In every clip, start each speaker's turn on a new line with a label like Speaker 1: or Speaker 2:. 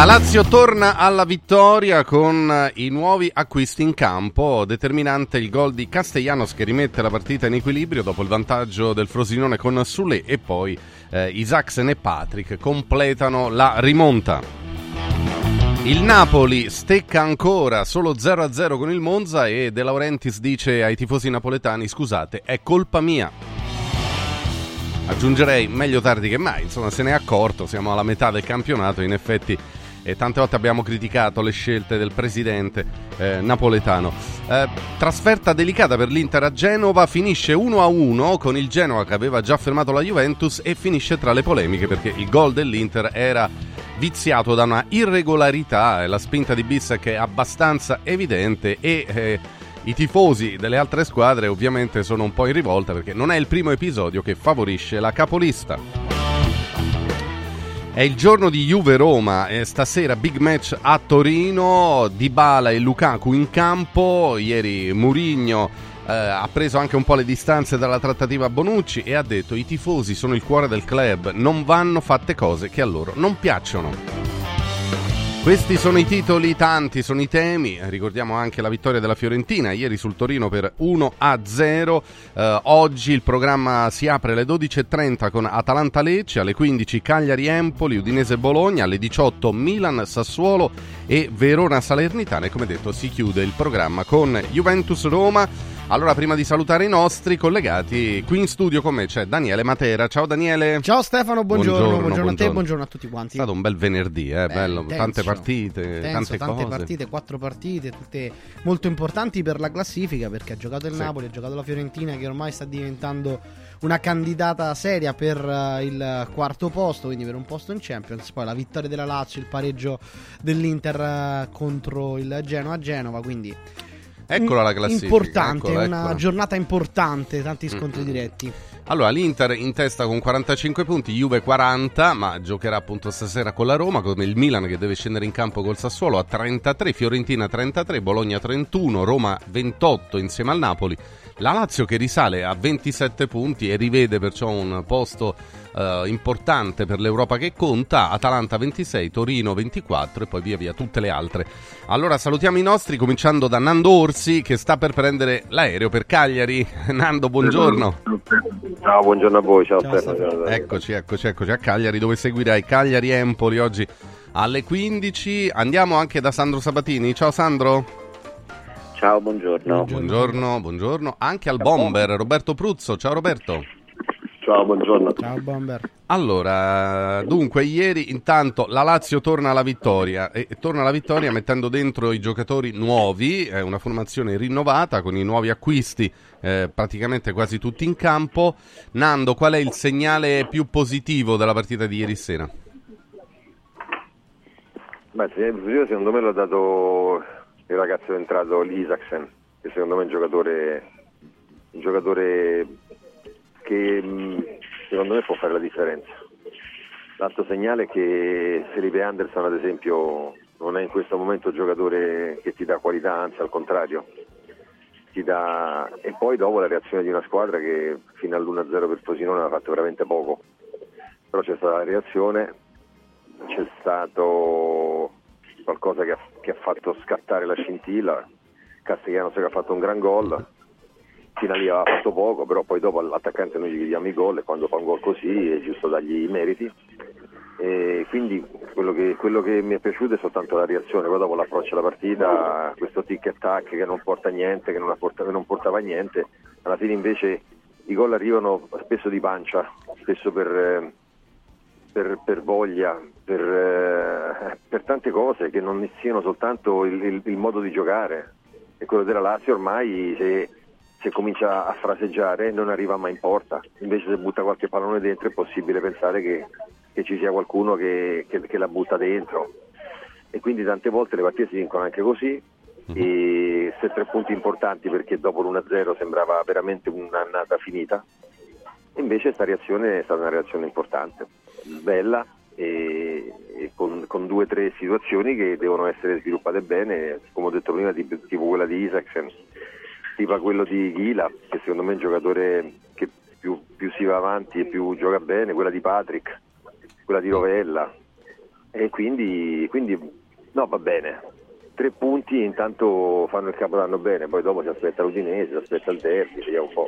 Speaker 1: La Lazio torna alla vittoria con i nuovi acquisti in campo, determinante il gol di Castellanos che rimette la partita in equilibrio dopo il vantaggio del Frosinone con Sule e poi eh, Isaacsen e Patrick completano la rimonta. Il Napoli stecca ancora solo 0-0 con il Monza e De Laurentiis dice ai tifosi napoletani scusate è colpa mia. Aggiungerei meglio tardi che mai, insomma se ne è accorto, siamo alla metà del campionato, in effetti e tante volte abbiamo criticato le scelte del presidente eh, napoletano. Eh, trasferta delicata per l'Inter a Genova, finisce 1-1 con il Genoa che aveva già fermato la Juventus e finisce tra le polemiche perché il gol dell'Inter era viziato da una irregolarità e la spinta di Bissek è abbastanza evidente e... Eh, i tifosi delle altre squadre ovviamente sono un po' in rivolta perché non è il primo episodio che favorisce la capolista. È il giorno di Juve-Roma e stasera big match a Torino, Dybala e Lukaku in campo, ieri Murigno eh, ha preso anche un po' le distanze dalla trattativa Bonucci e ha detto i tifosi sono il cuore del club, non vanno fatte cose che a loro non piacciono. Questi sono i titoli, tanti sono i temi. Ricordiamo anche la vittoria della Fiorentina ieri sul Torino per 1 a 0. Eh, oggi il programma si apre alle 12.30 con Atalanta Lecce, alle 15 Cagliari Empoli, Udinese Bologna, alle 18 Milan Sassuolo e Verona Salernitana. E come detto si chiude il programma con Juventus Roma. Allora, prima di salutare i nostri collegati, qui in studio con me c'è Daniele Matera. Ciao Daniele.
Speaker 2: Ciao Stefano, buongiorno. Buongiorno, buongiorno, buongiorno a te, buongiorno a tutti quanti.
Speaker 1: È stato un bel venerdì, eh, Beh, bello, tenso, tante partite,
Speaker 2: tenso,
Speaker 1: tante,
Speaker 2: tante partite, quattro partite, tutte molto importanti per la classifica perché ha giocato il sì. Napoli, ha giocato la Fiorentina che ormai sta diventando una candidata seria per uh, il quarto posto, quindi per un posto in Champions. Poi la vittoria della Lazio, il pareggio dell'Inter uh, contro il Genoa a Genova, quindi
Speaker 1: Eccola la classifica.
Speaker 2: Importante,
Speaker 1: eccola,
Speaker 2: una
Speaker 1: eccola.
Speaker 2: giornata importante, tanti scontri mm-hmm. diretti.
Speaker 1: Allora, l'Inter in testa con 45 punti, Juve 40, ma giocherà appunto stasera con la Roma, come il Milan che deve scendere in campo col Sassuolo a 33, Fiorentina 33, Bologna 31, Roma 28 insieme al Napoli. La Lazio che risale a 27 punti e rivede perciò un posto eh, importante per l'Europa che conta, Atalanta 26, Torino 24 e poi via via tutte le altre. Allora salutiamo i nostri cominciando da Nando Orsi che sta per prendere l'aereo per Cagliari. Nando, buongiorno.
Speaker 3: Ciao, buongiorno a voi, ciao, ciao
Speaker 1: Stefano. Eccoci, eccoci, eccoci a Cagliari dove seguirai Cagliari Empoli oggi alle 15. Andiamo anche da Sandro Sabatini. Ciao Sandro.
Speaker 3: Ciao, buongiorno.
Speaker 1: Buongiorno, buongiorno. Anche al bomber Roberto Pruzzo. Ciao Roberto.
Speaker 3: Ciao, buongiorno.
Speaker 2: Ciao Bomber.
Speaker 1: Allora, dunque, ieri intanto la Lazio torna alla vittoria e torna alla vittoria mettendo dentro i giocatori nuovi, è una formazione rinnovata con i nuovi acquisti, eh, praticamente quasi tutti in campo. Nando, qual è il segnale più positivo della partita di ieri sera?
Speaker 3: Beh, il segnale positivo secondo me l'ha dato il ragazzo entrato l'Isaacsen, che secondo me è un giocatore, un giocatore che mm, secondo me può fare la differenza. L'altro segnale è che Felipe Anderson ad esempio non è in questo momento un giocatore che ti dà qualità, anzi al contrario. Dà... E poi dopo la reazione di una squadra che fino all'1-0 per Frosinone ha fatto veramente poco. Però c'è stata la reazione, c'è stato qualcosa che ha, che ha fatto scattare la scintilla, Castellanos che ha fatto un gran gol fino a lì aveva fatto poco, però poi dopo all'attaccante noi gli chiediamo i gol e quando fa un gol così è giusto dargli i meriti. E quindi quello che, quello che, mi è piaciuto è soltanto la reazione, poi dopo l'approccio alla partita, questo tic e tac che non porta a niente, che non, porta, che non portava a niente, alla fine invece i gol arrivano spesso di pancia, spesso per, per, per voglia, per, per, tante cose che non siano soltanto il, il, il modo di giocare. E quello della Lazio ormai se se comincia a fraseggiare non arriva mai in porta, invece se butta qualche pallone dentro è possibile pensare che, che ci sia qualcuno che, che, che, la butta dentro. E quindi tante volte le partite si vincono anche così. Mhm. e se tre punti importanti perché dopo l'1-0 sembrava veramente un'annata finita invece questa reazione è stata una reazione importante, bella e, e con, con, due o tre situazioni che devono essere sviluppate bene, come ho detto prima, tipo quella di Isaacsen tipo quello di Ghila, che secondo me è un giocatore che più, più, si va avanti e più gioca bene, quella di Patrick, quella di Rovella. e quindi, quindi no, va bene. Tre punti, intanto fanno il capodanno bene, poi dopo si aspetta l'Udinese, si aspetta il derby, vediamo un po'.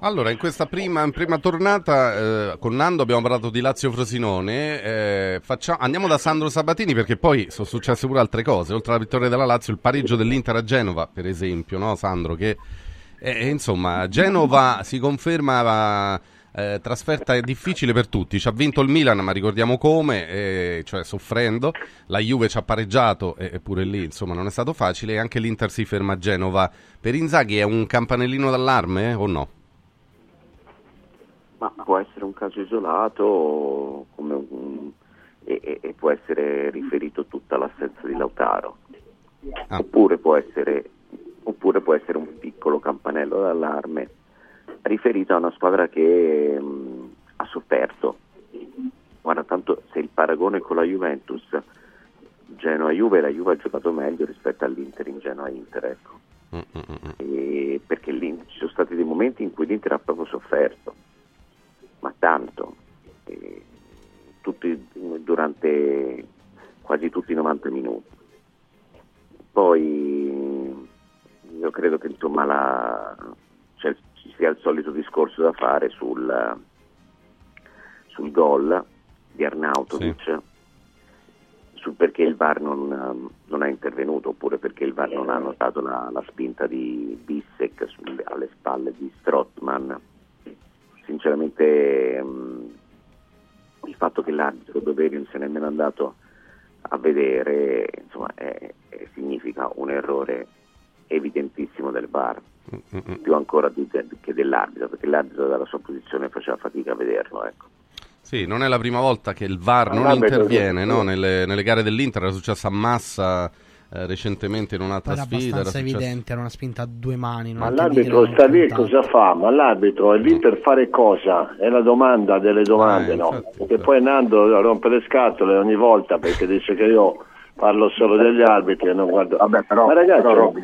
Speaker 1: Allora, in questa prima, in prima tornata eh, con Nando abbiamo parlato di Lazio-Frosinone, eh, facciamo, andiamo da Sandro Sabatini perché poi sono successe pure altre cose, oltre alla vittoria della Lazio, il pareggio dell'Inter a Genova, per esempio, no Sandro? Che eh, insomma, Genova si conferma eh, trasferta difficile per tutti. Ci ha vinto il Milan, ma ricordiamo come, eh, cioè soffrendo. La Juve ci ha pareggiato, eppure lì insomma non è stato facile. E anche l'Inter si ferma a Genova. Per Inzaghi è un campanellino d'allarme eh, o no?
Speaker 4: Ma può essere un caso isolato un, e, e, può essere riferito tutta l'assenza di Lautaro. Ah. Oppure, può essere, oppure può essere un piccolo campanello d'allarme riferito a una squadra che mh, mm, ha sofferto. Guarda, tanto se il paragone con la Juventus, Genoa-Juve, la Juve ha giocato meglio rispetto all'Inter in Genoa-Inter, ecco. E perché ci sono stati dei momenti in cui l'Inter ha proprio sofferto, ma tanto, e tutti, durante quasi tutti i 90 minuti. Poi io credo che insomma la, cioè, ci sia il solito discorso da fare sul, sul gol di Arnautovic, sì. sul perché il VAR non, non, è intervenuto oppure perché il VAR non ha notato la, la spinta di Bissek sulle, alle spalle di Strottman. Sinceramente mh, il fatto che l'arbitro Doveri se n'è nemmeno andato a vedere insomma, è, è, significa un errore evidentissimo del VAR più ancora di, che dell'arbitro, perché l'arbitro dalla sua posizione faceva fatica a vederlo. Ecco.
Speaker 1: Sì, non è la prima volta che il VAR non interviene no? nelle, nelle, gare dell'Inter, era successo a Massa eh, recentemente in un'altra
Speaker 2: era
Speaker 1: sfida.
Speaker 2: Era abbastanza evidente, era una spinta a due mani.
Speaker 5: Ma l'arbitro sta lì cosa fa? Ma l'arbitro è lì per fare cosa? È la domanda delle domande, eh, no? Infatti, perché poi Nando rompe le scatole ogni volta perché dice che io parlo solo degli arbitri e non guardo.
Speaker 3: Vabbè, però, ma ragazzi, però, Robby,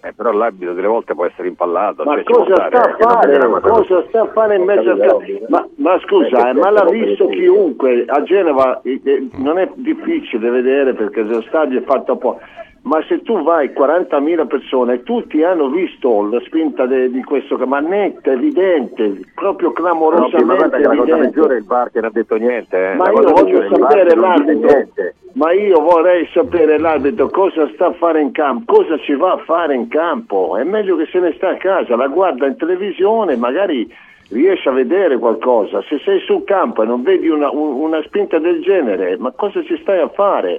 Speaker 3: eh, però l'arbitro delle volte può essere impallato.
Speaker 5: Ma cioè, cosa sta a fare? Cosa sta a fare in mezzo al? Ma, ma scusa, eh, ma l'ha visto chiunque. A Genova eh, eh, non è difficile vedere perché lo stadio è fatto apposta ma se tu vai 40.000 persone, tutti hanno visto la spinta de, di questo, ma netta, evidente, proprio clamorosamente no,
Speaker 3: la cosa peggiore è il VAR che non ha detto niente. Eh.
Speaker 5: Ma io voglio sapere l'arbitro, ma io vorrei sapere l'arbitro cosa sta a fare in campo, cosa ci va a fare in campo. È meglio che se ne sta a casa, la guarda in televisione, magari riesce a vedere qualcosa. Se sei sul campo e non vedi una, una spinta del genere, ma cosa ci stai a fare?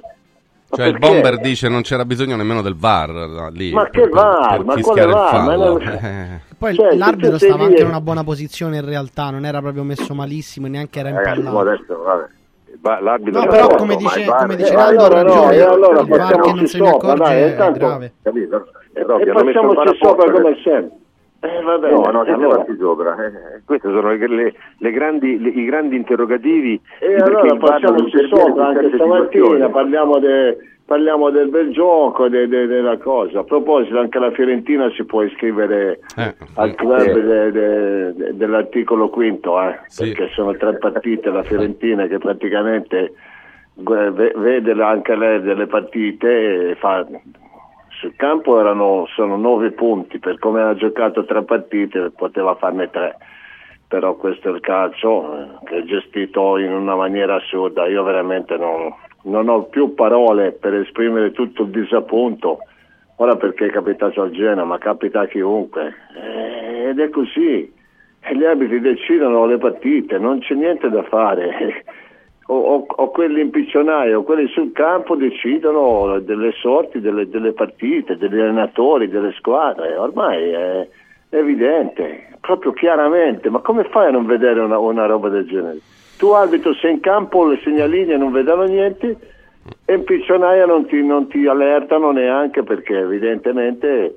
Speaker 1: Cioè il bomber dice non c'era bisogno nemmeno del VAR lì.
Speaker 5: Ma che VAR? Per, ma quale VAR?
Speaker 2: Non... Poi cioè, l'arbitro stava anche in una buona posizione in realtà, non era proprio messo malissimo, neanche era impallato.
Speaker 3: Adesso, vabbè. L'arbitro
Speaker 2: no, però come dice, come dice Nando,
Speaker 5: allora, no,
Speaker 2: ragione,
Speaker 5: allora
Speaker 2: il VAR che non se ne accorge dai, è grave.
Speaker 3: Capito?
Speaker 5: E, e passiamoci sopra come sempre.
Speaker 3: Eh, vabbè, no, no, allora... sopra. Eh, questi sono le, le, le grandi, le, i grandi interrogativi.
Speaker 5: E allora passiamoci sopra, anche stamattina parliamo de, parliamo del bel gioco, de, de, della cosa. A proposito, anche la Fiorentina si può iscrivere eh, al club eh. de, de, dell'articolo quinto, eh, sì. perché sono tre partite la Fiorentina che praticamente vede anche lei delle partite e fa sul campo erano, sono nove punti per come ha giocato tre partite poteva farne tre. Però questo è il calcio eh, che è gestito in una maniera assurda. Io veramente non, non ho più parole per esprimere tutto il disappunto, ora perché è capitato al Genoa, ma capita a chiunque, eh, ed è così, gli arbitri decidono le partite, non c'è niente da fare, o, o, o, quelli in piccionaio, quelli sul campo decidono delle sorti delle, delle, partite, degli allenatori, delle squadre, ormai è, è, evidente, proprio chiaramente, ma come fai a non vedere una, una roba del genere? tu arbitro sei in campo, le segnaline non vedono niente e in piccionaia non ti, non ti allertano neanche perché evidentemente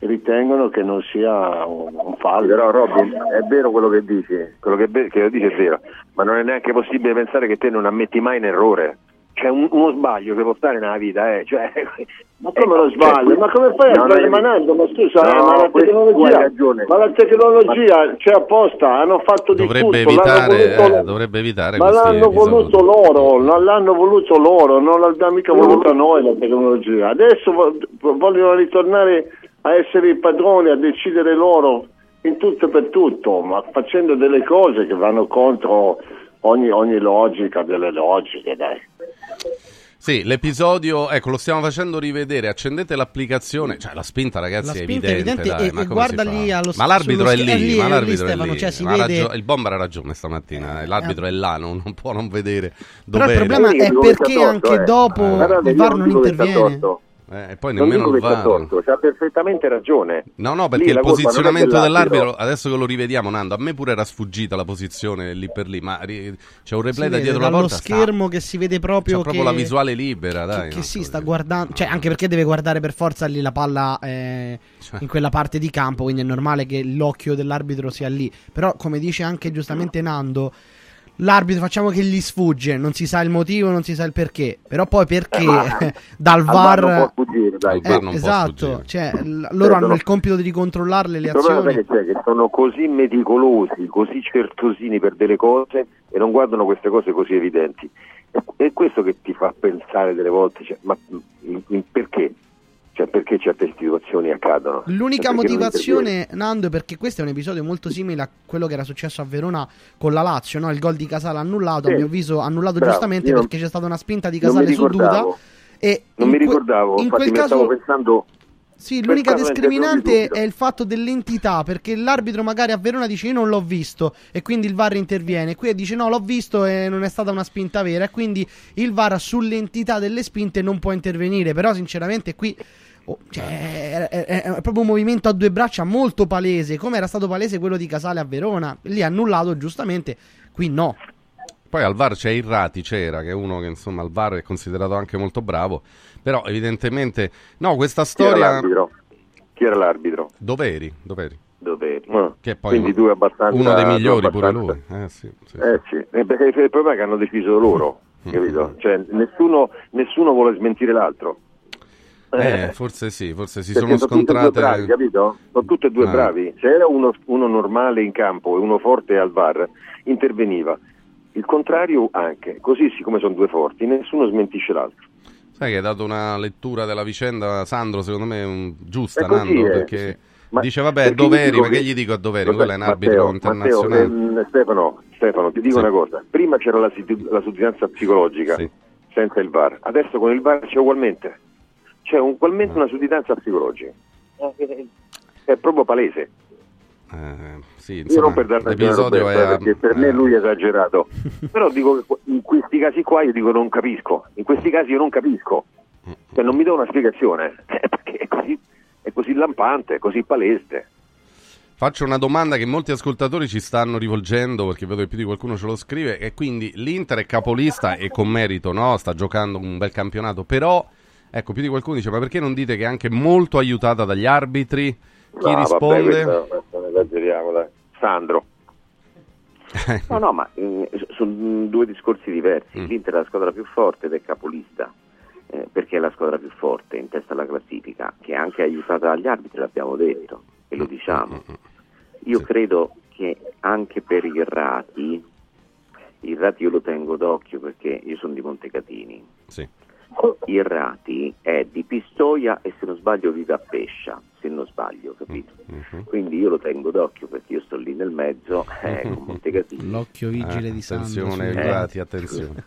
Speaker 5: ritengono che non sia un, un fallo.
Speaker 3: Però Robin, è vero quello che dici, quello che, che dici è vero, ma non è neanche possibile pensare che te non ammetti mai un errore cioè un, uno sbaglio che può stare nella vita, eh. cioè,
Speaker 5: ma come lo sbaglio? Cioè, ma come fai a stare manando? Ma scusa, no, ma, la tecnologia, ma la tecnologia ma... c'è apposta, hanno fatto di
Speaker 1: dovrebbe
Speaker 5: tutto.
Speaker 1: Evitare, voluto, eh, dovrebbe evitare
Speaker 5: Ma l'hanno voluto loro, non l'hanno voluto loro, non l'abbiamo mica voluta noi la tecnologia. Adesso vogliono ritornare a essere i padroni, a decidere loro in tutto e per tutto, ma facendo delle cose che vanno contro ogni, ogni logica delle logiche, dai.
Speaker 1: Sì, l'episodio, ecco, lo stiamo facendo rivedere. Accendete l'applicazione, cioè la spinta, ragazzi, la spinta è evidente.
Speaker 2: evidente
Speaker 1: dai,
Speaker 2: e, guarda lì allo
Speaker 1: Ma l'arbitro è lì,
Speaker 2: è lì,
Speaker 1: ma l'arbitro
Speaker 2: è lì, Stefano,
Speaker 1: è lì.
Speaker 2: Cioè, si
Speaker 1: vede...
Speaker 2: ragio-
Speaker 1: il bomber ha ragione stamattina. Eh. L'arbitro eh. è là, non, non, può non vedere.
Speaker 2: Però il problema è perché anche eh. dopo eh. il VAR non interviene.
Speaker 1: Eh, e poi nemmeno il VAR.
Speaker 3: C'ha perfettamente ragione.
Speaker 1: No, no, perché lì il posizionamento dell'arbitro, adesso che lo rivediamo, Nando, a me pure era sfuggita la posizione lì per lì, ma c'è un replay da dietro la porta.
Speaker 2: schermo
Speaker 1: sta.
Speaker 2: che si vede proprio
Speaker 1: C'è proprio
Speaker 2: che,
Speaker 1: la visuale libera, dai.
Speaker 2: Che, che si sta guardando, cioè anche perché deve guardare per forza lì la palla eh, cioè. in quella parte di campo, quindi è normale che l'occhio dell'arbitro sia lì. Però come dice anche giustamente Nando, l'arbitro facciamo che gli sfugge, non si sa il motivo, non si sa il perché, però poi perché eh, dal VAR,
Speaker 3: non può fuggire, dai.
Speaker 2: Eh, esatto, cioè, l- loro hanno il compito di controllarle le azioni.
Speaker 3: Che, c'è, che sono così meticolosi, così certosini per delle cose e non guardano queste cose così evidenti. È questo che ti fa pensare delle volte, cioè, ma in, in perché? Cioè, perché certe situazioni accadono.
Speaker 2: L'unica motivazione, Nando, è perché questo è un episodio molto simile a quello che era successo a Verona con la Lazio, no? il gol di Casale annullato, sì. a mio avviso annullato Bravo, giustamente perché c'è stata una spinta di Casale su Duda.
Speaker 3: E non mi ricordavo, in quel caso stavo pensando
Speaker 2: sì, l'unica discriminante è il fatto dell'entità, perché l'arbitro magari a Verona dice io non l'ho visto e quindi il VAR interviene. Qui dice no, l'ho visto e non è stata una spinta vera e quindi il VAR sull'entità delle spinte non può intervenire, però sinceramente qui oh, cioè, è, è, è, proprio un movimento a due braccia molto palese, come era stato palese quello di Casale a Verona. Lì annullato giustamente, qui no.
Speaker 1: Poi al VAR c'è Irrati, c'era, che è uno che insomma al VAR è considerato anche molto bravo, però evidentemente... No, questa storia... Chi era
Speaker 3: l'arbitro? Chi era l'arbitro?
Speaker 1: Doveri, Doveri.
Speaker 3: Doveri. Ah,
Speaker 1: che poi
Speaker 3: quindi due abbastanza...
Speaker 1: Uno dei migliori pure lui. Eh sì, sì,
Speaker 3: eh, sì. Eh, perché il problema è che hanno deciso loro, mm. capito? Cioè nessuno, nessuno vuole smentire l'altro.
Speaker 1: Eh, forse sì, forse si sono, sono scontrate.
Speaker 3: Bravi, capito? Sono tutti e due ah. bravi. Se era uno, uno, normale in campo e uno forte al VAR, interveniva. Il contrario anche, così siccome sono due forti, nessuno smentisce l'altro.
Speaker 1: Sai che hai dato una lettura della vicenda, Sandro, secondo me un, giusta, Nando, è, perché sì. dice vabbè, doveri, ma che gli dico a doveri? Quello è un arbitro internazionale.
Speaker 3: Matteo, eh, Stefano, Stefano, ti dico sì. una cosa, prima c'era la, la psicologica, sì. senza il VAR, adesso con il VAR c'è ugualmente c'è ugualmente una sudditanza psicologica. È proprio palese.
Speaker 1: Eh, sì,
Speaker 3: insomma, Io non per dare l'episodio è perché per me lui è esagerato. Però dico che in questi casi qua io dico non capisco. In questi casi io non capisco. Cioè non mi do una spiegazione. Perché è così, è così lampante, è così palese.
Speaker 1: Faccio una domanda che molti ascoltatori ci stanno rivolgendo perché vedo che più di qualcuno ce lo scrive e quindi l'Inter è capolista e con merito, no? Sta giocando un bel campionato, però Ecco, più di qualcuno dice, ma perché non dite che è anche molto aiutata dagli arbitri? Chi no, risponde?
Speaker 3: Vabbè, esageriamo, dai. Sandro. no, no, ma mm, sono due discorsi diversi. Mm. L'Inter è la squadra più forte ed è capolista, eh, perché è la squadra più forte in testa alla classifica, che è anche aiutata dagli arbitri, l'abbiamo detto, e lo mm, diciamo. Mm, io sì. credo che anche per i Rati, il Rati io lo tengo d'occhio perché io sono di Montecatini.
Speaker 1: Sì
Speaker 3: Irrati è di Pistoia e se non sbaglio vive a Pescia, se non sbaglio, capito? Mm-hmm. Quindi io lo tengo d'occhio perché io sto lì nel mezzo eh, con Montecatini.
Speaker 2: L'occhio vigile eh, di Sandro.
Speaker 1: Attenzione, Irrati, attenzione.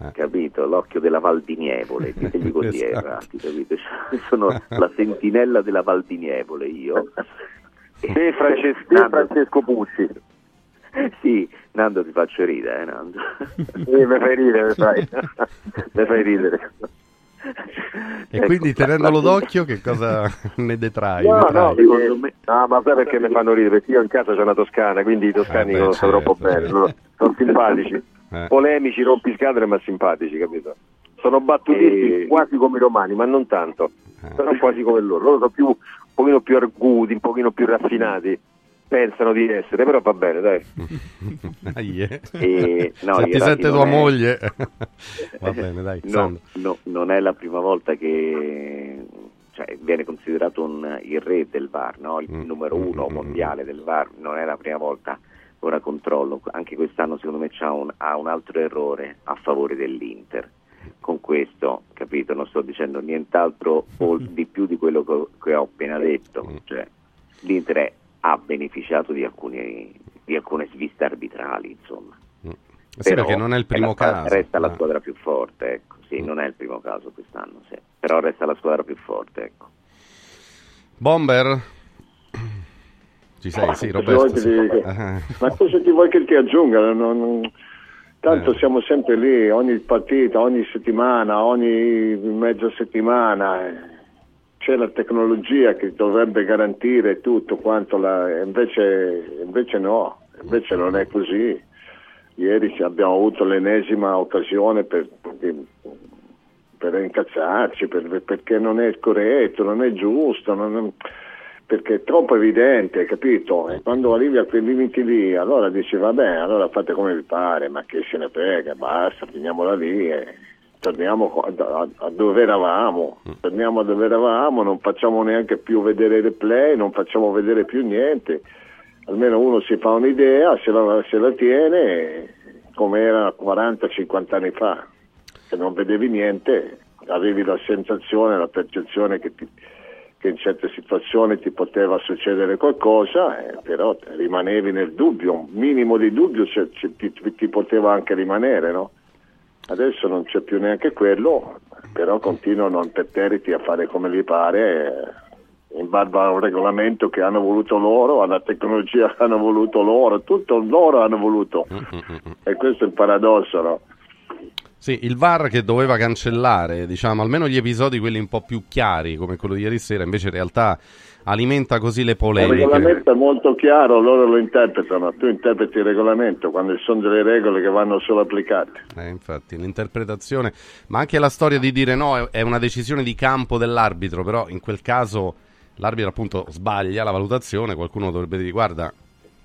Speaker 3: Eh. Capito? L'occhio della Val di Nievole, ditegli così esatto. Errati, capito? Sono la sentinella della Val di Nievole io.
Speaker 5: E Francesco, Francesco Pucci.
Speaker 3: Sì, Nando ti faccio ridere, eh, Nando.
Speaker 5: Sì, mi fai ridere, mi fai, mi fai ridere.
Speaker 1: E ecco, quindi tenendolo la... d'occhio che cosa ne detrai?
Speaker 3: No,
Speaker 1: ne no,
Speaker 3: me... no, ma sai perché mi fanno ridere? Perché io in casa c'è una toscana, quindi i toscani eh beh, conosco certo, troppo bene, certo. sono simpatici, eh. polemici, rompiscadere ma simpatici, capito? Sono battutisti e... quasi come i romani, ma non tanto, eh. però quasi come loro, loro sono più, un pochino più arguti, un pochino più raffinati pensano di essere, però va bene, dai.
Speaker 1: dai e, no, Se ti sente tua è... moglie, va bene, dai.
Speaker 4: No, no, non è la prima volta che cioè, viene considerato un, il re del VAR, no? il mm. numero mm, uno mm, mondiale del VAR, non è la prima volta. Ora controllo, anche quest'anno secondo me c'ha un, ha un altro errore a favore dell'Inter. Con questo, capito, non sto dicendo nient'altro o di più di quello che, che ho appena detto. Cioè, L'Inter è ha beneficiato di, alcuni, di alcune sviste arbitrali, insomma.
Speaker 1: Mm. Sì, Però perché non è il primo
Speaker 4: la,
Speaker 1: caso.
Speaker 4: Resta la squadra più forte, ecco. Sì, mm. non è il primo caso quest'anno, sì. Però resta la squadra più forte, ecco.
Speaker 1: Bomber? Ci sei, oh, sì, Roberto. Sì.
Speaker 5: Ti... Ma cosa ti vuoi che ti aggiunga? Non, non... Tanto eh. siamo sempre lì, ogni partita, ogni settimana, ogni mezza settimana. C'è la tecnologia che dovrebbe garantire tutto quanto, la, invece, invece no, invece non è così. Ieri abbiamo avuto l'ennesima occasione per, per, per incazzarci, per, perché non è corretto, non è giusto, non è, perché è troppo evidente, capito? E quando arrivi a quei limiti lì, allora dici vabbè, allora fate come vi pare, ma che se ne frega, basta, finiamola lì. E, torniamo a, a, dove eravamo, mm. torniamo a dove eravamo, non facciamo neanche più vedere il replay, non facciamo vedere più niente, almeno uno si fa un'idea, se la, se la tiene come era 40-50 anni fa, se non vedevi niente avevi la sensazione, la percezione che, ti, che in certe situazioni ti poteva succedere qualcosa, eh, però rimanevi nel dubbio, un minimo di dubbio cioè, ti, ti, poteva anche rimanere, no? Adesso non c'è più neanche quello, però continuano imperterriti a fare come gli pare, in barba a un regolamento che hanno voluto loro, alla tecnologia che hanno voluto loro, tutto loro hanno voluto. E questo è il paradosso, no?
Speaker 1: Sì, il VAR che doveva cancellare, diciamo, almeno gli episodi quelli un po' più chiari, come quello di ieri sera, invece in realtà alimenta così le polemiche.
Speaker 5: Il regolamento è molto chiaro, loro lo interpretano, tu interpreti il regolamento quando ci sono delle regole che vanno solo applicate.
Speaker 1: Eh, infatti, l'interpretazione, ma anche la storia di dire no, è una decisione di campo dell'arbitro, però in quel caso l'arbitro appunto sbaglia la valutazione, qualcuno dovrebbe dire guarda,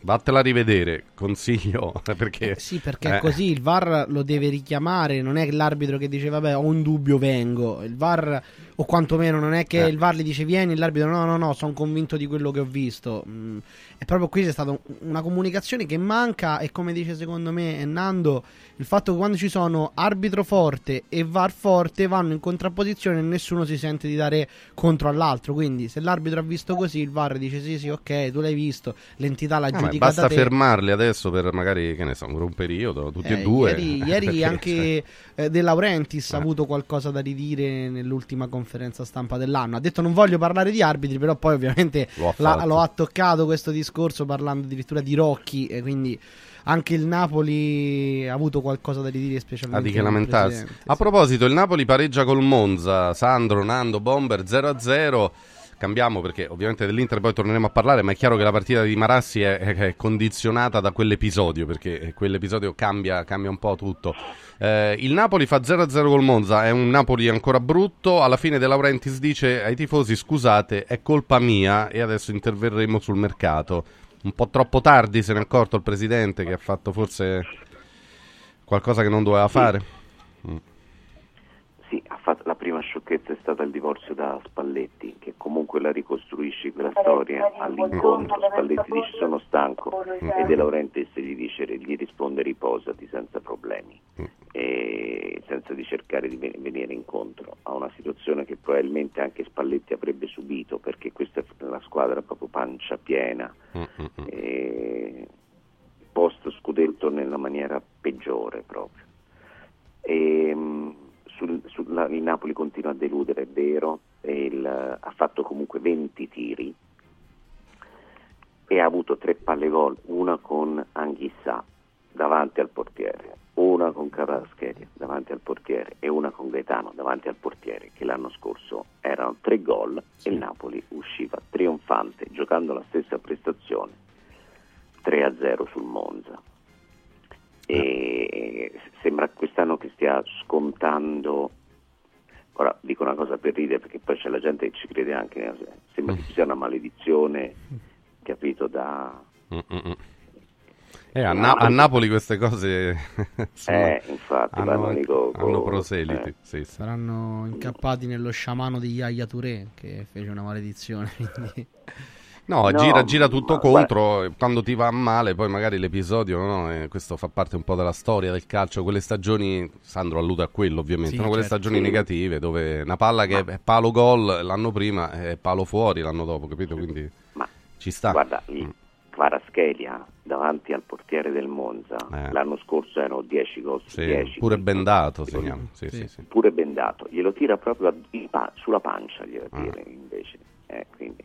Speaker 1: Vattela a rivedere, consiglio. Perché,
Speaker 2: eh sì, perché eh. così il VAR lo deve richiamare. Non è l'arbitro che dice, vabbè, ho un dubbio, vengo. Il VAR, o quantomeno, non è che eh. il VAR gli dice, vieni. L'arbitro, no, no, no, sono convinto di quello che ho visto. Mm. E proprio qui c'è stata una comunicazione che manca. E come dice secondo me Nando, il fatto che quando ci sono arbitro forte e VAR forte vanno in contrapposizione e nessuno si sente di dare contro all'altro. Quindi, se l'arbitro ha visto così, il VAR dice, sì, sì, ok, tu l'hai visto, l'entità l'ha ah,
Speaker 1: giudicata. Basta fermarli adesso per magari, che ne so, un periodo, tutti eh, e due.
Speaker 2: Ieri, ieri anche eh, De Laurentiis ha eh. avuto qualcosa da ridire nell'ultima conferenza stampa dell'anno. Ha detto non voglio parlare di arbitri, però poi ovviamente lo ha, lo ha toccato questo discorso parlando addirittura di Rocchi, e quindi anche il Napoli ha avuto qualcosa da ridire specialmente. Ah, di che lamentarsi.
Speaker 1: A proposito, il Napoli pareggia col Monza, Sandro, Nando, Bomber 0-0 cambiamo perché ovviamente dell'Inter poi torneremo a parlare, ma è chiaro che la partita di Marassi è, è condizionata da quell'episodio, perché quell'episodio cambia, cambia un po' tutto. Eh, il Napoli fa 0-0 col Monza, è un Napoli ancora brutto, alla fine De Laurentiis dice ai tifosi scusate, è colpa mia e adesso interverremo sul mercato. Un po' troppo tardi se ne è accorto il presidente che ha fatto forse qualcosa che non doveva fare. Mm.
Speaker 4: Sì, la prima sciocchezza è stata il divorzio da Spalletti, comunque la ricostruisce quella storia all'incontro. Spalletti dice sono stanco e De Laurentiis gli dice, gli risponde riposati senza problemi, e senza di cercare di venire incontro a una situazione che probabilmente anche Spalletti avrebbe subito, perché questa è una squadra proprio pancia piena. post scudetto nella maniera peggiore proprio. E, sul, sul, il Napoli continua a deludere, è vero, il, ha fatto comunque 20 tiri e ha avuto tre palle gol, una con Anghissà davanti al portiere, una con Carascheria davanti al portiere e una con Gaetano davanti al portiere, che l'anno scorso erano tre gol sì. e il Napoli usciva trionfante giocando la stessa prestazione 3-0 sul Monza e sembra quest'anno che stia scontando ora dico una cosa per ridere perché poi c'è la gente che ci crede anche sembra che ci sia una maledizione capito da,
Speaker 1: Mm-mm. Eh, a, Na- a, Napoli queste cose
Speaker 4: eh, infatti,
Speaker 1: hanno, con, hanno proseliti.
Speaker 2: Eh. Sì, sì. Saranno incappati nello sciamano di Yaya Touré che fece una maledizione. Quindi...
Speaker 1: No, no, gira, gira tutto contro, beh. quando ti va male, poi magari l'episodio, no? eh, questo fa parte un po' della storia del calcio, quelle stagioni, Sandro allude a quello ovviamente, sì, no? quelle certo, stagioni sì. negative dove una palla che Ma... è palo gol l'anno prima è palo fuori l'anno dopo, capito? Quindi Ma... ci sta.
Speaker 4: Guarda, mm. Kvaratskhelia davanti al portiere del Monza eh. l'anno scorso erano 10 gol
Speaker 1: sì, 10 pure bendato segniamo sì, sì.
Speaker 4: Sì, pure bendato glielo tira proprio sulla pancia glielo ah. tira ah. invece eh, quindi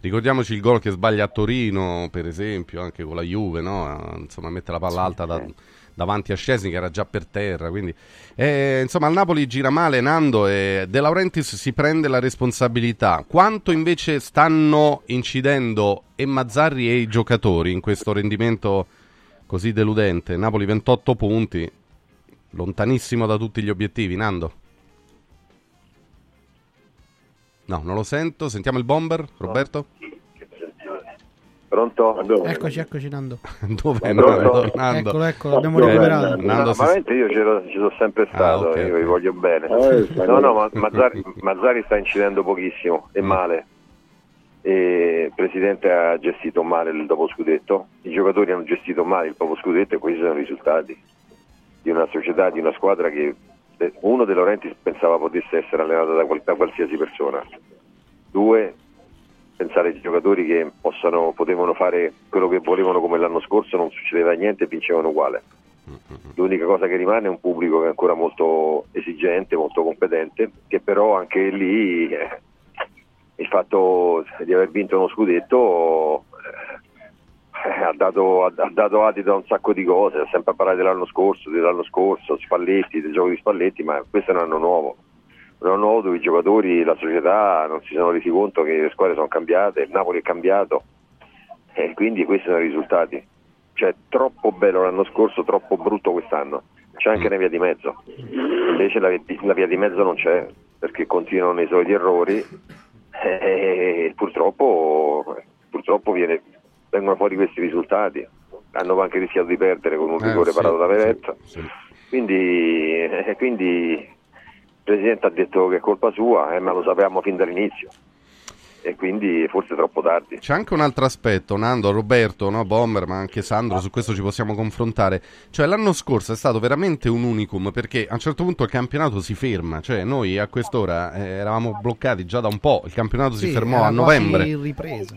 Speaker 1: Ricordiamoci il gol che sbaglia a Torino, per esempio, anche con la Juve, no? Insomma, mette la palla alta da, davanti a Scesni che era già per terra. Quindi, eh, insomma, al Napoli gira male Nando e De Laurentiis si prende la responsabilità. Quanto invece stanno incidendo e Mazzarri e i giocatori in questo rendimento così deludente? Napoli 28 punti, lontanissimo da tutti gli obiettivi, Nando. No, non lo sento. Sentiamo il bomber, Roberto?
Speaker 3: Pronto?
Speaker 2: Dove? Eccoci, eccoci Nando.
Speaker 1: Dove è Nando?
Speaker 2: Nando? Eccolo, eccolo, abbiamo recuperato.
Speaker 3: Nando, normalmente io ci sono sempre ah, stato, ah, okay, io vi voglio bene. Ah, no, no, ma Mazzari, Mazzari, sta incidendo pochissimo e mm. male. E il presidente ha gestito male il dopo scudetto, i giocatori hanno gestito male il dopo scudetto e questi sono i risultati di una società, di una squadra che uno De Laurenti pensava potesse essere allenato da, da qualsiasi persona, due pensare ai giocatori che possano, potevano fare quello che volevano come l'anno scorso, non succedeva niente e vincevano uguale. L'unica cosa che rimane è un pubblico che è ancora molto esigente, molto competente, che però anche lì eh, il fatto di aver vinto uno scudetto eh, ha, dato, ha, ha dato adito a un sacco di cose, ha sempre parlato dell'anno scorso, dell'anno scorso, Spalletti, del gioco di Spalletti, ma questo è un anno nuovo. Un anno nuovo dove i giocatori, la società non si sono resi conto che le squadre sono cambiate, il Napoli è cambiato e quindi questi sono i risultati. Cioè troppo bello l'anno scorso, troppo brutto quest'anno. C'è anche una via di mezzo. Invece la, la via di mezzo non c'è perché continuano i soliti errori e purtroppo, purtroppo viene, vengono fuori questi risultati. Hanno anche rischiato di perdere con un eh, rigore eh, parato da Veretta. Sì, sì. Quindi, eh, quindi, il Presidente ha detto che è colpa sua, eh, ma lo sapevamo fin dall'inizio e quindi forse troppo tardi.
Speaker 1: C'è anche un altro aspetto, Nando, Roberto, no, Bomber, ma anche Sandro, su questo ci possiamo confrontare. Cioè l'anno scorso è stato veramente un unicum perché a un certo punto il campionato si ferma, cioè noi a quest'ora eh, eravamo bloccati già da un po', il campionato sì, si fermò a novembre.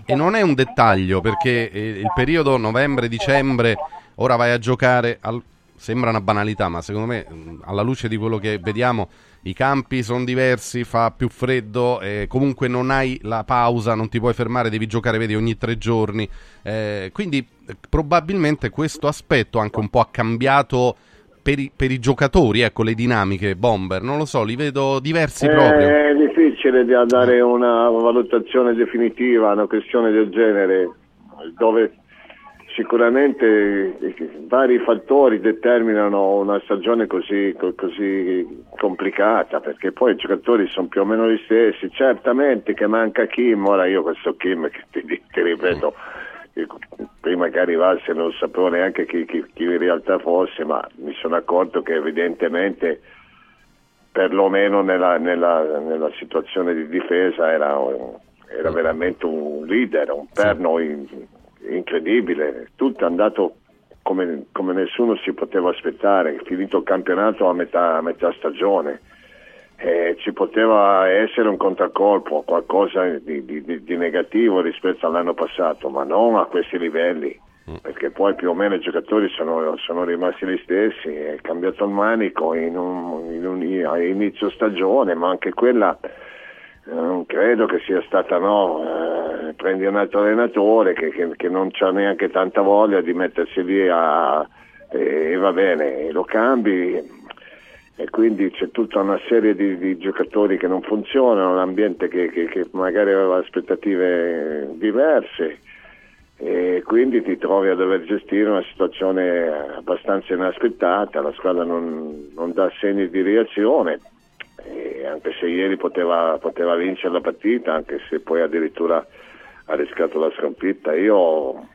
Speaker 1: E non è un dettaglio perché eh, il periodo novembre-dicembre, ora vai a giocare, al... sembra una banalità, ma secondo me alla luce di quello che vediamo i campi sono diversi, fa più freddo, eh, comunque non hai la pausa, non ti puoi fermare, devi giocare vedi, ogni tre giorni. Eh, quindi eh, probabilmente questo aspetto anche un po' ha cambiato per i, per i, giocatori, ecco le dinamiche bomber, non lo so, li vedo diversi
Speaker 5: eh,
Speaker 1: proprio.
Speaker 5: È difficile di dare una valutazione definitiva a una questione del genere, dove Sicuramente vari fattori determinano una stagione così, così, complicata perché poi i giocatori sono più o meno gli stessi. Certamente che manca Kim, ora io questo Kim che ti, ti ripeto, prima che arrivasse non sapevo neanche chi, chi, chi, in realtà fosse, ma mi sono accorto che evidentemente perlomeno nella, nella, nella situazione di difesa era, era veramente un leader, un perno. In, incredibile, tutto è andato come, come, nessuno si poteva aspettare, finito il campionato a metà, a metà stagione. Eh, ci poteva essere un contraccolpo, qualcosa di, di, di, negativo rispetto all'anno passato, ma non a questi livelli, mm. perché poi più o meno i giocatori sono, sono rimasti gli stessi, è cambiato il manico in un, in un, a inizio stagione, ma anche quella non credo che sia stata no, eh, prendi un altro allenatore che, che, che non ha neanche tanta voglia di mettersi lì a, e, e va bene, lo cambi. E quindi c'è tutta una serie di, di giocatori che non funzionano, un ambiente che, che, magari aveva aspettative diverse e quindi ti trovi a dover gestire una situazione abbastanza inaspettata, la squadra non, non dà segni di reazione e anche se ieri poteva, poteva, vincere la partita, anche se poi addirittura ha rischiato la sconfitta, io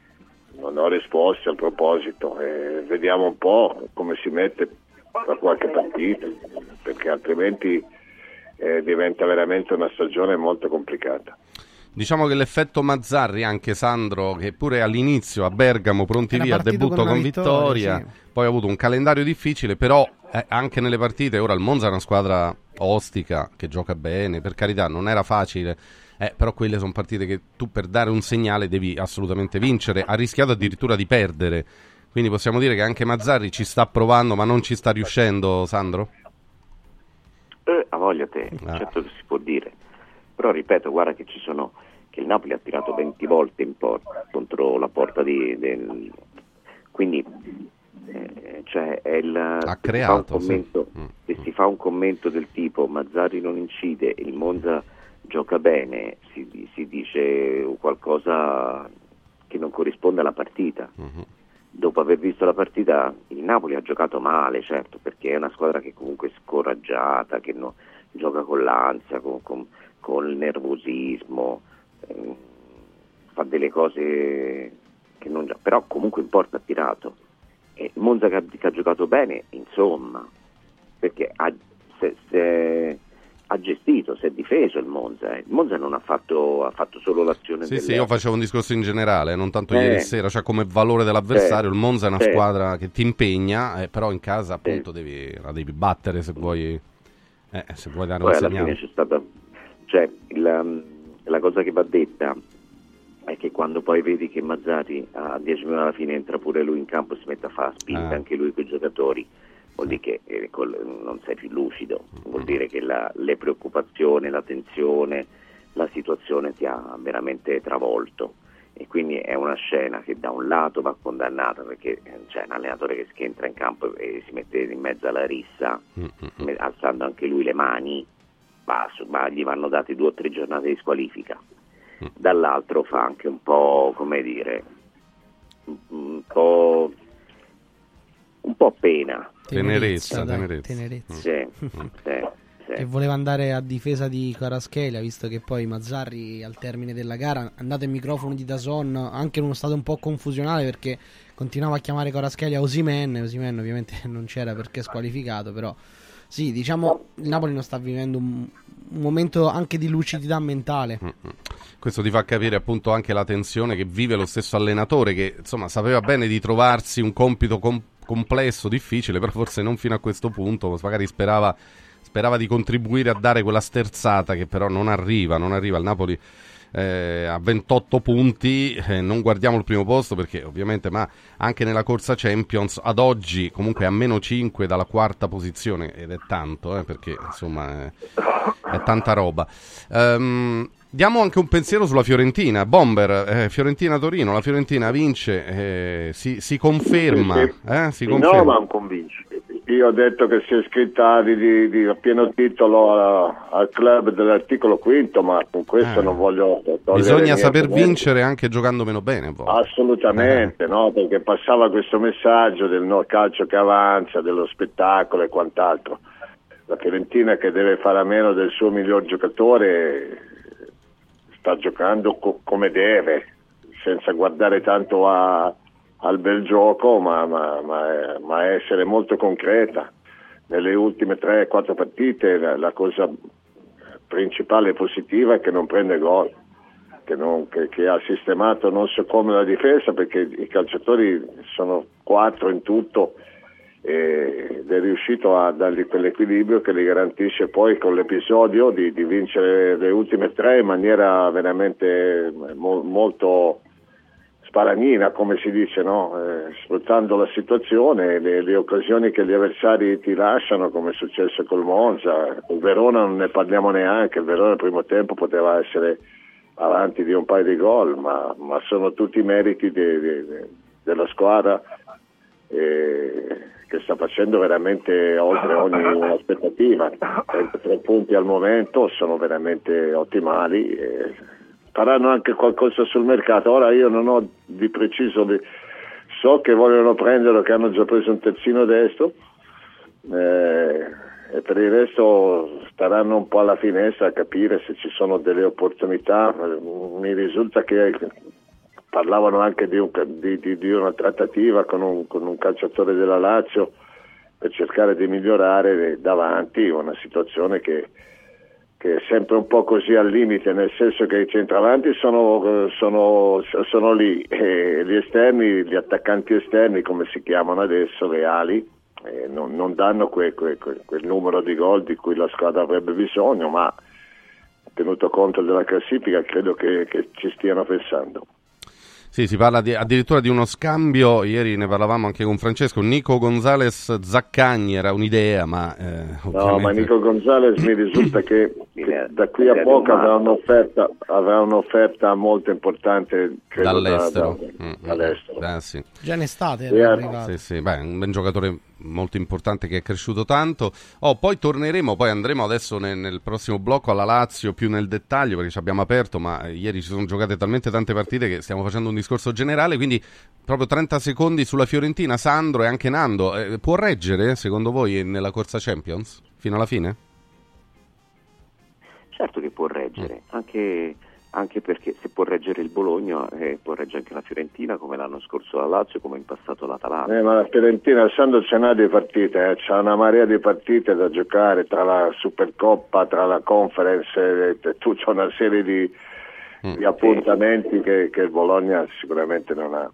Speaker 5: non ho risposte al proposito. Eh, vediamo un po' come si mette da qualche partita, perché altrimenti eh, diventa veramente una stagione molto complicata.
Speaker 1: Diciamo che l'effetto Mazzarri, anche Sandro, che pure all'inizio a Bergamo pronti via, debutto con, con vittoria, sì. poi ha avuto un calendario difficile, però eh, anche nelle partite, ora il Monza è una squadra ostica, che gioca bene, per carità non era facile, eh, però quelle sono partite che tu per dare un segnale devi assolutamente vincere, ha rischiato addirittura di perdere, quindi possiamo dire che anche Mazzarri ci sta provando ma non ci sta riuscendo, Sandro?
Speaker 4: Eh, a voglia te, ah. certo che si può dire, però ripeto, guarda che ci sono che il Napoli ha tirato 20 volte in porta contro la porta di, del... quindi eh, cioè è il,
Speaker 1: ha creato,
Speaker 4: si commento,
Speaker 1: sì. Mm,
Speaker 4: se si fa un commento del tipo Mazzari non incide, il Monza gioca bene, si, si dice qualcosa che non corrisponde alla partita. Uh-huh. Dopo aver visto la partita, il Napoli ha giocato male, certo, perché è una squadra che comunque è scoraggiata, che no, gioca con l'ansia, con, con, con il nervosismo fa delle cose che non già, però comunque in porta ha tirato. E Monza che ha, che ha, giocato bene, insomma, perché ha, se, se, ha, gestito, si è difeso il Monza. Eh. Il Monza non ha fatto, ha fatto solo l'azione.
Speaker 1: Sì, sì, io facevo un discorso in generale, non tanto eh, ieri sera, cioè come valore dell'avversario. il Monza è una squadra che ti impegna, eh, però in casa appunto devi, la devi battere se vuoi, eh, se vuoi dare
Speaker 4: Poi
Speaker 1: un
Speaker 4: alla
Speaker 1: segnale.
Speaker 4: Fine c'è stata, cioè, il, la cosa che va detta è che quando poi vedi che Mazzari a 10 minuti alla fine entra pure lui in campo e si mette a fare spinta ah. anche lui con i giocatori vuol dire che eh, non sei più lucido vuol mm. dire che la, le preoccupazioni, la tensione la situazione ti ha veramente travolto e quindi è una scena che da un lato va condannata perché eh, c'è un allenatore che entra in campo e si mette in mezzo alla rissa alzando anche lui le mani ma, ma gli vanno date due o tre giornate di squalifica. Dall'altro fa anche un po', come dire, un po', un po pena.
Speaker 1: Tenerezza,
Speaker 2: tenerezza. tenerezza.
Speaker 4: Sì, mm. sì, sì.
Speaker 2: E voleva andare a difesa di Caraschelia, visto che poi Mazzarri al termine della gara è andato ai microfoni di Dazon, anche in uno stato un po' confusionale perché continuava a chiamare Caraschelia Osimen, Osimen ovviamente non c'era perché squalificato, però sì, diciamo il Napoli non sta vivendo un, un momento anche di lucidità mentale. Mm-hmm.
Speaker 1: Questo ti fa capire appunto anche la tensione che vive lo stesso allenatore che insomma sapeva bene di trovarsi un compito com- complesso, difficile, però forse non fino a questo punto, magari sperava, sperava di contribuire a dare quella sterzata che però non arriva, non arriva. Il Napoli eh, a 28 punti, eh, non guardiamo il primo posto perché ovviamente, ma anche nella corsa Champions ad oggi comunque a meno 5 dalla quarta posizione ed è tanto eh, perché insomma è, è tanta roba. Um, Diamo anche un pensiero sulla Fiorentina. Bomber, eh, Fiorentina-Torino, la Fiorentina vince, eh, si, si, conferma. Sì, sì. Eh, si conferma.
Speaker 5: No, ma non convince. Io ho detto che si è iscritta di, di, di, a pieno titolo a, al club dell'articolo quinto, ma con questo eh. non voglio...
Speaker 1: Bisogna saper vincere anche giocando meno bene.
Speaker 5: Assolutamente, eh. no? perché passava questo messaggio del no calcio che avanza, dello spettacolo e quant'altro. La Fiorentina che deve fare a meno del suo miglior giocatore sta giocando co- come deve, senza guardare tanto a al bel gioco, ma, ma, ma, ma essere molto concreta. Nelle ultime 3-4 partite la, la, cosa principale e positiva è che non prende gol, che, non, che, che, ha sistemato non so come la difesa perché i calciatori sono 4 in tutto ed è riuscito a dargli quell'equilibrio che gli garantisce poi con l'episodio di, di vincere le ultime tre in maniera veramente mo, molto sparanina, come si dice, no? eh, sfruttando la situazione, le, le, occasioni che gli avversari ti lasciano, come è successo col Monza. Il Verona non ne parliamo neanche, il Verona al primo tempo poteva essere avanti di un paio di gol, ma, ma sono tutti meriti de, de, de, della squadra eh, che sta facendo veramente oltre ogni aspettativa. 33 punti al momento sono veramente ottimali. Eh, faranno anche qualcosa sul mercato. Ora io non ho di preciso, so che vogliono prenderlo, che hanno già preso un terzino destro eh, e per il resto staranno un po' alla finestra a capire se ci sono delle opportunità. Mi risulta che parlavano anche di, un, di, di, di una trattativa con un, con un, calciatore della Lazio per cercare di migliorare davanti una situazione che, che, è sempre un po' così al limite, nel senso che i centravanti sono, sono, sono lì e gli esterni, gli attaccanti esterni come si chiamano adesso, le ali, eh, non, non, danno que, que, quel numero di gol di cui la squadra avrebbe bisogno, ma tenuto conto della classifica credo che, che ci stiano pensando.
Speaker 1: Sì, si parla di, addirittura di uno scambio, ieri ne parlavamo anche con Francesco, Nico Gonzales Zaccagni era un'idea, ma... Eh,
Speaker 5: no, ma Nico Gonzales mi risulta che, che da qui a poco avrà un'offerta, avrà un'offerta molto importante
Speaker 1: dall'estero.
Speaker 5: Da, da, mm, mm, dall'estero.
Speaker 1: Eh, sì.
Speaker 2: Già in estate era arrivato.
Speaker 1: Sì, sì, beh, un ben giocatore molto importante che è cresciuto tanto. Oh, poi torneremo, poi andremo adesso nel, nel, prossimo blocco alla Lazio più nel dettaglio perché ci abbiamo aperto, ma ieri ci sono giocate talmente tante partite che stiamo facendo un discorso generale, quindi proprio 30 secondi sulla Fiorentina, Sandro e anche Nando, eh, può reggere secondo voi nella corsa Champions fino alla fine?
Speaker 4: Certo che può reggere, anche anche perché se può reggere il Bologna eh, può reggere anche la Fiorentina come l'anno scorso la Lazio come in passato l'Atalanta.
Speaker 5: Eh, ma la Fiorentina essendo ce n'ha di partite eh, c'ha una marea di partite da giocare tra la Supercoppa tra la Conference eh, tu c'è una serie di, mm. di appuntamenti che, che, il Bologna sicuramente non ha.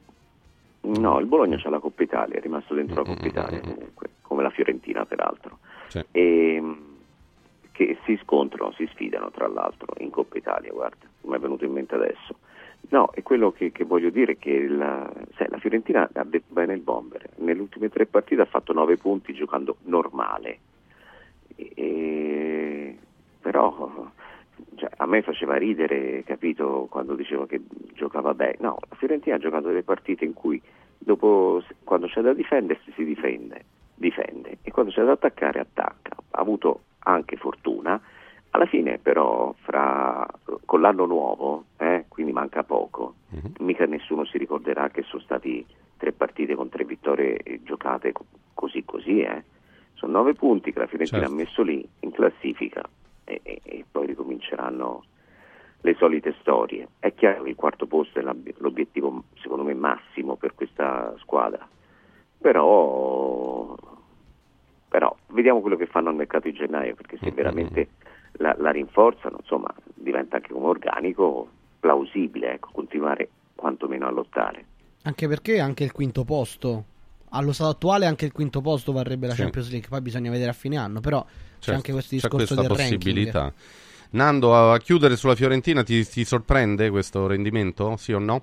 Speaker 4: No il Bologna c'ha la Coppa Italia è rimasto dentro la Coppa Italia comunque come la Fiorentina peraltro. Sì. e, ehm, che si scontrano, si sfidano tra l'altro in Coppa Italia, guarda, mi è venuto in mente adesso. No, è quello che, che voglio dire che la, sai, la, Fiorentina ha detto bene il bomber, nelle ultime tre partite ha fatto nove punti giocando normale, e, però cioè, a me faceva ridere, capito, quando dicevo che giocava bene. No, la Fiorentina ha giocato delle partite in cui dopo, quando c'è da difendersi si difende, difende e quando c'è da attaccare attacca. Ha avuto anche fortuna. Alla fine però fra, con l'anno nuovo, eh, quindi manca poco, uh-huh. mica nessuno si ricorderà che sono stati tre partite con tre vittorie giocate così così. Eh. Sono nove punti che la Fiorentina certo. ha messo lì in classifica e, e, e, poi ricominceranno le solite storie. È chiaro che il quarto posto è l'obiettivo secondo me massimo per questa squadra, però però vediamo quello che fanno al mercato di gennaio, perché se mm-hmm. veramente la, la rinforzano, insomma, diventa anche un organico plausibile, ecco, continuare quantomeno a lottare.
Speaker 2: Anche perché anche il quinto posto, allo stato attuale anche il quinto posto varrebbe la sì. Champions League, poi bisogna vedere a fine anno, però certo, c'è anche questo discorso del possibilità. ranking.
Speaker 1: Nando, a chiudere sulla Fiorentina ti, ti sorprende questo rendimento, sì o no?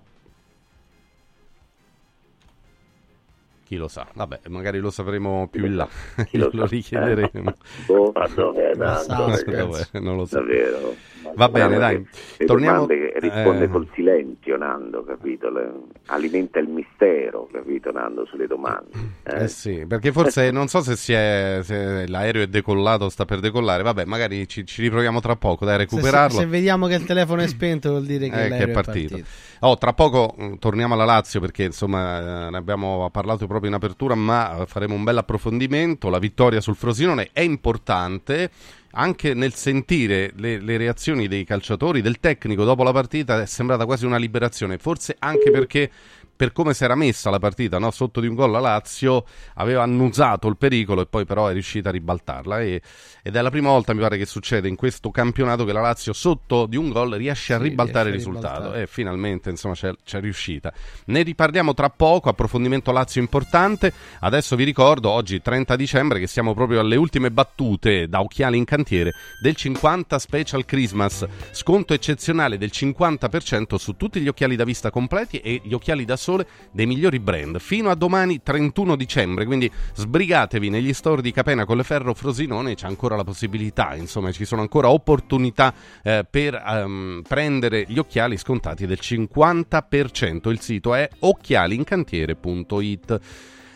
Speaker 1: Chi lo sa? Vabbè, magari lo sapremo più in là. Lo, lo richiederemo. Eh,
Speaker 5: oh, ma dov'è,
Speaker 1: dov'è? Non lo so.
Speaker 5: Davvero.
Speaker 1: Va bene, dai. Torniamo...
Speaker 4: risponde eh... col silenzio, Nando, capito? Le... Alimenta il mistero, capito, Nando, sulle domande.
Speaker 1: Eh, eh sì, perché forse non so se, è, se, l'aereo è decollato o sta per decollare. Vabbè, magari ci, ci riproviamo tra poco, dai, recuperarlo.
Speaker 2: Se, se, vediamo che il telefono è spento vuol dire che, eh, che è partito. È partito.
Speaker 1: Oh, tra poco mm, torniamo alla Lazio perché insomma eh, ne abbiamo parlato proprio in apertura, ma faremo un bel approfondimento. La vittoria sul Frosinone è importante anche nel sentire le, le, reazioni dei calciatori, del tecnico dopo la partita, è sembrata quasi una liberazione, forse anche perché per come si era messa la partita no? sotto di un gol la Lazio aveva annusato il pericolo e poi però è riuscita a ribaltarla. E, ed è la prima volta mi pare che succede in questo campionato che la Lazio sotto di un gol riesce a sì, ribaltare riesce il risultato. e finalmente insomma c'è, c'è, riuscita. Ne riparliamo tra poco approfondimento Lazio importante. Adesso vi ricordo oggi 30 dicembre che siamo proprio alle ultime battute da occhiali in cantiere del 50 Special Christmas. Sconto eccezionale del 50% su tutti gli occhiali da vista completi e gli occhiali da sole sole dei migliori brand. Fino a domani 31 dicembre, quindi sbrigatevi negli store di Capena Colleferro Frosinone, c'è ancora la possibilità, insomma ci sono ancora opportunità eh, per um, prendere gli occhiali scontati del 50%. Il sito è occhialincantiere.it.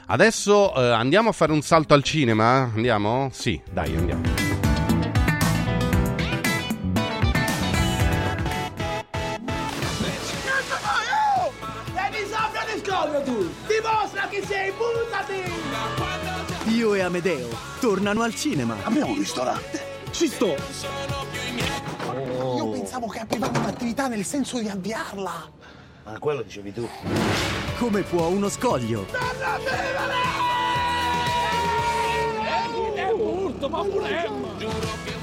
Speaker 1: Adesso eh, andiamo a fare un salto al cinema? Andiamo? Sì, dai, andiamo.
Speaker 6: Io e Amedeo tornano al cinema.
Speaker 7: Abbiamo un ristorante.
Speaker 6: Ci sto.
Speaker 7: Oh. Io pensavo che aprivamo un'attività nel senso di avviarla.
Speaker 8: Ma quello dicevi tu.
Speaker 6: Come può uno scoglio?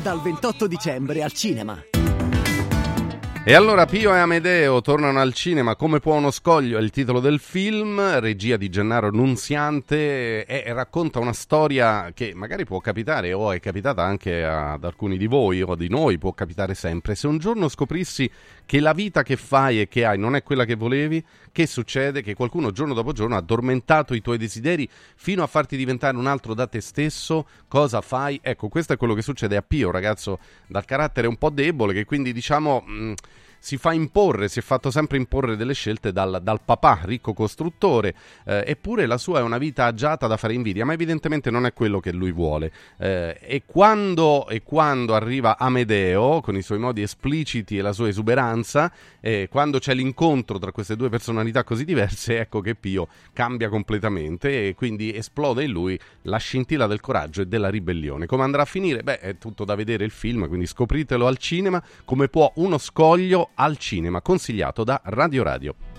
Speaker 6: Dal 28 dicembre al cinema.
Speaker 1: E allora Pio e Amedeo tornano al cinema come può uno scoglio, è il titolo del film, regia di Gennaro Nunziante e racconta una storia che magari può capitare o è capitata anche ad alcuni di voi o di noi, può capitare sempre. Se un giorno scoprissi che la vita che fai e che hai non è quella che volevi, che succede? Che qualcuno giorno dopo giorno ha addormentato i tuoi desideri fino a farti diventare un altro da te stesso, cosa fai? Ecco, questo è quello che succede a Pio, ragazzo dal carattere un po' debole, che quindi diciamo... Mh, si fa imporre, si è fatto sempre imporre delle scelte dal, dal papà, ricco costruttore, eh, eppure la sua è una vita agiata da fare invidia, ma evidentemente non è quello che lui vuole. Eh, e, quando, e, quando, arriva Amedeo, con i suoi modi espliciti e la sua esuberanza, eh, quando c'è l'incontro tra queste due personalità così diverse, ecco che Pio cambia completamente e quindi esplode in lui la scintilla del coraggio e della ribellione. Come andrà a finire? Beh, è tutto da vedere il film, quindi scopritelo al cinema, come può uno scoglio al cinema, consigliato da Radio Radio.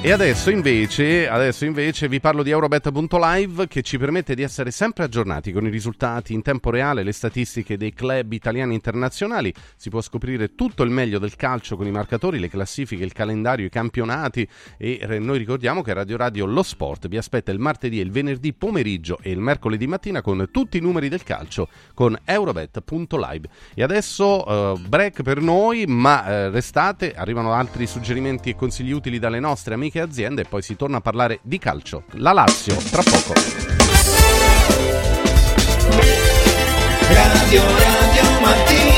Speaker 1: E adesso invece, adesso invece vi parlo di Eurobet.live che ci permette di essere sempre aggiornati con i risultati in tempo reale, le statistiche dei club italiani internazionali. Si può scoprire tutto il meglio del calcio con i marcatori, le classifiche, il calendario, i campionati. E noi ricordiamo che Radio Radio Lo Sport vi aspetta il martedì e il venerdì pomeriggio e il mercoledì mattina con tutti i numeri del calcio con Eurobet.live. E adesso uh, break per noi, ma uh, restate, arrivano altri suggerimenti e consigli utili dalle nostre amiche amiche aziende e poi si torna a parlare di calcio. La Lazio, tra poco. Radio Radio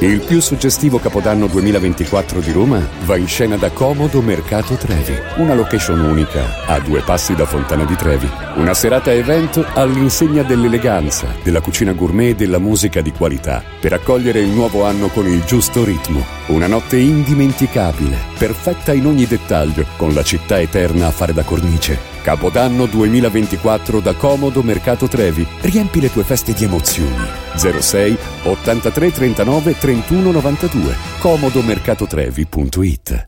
Speaker 9: Il più suggestivo Capodanno 2024 di Roma va in scena da Comodo Mercato Trevi, una location unica a due passi da Fontana di Trevi. Una serata evento all'insegna dell'eleganza, della cucina gourmet e della musica di qualità, per accogliere il nuovo anno con il giusto ritmo. Una notte indimenticabile, perfetta in ogni dettaglio, con la città eterna a fare da cornice. Capodanno 2024 da Comodo Mercato Trevi. Riempi le tue feste di emozioni. 06 83 39 31 92. comodomercatotrevi.it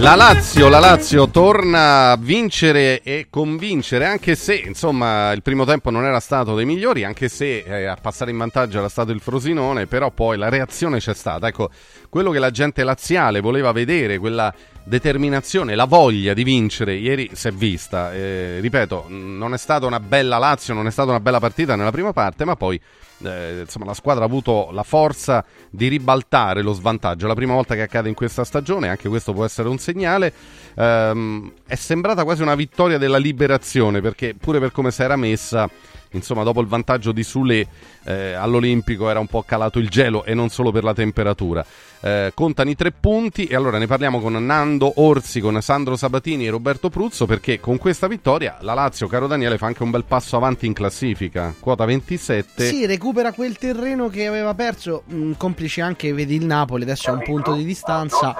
Speaker 1: La Lazio, la Lazio torna a vincere e convincere, anche se insomma il primo tempo non era stato dei migliori, anche se eh, a passare in vantaggio era stato il Frosinone, però poi la reazione c'è stata. Ecco, quello che la gente laziale voleva vedere, quella determinazione, la voglia di vincere, ieri si è vista. Eh, ripeto, non è stata una bella Lazio, non è stata una bella partita nella prima parte, ma poi eh, insomma, la squadra ha avuto la forza di ribaltare lo svantaggio. La prima volta che accade in questa stagione, anche questo può essere un segnale. Ehm, è sembrata quasi una vittoria della liberazione, perché pure per come si era messa, insomma, dopo il vantaggio di Sule eh, all'Olimpico era un po' calato il gelo e non solo per la temperatura. Eh, contano i tre punti e allora ne parliamo con Nando Orsi, con Sandro Sabatini e Roberto Pruzzo perché con questa vittoria la Lazio, caro Daniele, fa anche un bel passo avanti in classifica, quota 27.
Speaker 2: Sì, recupera quel terreno che aveva perso, mh, complice anche, vedi il Napoli, adesso è un punto di distanza,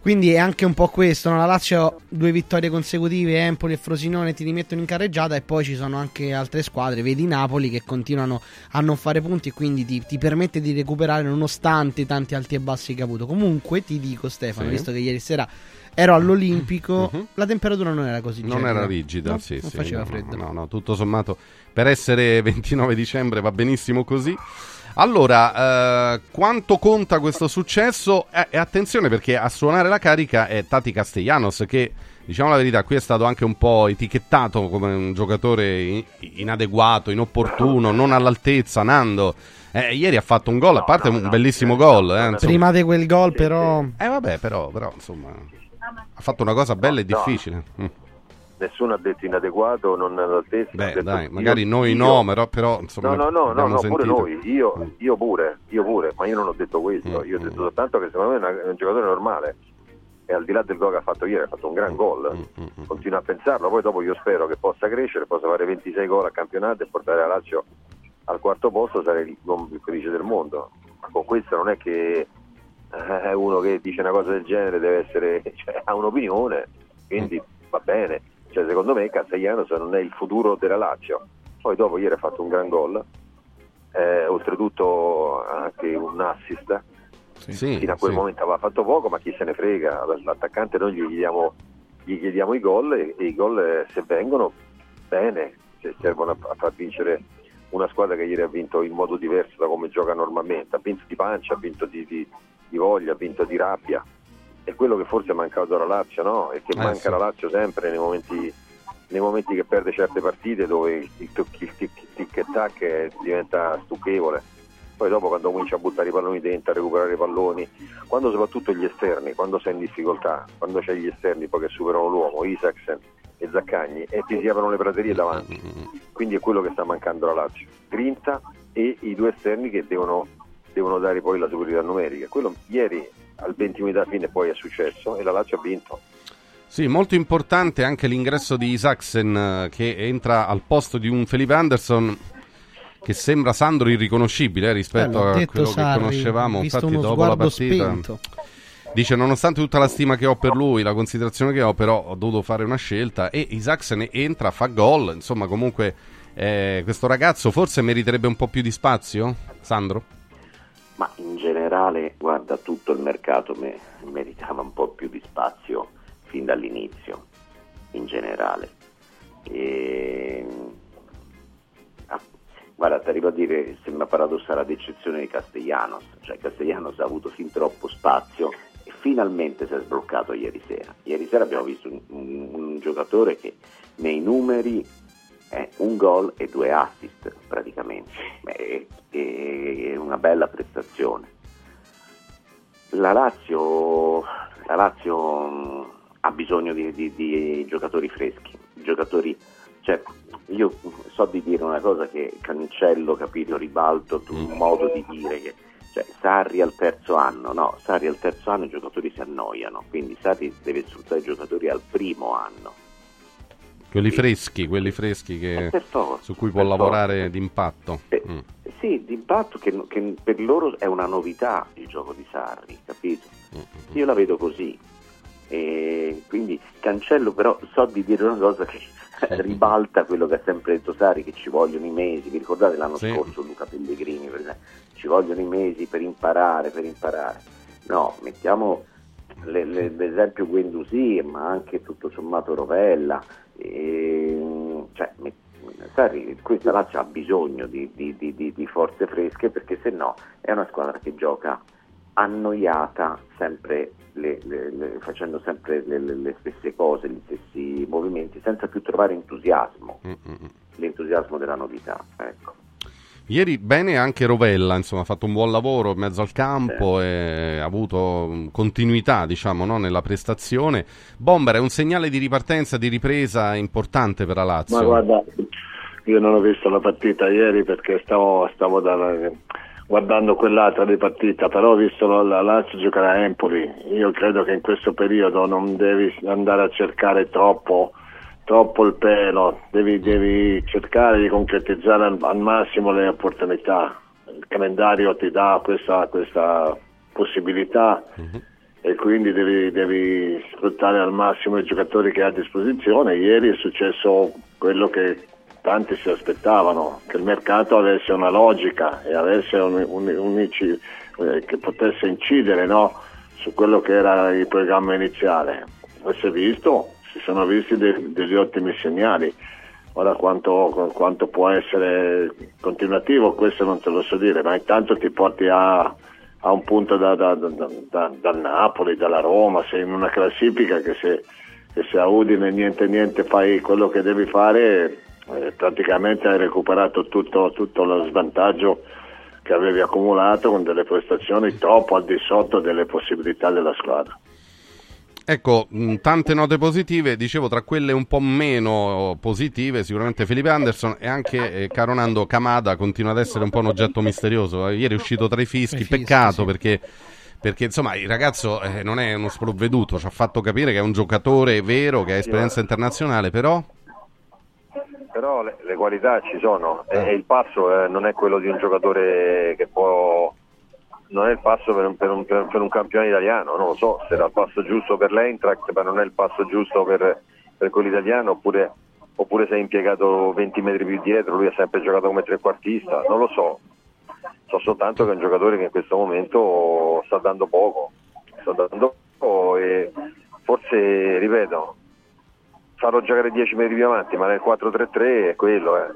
Speaker 2: quindi è anche un po' questo, no? la Lazio due vittorie consecutive, Empoli e Frosinone ti rimettono in carreggiata e poi ci sono anche altre squadre, vedi Napoli che continuano a non fare punti e quindi ti, ti permette di recuperare nonostante tanti alti e bassi che avuto. Comunque ti dico Stefano,
Speaker 1: Sì.
Speaker 2: visto che ieri sera ero all'Olimpico, la temperatura non era così
Speaker 1: Non
Speaker 2: gelida.
Speaker 1: era rigida,
Speaker 2: No,
Speaker 1: sì,
Speaker 2: non
Speaker 1: sì,
Speaker 2: faceva
Speaker 1: no,
Speaker 2: freddo.
Speaker 1: No, no, tutto sommato per essere 29 dicembre va benissimo così. Allora, eh, quanto conta questo successo? Eh, e attenzione perché a suonare la carica è Tati Castellanos che, diciamo la verità, qui è stato anche un po' etichettato come un giocatore in- inadeguato, inopportuno, non all'altezza, Nando. Eh, ieri ha fatto un gol, a parte un bellissimo gol. Eh.
Speaker 2: Prima di quel gol però...
Speaker 1: Eh vabbè, però, però insomma, ha fatto una cosa bella e difficile. Mm.
Speaker 3: Nessuno ha detto inadeguato, non all'altezza.
Speaker 1: Beh,
Speaker 3: detto
Speaker 1: dai,
Speaker 3: io-
Speaker 1: magari noi
Speaker 3: io-
Speaker 1: no, però, però insomma,
Speaker 3: No, no, no, no, pure noi, io, io pure, io pure, ma io non ho detto questo,
Speaker 1: Mm,
Speaker 3: io ho detto soltanto che secondo me è una- è un giocatore normale e al di là del gol che ha fatto ieri ha fatto un
Speaker 1: Mm,
Speaker 3: gran gol, continua a pensarlo, poi dopo io spero che possa crescere, possa fare 26 gol a campionato e portare la Lazio al quarto posto, sarei il uomo più felice del mondo, ma con questo non è che eh, uno che dice una cosa del genere deve essere, cioè, ha un'opinione, quindi va bene. Cioè, secondo me Castellanos non è il futuro della Lazio. Poi dopo ieri ha fatto un gran gol, eh, oltretutto anche un assist.
Speaker 1: Sì,
Speaker 3: Fino a quel
Speaker 1: sì.
Speaker 3: momento aveva fatto poco, ma chi se ne frega, l'attaccante noi gli chiediamo, gli chiediamo i gol e, e i gol eh, se vengono bene, se servono a, a far vincere una squadra che ieri ha vinto in modo diverso da come gioca normalmente, ha vinto di pancia, ha vinto di, di- di voglia, ha vinto di rabbia. È quello che forse è mancato alla Lazio, no? E che
Speaker 1: Eh,
Speaker 3: manca
Speaker 1: sì.
Speaker 3: alla Lazio sempre nei momenti, nei momenti che perde certe partite dove il, tic- il tic, tic e tac diventa stucchevole. Poi dopo quando cominci a buttare i palloni dentro, a recuperare i palloni, quando soprattutto gli esterni, quando sei in difficoltà, quando c'hai gli esterni poi che superano l'uomo, Isaacsen e Zaccagni, e ti si aprono le praterie davanti. Quindi è quello che sta mancando alla Lazio. Grinta e i due esterni che devono, devono dare poi la superiorità numerica. Quello ieri al 20 minuti alla fine poi è successo e la Lazio ha vinto.
Speaker 1: Sì, molto importante anche l'ingresso di Isaacsen eh, che entra al posto di un Felipe Anderson che sembra Sandro irriconoscibile eh, rispetto
Speaker 2: Eh,
Speaker 1: a quello
Speaker 2: Sarri,
Speaker 1: che conoscevamo. Infatti, dopo la partita
Speaker 2: spento.
Speaker 1: Dice: Nonostante tutta la stima che ho per lui, la considerazione che ho, però ho dovuto fare una scelta. E Isaacsen entra, fa gol. Insomma, comunque, eh, questo ragazzo forse meriterebbe un po' più di spazio, Sandro?
Speaker 4: Ma in generale, guarda, tutto il mercato me- meritava un po' più di spazio fin dall'inizio, in generale. E... ah, guarda, ti arrivo a dire, sembra paradossale ad eccezione di Castellanos, cioè Castellanos ha avuto fin troppo spazio finalmente si è sbloccato ieri sera. Ieri sera abbiamo visto un, un- un giocatore che nei numeri è un gol e due assist praticamente, è, è una bella prestazione. La Lazio, la Lazio mh, ha bisogno di, di- di giocatori freschi, giocatori, cioè, io so di dire una cosa che Cancello, capito, ribalto un modo di dire che cioè, Sarri al terzo anno, no, Sarri al terzo anno i giocatori si annoiano, quindi Sarri deve sfruttare i giocatori al primo anno.
Speaker 1: Quelli freschi, quelli freschi che-
Speaker 4: Eh, forza,
Speaker 1: su cui può lavorare d'impatto. Mm.
Speaker 4: Sì, d'impatto che, che per loro è una novità il gioco di Sarri, capito? Io la vedo così. E quindi Cancello però so di dire una cosa che ribalta quello che ha sempre detto Sarri, che ci vogliono i mesi, vi ricordate l'anno
Speaker 1: Sì.
Speaker 4: scorso Luca Pellegrini, per esempio? ci vogliono i mesi per imparare, per imparare. No, mettiamo le- le- l'esempio Guendouzi, ma anche tutto sommato Rovella. E, cioè, met- Sarri, questa Lazio ha bisogno di, di- di- di- di forze fresche perché se no è una squadra che gioca annoiata sempre le- le- le- facendo sempre le, le- le stesse cose, gli stessi movimenti, senza più trovare entusiasmo, l'entusiasmo della novità. Ecco.
Speaker 1: Ieri bene anche Rovella, insomma, ha fatto un buon lavoro in mezzo al campo e ha avuto mm, continuità, diciamo, no, nella prestazione. Bomber è un segnale di ripartenza, di ripresa importante per la Lazio.
Speaker 5: Ma guarda, io non ho visto la partita ieri perché stavo, stavo da- guardando quell'altra di partita, però ho visto la, la Lazio giocare a Empoli. Io credo che in questo periodo non devi andare a cercare troppo, troppo il pelo, devi, devi cercare di concretizzare al, al massimo le opportunità. Il calendario ti dà questa, questa possibilità e quindi devi, devi sfruttare al massimo i giocatori che hai a disposizione. Ieri è successo quello che tanti si aspettavano, che il mercato avesse una logica e avesse un, un- unici- eh, che potesse incidere no, su quello che era il programma iniziale. Si è visto, si sono visti de- degli ottimi segnali. Ora quanto, quanto può essere continuativo, questo non te lo so dire, ma intanto ti porti a, a un punto da- da- da- dal Napoli, dalla Roma, sei in una classifica che se, che se a Udine niente niente fai quello che devi fare, eh, praticamente hai recuperato tutto, tutto lo svantaggio che avevi accumulato con delle prestazioni troppo al di sotto delle possibilità della squadra.
Speaker 1: Ecco, mh, tante note positive, dicevo tra quelle un po' meno positive, sicuramente Felipe Anderson e anche eh, caro Nando Kamada continua ad essere un po' un oggetto misterioso. Eh, Ieri è uscito tra i fischi,
Speaker 2: fischi,
Speaker 1: peccato
Speaker 2: sì.
Speaker 1: perché, perché insomma il ragazzo eh, non è uno sprovveduto, ci ha fatto capire che è un giocatore vero, che ha esperienza internazionale, però
Speaker 3: Però le, le qualità ci sono e, e il passo eh, non è quello di un giocatore che può... non è il passo per un, per un- per un campione italiano, non lo so se era il passo giusto per l'Eintracht, ma non è il passo giusto per, per quello italiano, oppure, oppure se è impiegato 20 metri più dietro, lui ha sempre giocato come trequartista, non lo so. So soltanto che è un giocatore che in questo momento sta dando poco, sta dando poco e forse, ripeto, farlo giocare 10 metri più avanti, ma nel 4-3-3 è quello, eh.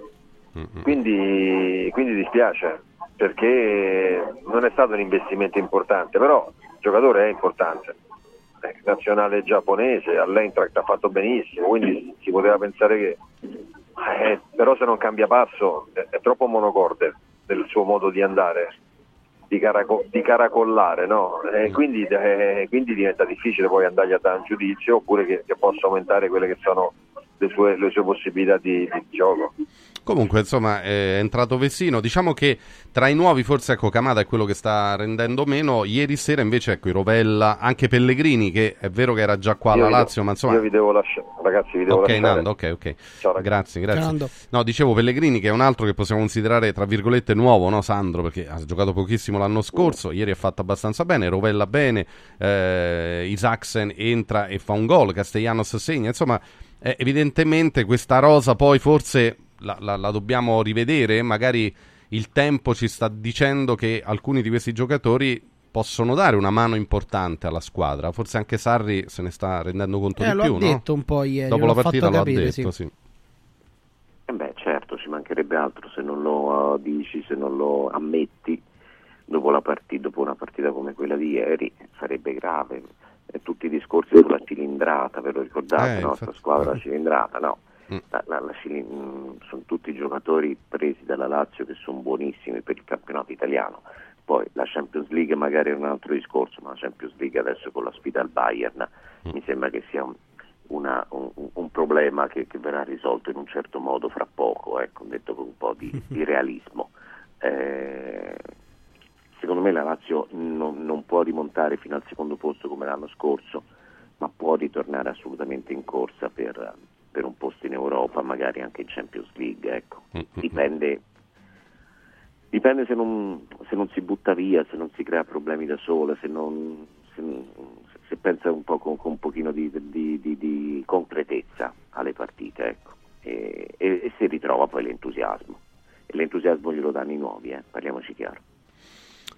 Speaker 3: Quindi, quindi dispiace perché non è stato un investimento importante, però il giocatore è importante. Eh, nazionale giapponese, all'Eintracht ha fatto benissimo, quindi si poteva pensare che eh, però se non cambia passo è, è troppo monocorde del suo modo di andare. Di, caraco- di caracollare, no? E quindi, eh, quindi diventa difficile poi andargli a dare un giudizio oppure che, che possa aumentare quelle che sono le sue, le sue possibilità di, di gioco.
Speaker 1: Comunque, insomma, è entrato Vessino. Diciamo che tra i nuovi, forse ecco, Camada è quello che sta rendendo meno. Ieri sera, invece, ecco, i Rovella, anche Pellegrini, che è vero che era già qua alla Lazio, ma insomma.
Speaker 3: Io vi devo lasciare, ragazzi, vi devo
Speaker 1: Ok,
Speaker 3: lasciare.
Speaker 1: Nando, ok, ok.
Speaker 3: Ciao, ragazzi.
Speaker 1: Grazie, grazie.
Speaker 2: Ciao, Nando.
Speaker 1: No, dicevo Pellegrini, che è un altro che possiamo considerare, tra virgolette, nuovo, no, Sandro? Perché ha giocato pochissimo l'anno scorso. Ieri ha fatto abbastanza bene. Rovella bene. Eh, Isaacsen entra e fa un gol. Castellanos segna. Insomma, eh, evidentemente questa rosa poi forse la, la- la dobbiamo rivedere. Magari il tempo ci sta dicendo che alcuni di questi giocatori possono dare una mano importante alla squadra. Forse anche Sarri se ne sta rendendo conto
Speaker 2: Eh,
Speaker 1: di
Speaker 2: lo
Speaker 1: più,
Speaker 2: ha
Speaker 1: no?
Speaker 2: detto un po' ieri,
Speaker 1: Dopo la partita lo
Speaker 2: capire,
Speaker 1: ha detto,
Speaker 2: sì.
Speaker 1: sì.
Speaker 4: Eh beh, certo, ci mancherebbe altro se non lo eh, dici, se non lo ammetti dopo, la parti- dopo una partita come quella di ieri, sarebbe grave. E tutti i discorsi sulla cilindrata, ve lo ricordate,
Speaker 1: Eh,
Speaker 4: no?
Speaker 1: infatti.
Speaker 4: Questa squadra la cilindrata, no.
Speaker 1: Mm.
Speaker 4: La- la- la cilin- mm, sono tutti giocatori presi dalla Lazio che sono buonissimi per il campionato italiano. Poi la Champions League magari è un altro discorso, ma la Champions League adesso con la sfida al Bayern
Speaker 1: Mm.
Speaker 4: mi sembra che sia un, una- un- un problema che, che verrà risolto in un certo modo fra poco, ecco, detto con un po' di, di realismo. Eh, secondo me la Lazio non, non può rimontare fino al secondo posto come l'anno scorso, ma può ritornare assolutamente in corsa per, per un posto in Europa, magari anche in Champions League. Ecco. Dipende, dipende se, non, se non si butta via, se non si crea problemi da sola, se, non, se, se pensa un po' con, con un pochino di, di- di- di concretezza alle partite ecco. e, e- e si ritrova poi l'entusiasmo. E l'entusiasmo glielo danno i nuovi, eh, parliamoci chiaro.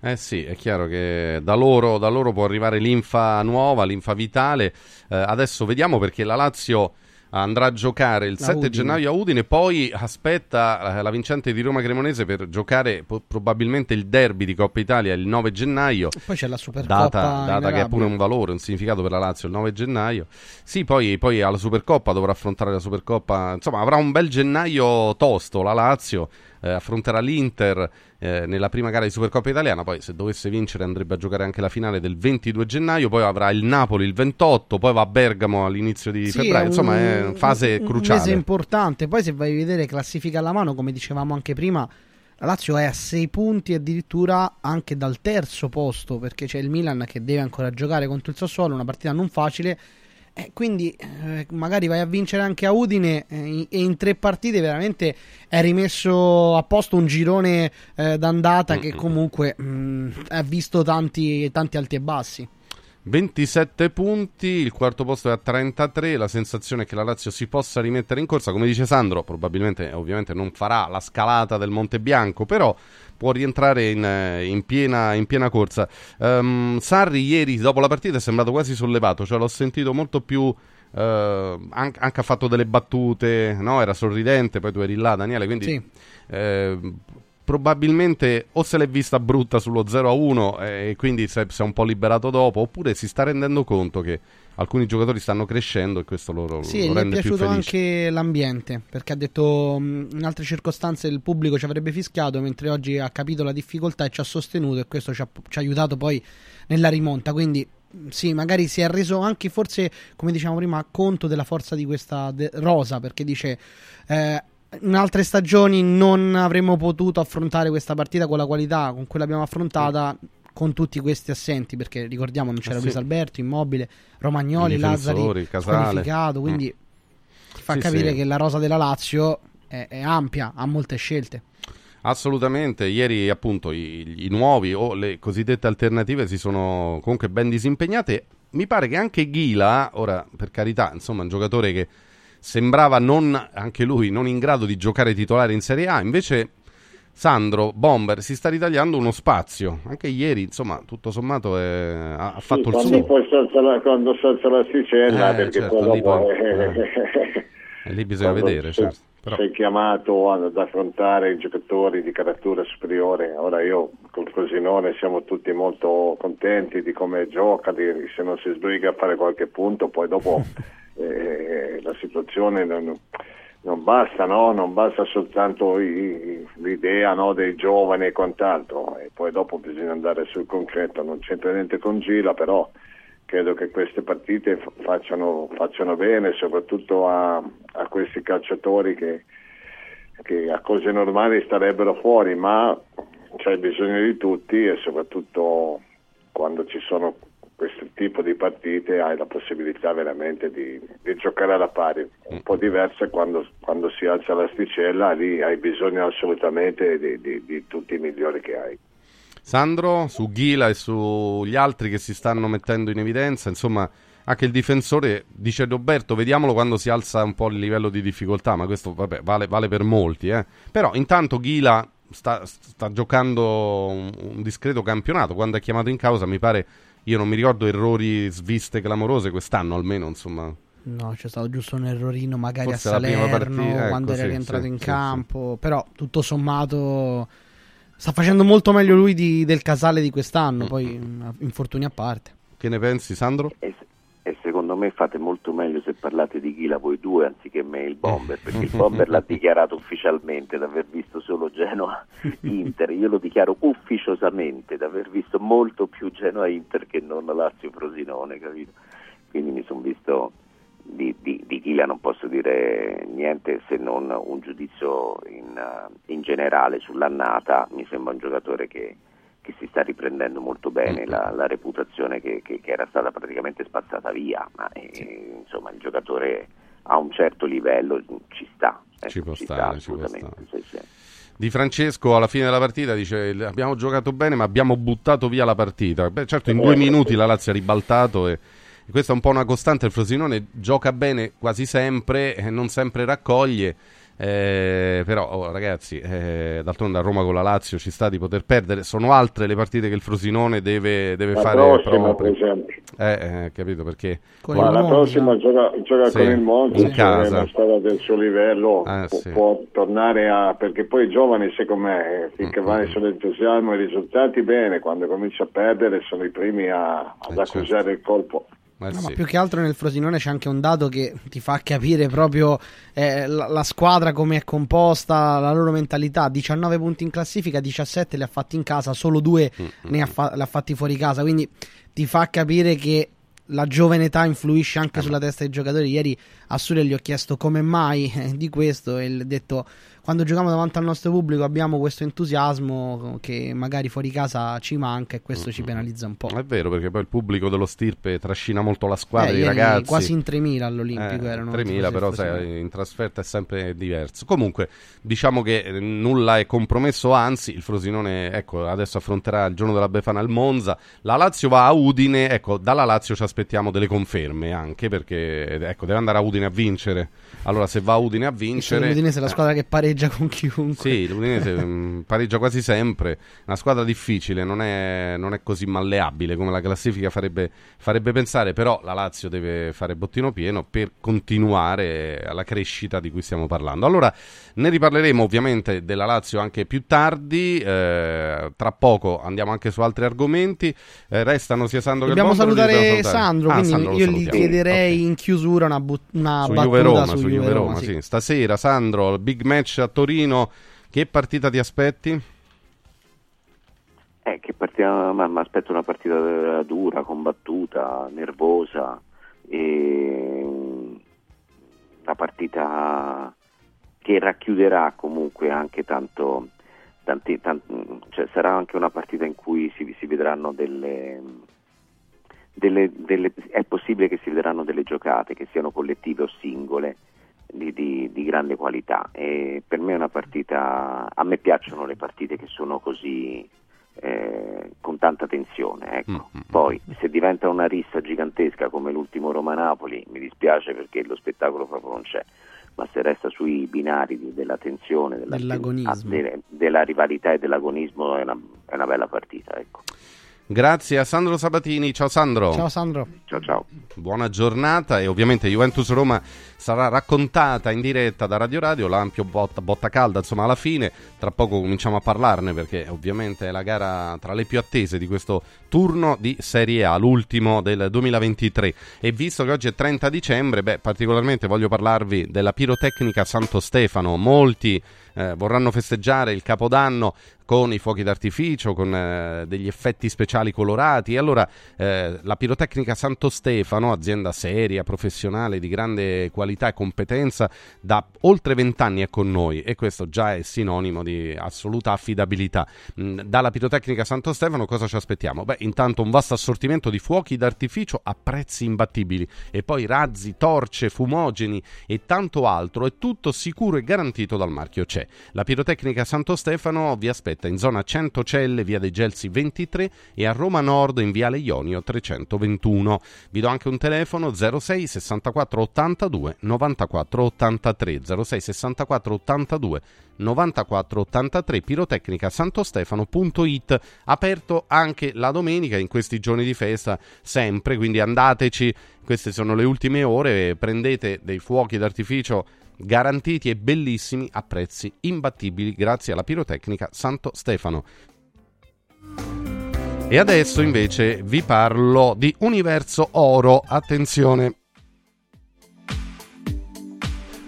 Speaker 1: Eh sì, è chiaro che da loro, da loro può arrivare linfa nuova, linfa vitale. Eh, adesso vediamo perché la Lazio andrà a giocare il
Speaker 2: La
Speaker 1: 7
Speaker 2: Udine.
Speaker 1: gennaio a Udine, poi aspetta eh, la vincente di Roma Cremonese per giocare po- probabilmente il derby di Coppa Italia il 9 gennaio.
Speaker 2: Poi c'è la Supercoppa
Speaker 1: Data, data che ha pure un valore, un significato per la Lazio il 9 gennaio. Sì, poi, poi alla Supercoppa dovrà affrontare la Supercoppa. Insomma, avrà un bel gennaio tosto la Lazio. Eh, affronterà l'Inter eh, nella prima gara di Supercoppa italiana. Poi, se dovesse vincere, andrebbe a giocare anche la finale del 22 gennaio. Poi avrà il Napoli il 28. Poi va a Bergamo all'inizio di
Speaker 2: Sì,
Speaker 1: febbraio.
Speaker 2: un-
Speaker 1: Insomma, è una fase
Speaker 2: un-
Speaker 1: cruciale.
Speaker 2: Un mese importante. Poi, se vai a vedere classifica alla mano, come dicevamo anche prima, la Lazio è a 6 punti addirittura anche dal terzo posto. Perché c'è il Milan che deve ancora giocare contro il Sassuolo, una partita non facile. E quindi eh, magari vai a vincere anche a Udine eh, e in tre partite veramente è rimesso a posto un girone eh, d'andata che comunque mh, ha visto tanti, tanti alti e bassi.
Speaker 1: 27 punti, il quarto posto è a 33, la sensazione è che la Lazio si possa rimettere in corsa, come dice Sandro, probabilmente ovviamente non farà la scalata del Monte Bianco, però può rientrare in, eh, in piena, in piena corsa. Ehm, Sarri ieri dopo la partita è sembrato quasi sollevato, cioè l'ho sentito molto più... eh, anche, anche ha fatto delle battute, no? era sorridente, poi tu eri là Daniele, quindi
Speaker 2: Sì.
Speaker 1: eh, probabilmente o se l'è vista brutta sullo 0-1 e quindi si è, si è un po' liberato dopo, oppure si sta rendendo conto che alcuni giocatori stanno crescendo e questo lo,
Speaker 2: Sì,
Speaker 1: lo
Speaker 2: è
Speaker 1: rende più
Speaker 2: piaciuto
Speaker 1: felice.
Speaker 2: anche l'ambiente, perché ha detto mh, in altre circostanze il pubblico ci avrebbe fischiato, mentre oggi ha capito la difficoltà e ci ha sostenuto e questo ci ha, ci ha aiutato poi nella rimonta, quindi mh, sì, magari si è reso anche forse, come diciamo prima, conto della forza di questa de- rosa, perché dice... Eh, in altre stagioni non avremmo potuto affrontare questa partita con la qualità con cui l'abbiamo affrontata con tutti questi assenti perché ricordiamo non c'era
Speaker 1: sì.
Speaker 2: Luis Alberto, Immobile, Romagnoli, Lazzari squalificato, quindi
Speaker 1: Mm.
Speaker 2: ti fa
Speaker 1: Sì,
Speaker 2: capire
Speaker 1: sì.
Speaker 2: che la rosa della Lazio è, è ampia, ha molte scelte.
Speaker 1: Assolutamente, ieri appunto i, i nuovi o le cosiddette alternative si sono comunque ben disimpegnate. Mi pare che anche Ghila, ora per carità, insomma, un giocatore che sembrava non, anche lui, non in grado di giocare titolare in Serie A, invece Sandro Bomber si sta ritagliando uno spazio. Anche ieri, insomma, tutto sommato è- ha, ha fatto il
Speaker 5: quando
Speaker 1: suo.
Speaker 5: poi salza la, quando salza l'asticella
Speaker 1: Eh,
Speaker 5: perché
Speaker 1: certo,
Speaker 5: poi dopo eh,
Speaker 1: E lì bisogna
Speaker 5: quando
Speaker 1: vedere,
Speaker 5: sei,
Speaker 1: certo. Però-
Speaker 5: sei chiamato ad affrontare i giocatori di caratura superiore ora io col Cosinone siamo tutti molto contenti di come gioca di- se non si sbriga a fare qualche punto poi dopo eh, la situazione non, non basta, no? non basta soltanto i, l'idea no, dei giovani e quant'altro, e poi dopo bisogna andare sul concreto, non c'entra niente con Gila, però credo che queste partite facciano, facciano bene, soprattutto a, a questi calciatori che, che, a cose normali starebbero fuori, ma c'è bisogno di tutti e soprattutto quando ci sono questo tipo di partite hai la possibilità veramente di, di giocare alla pari, un po' diversa quando, quando, si alza l'asticella, lì hai bisogno assolutamente di, di, di tutti i migliori che hai.
Speaker 1: Sandro, su Ghila e sugli altri che si stanno mettendo in evidenza, insomma anche il difensore dice Roberto, vediamolo quando si alza un po' il livello di difficoltà, ma questo vabbè, vale, vale, per molti. Eh. Però intanto Ghila sta, sta giocando un, un, discreto campionato, quando è chiamato in causa mi pare io non mi ricordo errori sviste clamorose quest'anno almeno, insomma.
Speaker 2: No, c'è stato giusto un errorino magari Forse a Salerno partita, quando ecco, era rientrato sì, in sì, campo, sì. però tutto sommato sta facendo molto meglio lui di, del Casale di quest'anno, mm. poi infortuni a parte.
Speaker 1: Che ne pensi Sandro?
Speaker 4: Me fate molto meglio se parlate di Ghila voi due anziché me il Bomber, perché il Bomber l'ha dichiarato ufficialmente di aver visto solo Genoa Inter, io lo dichiaro ufficiosamente di aver visto molto più Genoa Inter che non Lazio Frosinone, capito? Quindi mi sono visto di, di, di Ghila non posso dire niente se non un giudizio in, in generale sull'annata, mi sembra un giocatore che che si sta riprendendo molto bene mm-hmm. la, la, reputazione che, che, che, era stata praticamente spazzata via, ma eh, insomma il giocatore a un certo livello ci sta.
Speaker 1: Eh, ci può ci stare, sta, ci può stare. Sì, sì. Di Francesco alla fine della partita dice abbiamo giocato bene ma abbiamo buttato via la partita. Beh, certo in due minuti la Lazio ha ribaltato e, e questa è un po' una costante, il Frosinone gioca bene quasi sempre e non sempre raccoglie eh, però oh, ragazzi, eh, d'altronde a Roma con la Lazio ci sta di poter perdere. Sono altre le partite che il Frosinone deve, deve
Speaker 5: la
Speaker 1: fare
Speaker 5: prossima, per esempio.
Speaker 1: Eh, eh, capito perché?
Speaker 5: Con Ma la prossima gioca, gioca sì, con il Monza, in casa. è una storia del suo livello, ah, può, sì. può, tornare a... perché poi i giovani secondo me, eh, finché mm-hmm. vai sull'entusiasmo e i risultati bene, quando comincia a perdere sono i primi a, ad eh, accusare certo. il colpo.
Speaker 2: No, sì. Ma più che altro nel Frosinone c'è anche un dato che ti fa capire proprio eh, la, la, squadra come è composta, la loro mentalità. 19 punti in classifica, 17 li ha fatti in casa, solo 2 mm-hmm. ne ha, fa- ha fatti fuori casa. Quindi ti fa capire che la giovane età influisce anche eh, sulla testa dei giocatori. Ieri a Sule gli ho chiesto come mai eh, di questo e ho detto quando giochiamo davanti al nostro pubblico abbiamo questo entusiasmo che magari fuori casa ci manca e questo mm-hmm. ci penalizza un po'.
Speaker 1: È vero perché poi il pubblico dello Stirpe trascina molto la squadra, eh, i ragazzi.
Speaker 2: Quasi in 3.000 all'Olimpico
Speaker 1: eh,
Speaker 2: erano.
Speaker 1: 3.000 però sai, in trasferta è sempre diverso. Comunque diciamo che eh, nulla è compromesso, anzi il Frosinone ecco, adesso affronterà il giorno della Befana al Monza, la Lazio va a Udine, ecco dalla Lazio ci aspettiamo delle conferme anche perché ecco, deve andare a Udine a vincere. Allora se va a Udine a vincere...
Speaker 2: L'Udinese è la squadra che pareggia pareggia con chiunque.
Speaker 1: Sì, l'Udinese mm, pareggia quasi sempre. Una squadra difficile, non è, non è così malleabile come la classifica farebbe, farebbe, pensare. Però la Lazio deve fare bottino pieno per continuare alla crescita di cui stiamo parlando. Allora, ne riparleremo ovviamente della Lazio anche più tardi. Eh, tra poco andiamo anche su altri argomenti. Eh, restano sia Sandro
Speaker 2: Dobbiamo che salutare, salutare Sandro. Ah, quindi Sandro io gli chiederei okay. in chiusura una, but- una
Speaker 1: su
Speaker 2: battuta
Speaker 1: Juve Roma,
Speaker 2: su,
Speaker 1: Juve Roma. Sì. Sì. Stasera, Sandro, big match a Torino, che partita ti aspetti?
Speaker 4: Eh, che partita, ma, ma aspetto una partita dura, combattuta, nervosa, e una partita che racchiuderà comunque anche tanto, tanti, tanti, cioè sarà anche una partita in cui si, si vedranno delle, delle, delle, è possibile che si vedranno delle giocate, che siano collettive o singole, di, di, di, grande qualità e per me è una partita, a me piacciono le partite che sono così eh, con tanta tensione, ecco. mm-hmm. poi se diventa una rissa gigantesca come l'ultimo Roma-Napoli mi dispiace perché lo spettacolo proprio non c'è, ma se resta sui binari della tensione, della,
Speaker 2: dell'agonismo.
Speaker 4: Ah, della rivalità e dell'agonismo è una, è una bella partita. Ecco.
Speaker 1: Grazie a Sandro Sabatini. Ciao Sandro.
Speaker 2: Ciao Sandro.
Speaker 4: Ciao ciao.
Speaker 1: Buona giornata e ovviamente Juventus Roma sarà raccontata in diretta da Radio Radio, l'ampio botta, botta calda, insomma alla fine, tra poco cominciamo a parlarne perché ovviamente è la gara tra le più attese di questo turno di Serie A, l'ultimo del 2023 e visto che oggi è 30 dicembre, beh particolarmente voglio parlarvi della pirotecnica Santo Stefano, molti eh, vorranno festeggiare il Capodanno con i fuochi d'artificio, con eh, degli effetti speciali colorati. Allora eh, la pirotecnica Santo Stefano, azienda seria, professionale, di grande qualità e competenza, da oltre vent'anni è con noi e questo già è sinonimo di assoluta affidabilità. Mm, dalla pirotecnica Santo Stefano cosa ci aspettiamo? Beh, intanto un vasto assortimento di fuochi d'artificio a prezzi imbattibili e poi razzi, torce, fumogeni e tanto altro, è tutto sicuro e garantito dal marchio CE. La pirotecnica Santo Stefano vi aspetta in zona Centocelle, via dei Gelsi 23 e a Roma Nord in viale Ionio 321. Vi do anche un telefono 06 64 82 94 83 06 64 82 94 83 pirotecnica santostefano.it aperto anche la domenica in questi giorni di festa sempre quindi andateci queste sono le ultime ore prendete dei fuochi d'artificio garantiti e bellissimi a prezzi imbattibili grazie alla pirotecnica Santo Stefano. E adesso invece vi parlo di Universo Oro. Attenzione,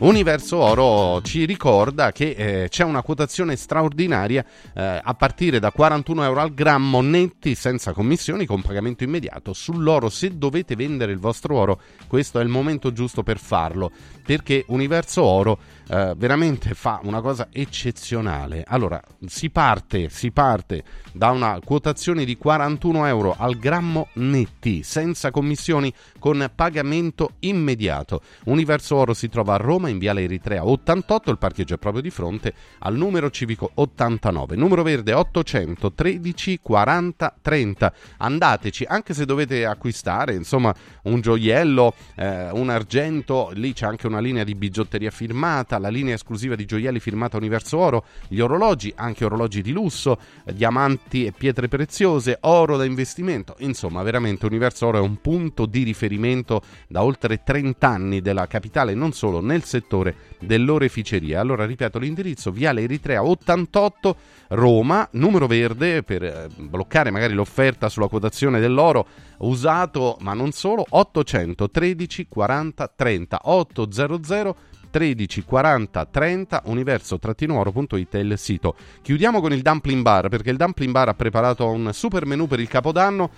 Speaker 1: Universo Oro ci ricorda che eh, c'è una quotazione straordinaria eh, a partire da 41 euro al grammo netti senza commissioni con pagamento immediato sull'oro. Se dovete vendere il vostro oro, questo è il momento giusto per farlo perché Universo Oro eh, veramente fa una cosa eccezionale. Allora, si parte, si parte da una quotazione di 41 euro al grammo netti, senza commissioni, con pagamento immediato. Universo Oro si trova a Roma in Viale Eritrea 88, il parcheggio è proprio di fronte al numero civico 89. Numero verde 813 40 30. Andateci, anche se dovete acquistare, insomma, un gioiello, eh, un argento, lì c'è anche una linea di bigiotteria firmata, la linea esclusiva di gioielli firmata Universo Oro, gli orologi, anche orologi di lusso, eh, diamanti e pietre preziose, oro da investimento, insomma veramente Universo Oro è un punto di riferimento da oltre 30 anni della capitale, non solo nel settore dell'oreficeria. Allora ripeto l'indirizzo, Viale Eritrea 88 Roma, numero verde per eh, bloccare magari l'offerta sulla quotazione dell'oro usato, ma non solo, 813 40 30 800 13 40 30 universo-oro.it è il sito. Chiudiamo con il Dumpling Bar perché il Dumpling Bar ha preparato un super menù per il Capodanno.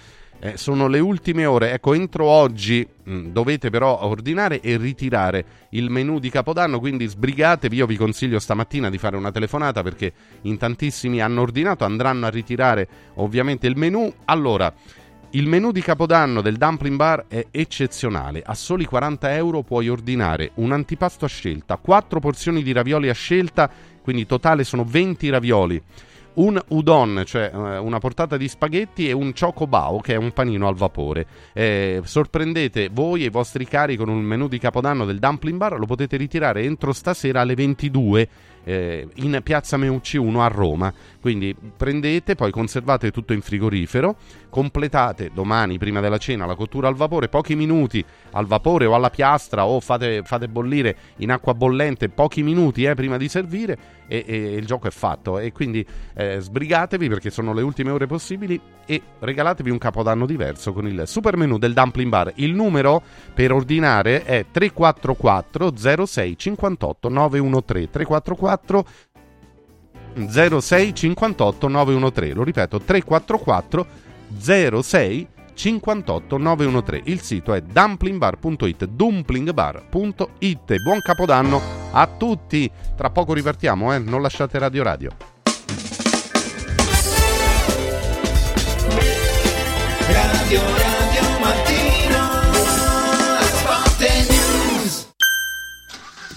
Speaker 1: Eh, sono le ultime ore, ecco, entro oggi mh, mm, dovete però ordinare e ritirare il menù di Capodanno, quindi sbrigatevi. Io vi consiglio stamattina di fare una telefonata perché in tantissimi hanno ordinato, andranno a ritirare ovviamente il menù. Allora, il menù di Capodanno del Dumpling Bar è eccezionale. A soli 40 euro puoi ordinare un antipasto a scelta, 4 porzioni di ravioli a scelta, quindi totale sono 20 ravioli un udon, cioè eh, una portata di spaghetti e un chocobao, che è un panino al vapore. Eh, sorprendete voi e i vostri cari con un menù di capodanno del Dumpling Bar, lo potete ritirare entro stasera alle 22 eh, in piazza Meucci 1 a Roma. Quindi prendete, poi conservate tutto in frigorifero, completate domani prima della cena la cottura al vapore, pochi minuti al vapore o alla piastra o fate, fate bollire in acqua bollente pochi minuti eh, prima di servire e, e, il gioco è fatto. E quindi eh, sbrigatevi perché sono le ultime ore possibili e regalatevi un capodanno diverso con il super menù del Dumpling Bar. Il numero per ordinare è 344 06 58 913 344 344 06 58 913. Lo ripeto, 344 06 58 913. Il sito è dumplingbar.it, dumplingbar.it. Buon Capodanno a tutti. Tra poco ripartiamo, eh? non lasciate Radio Radio.
Speaker 10: Radio Radio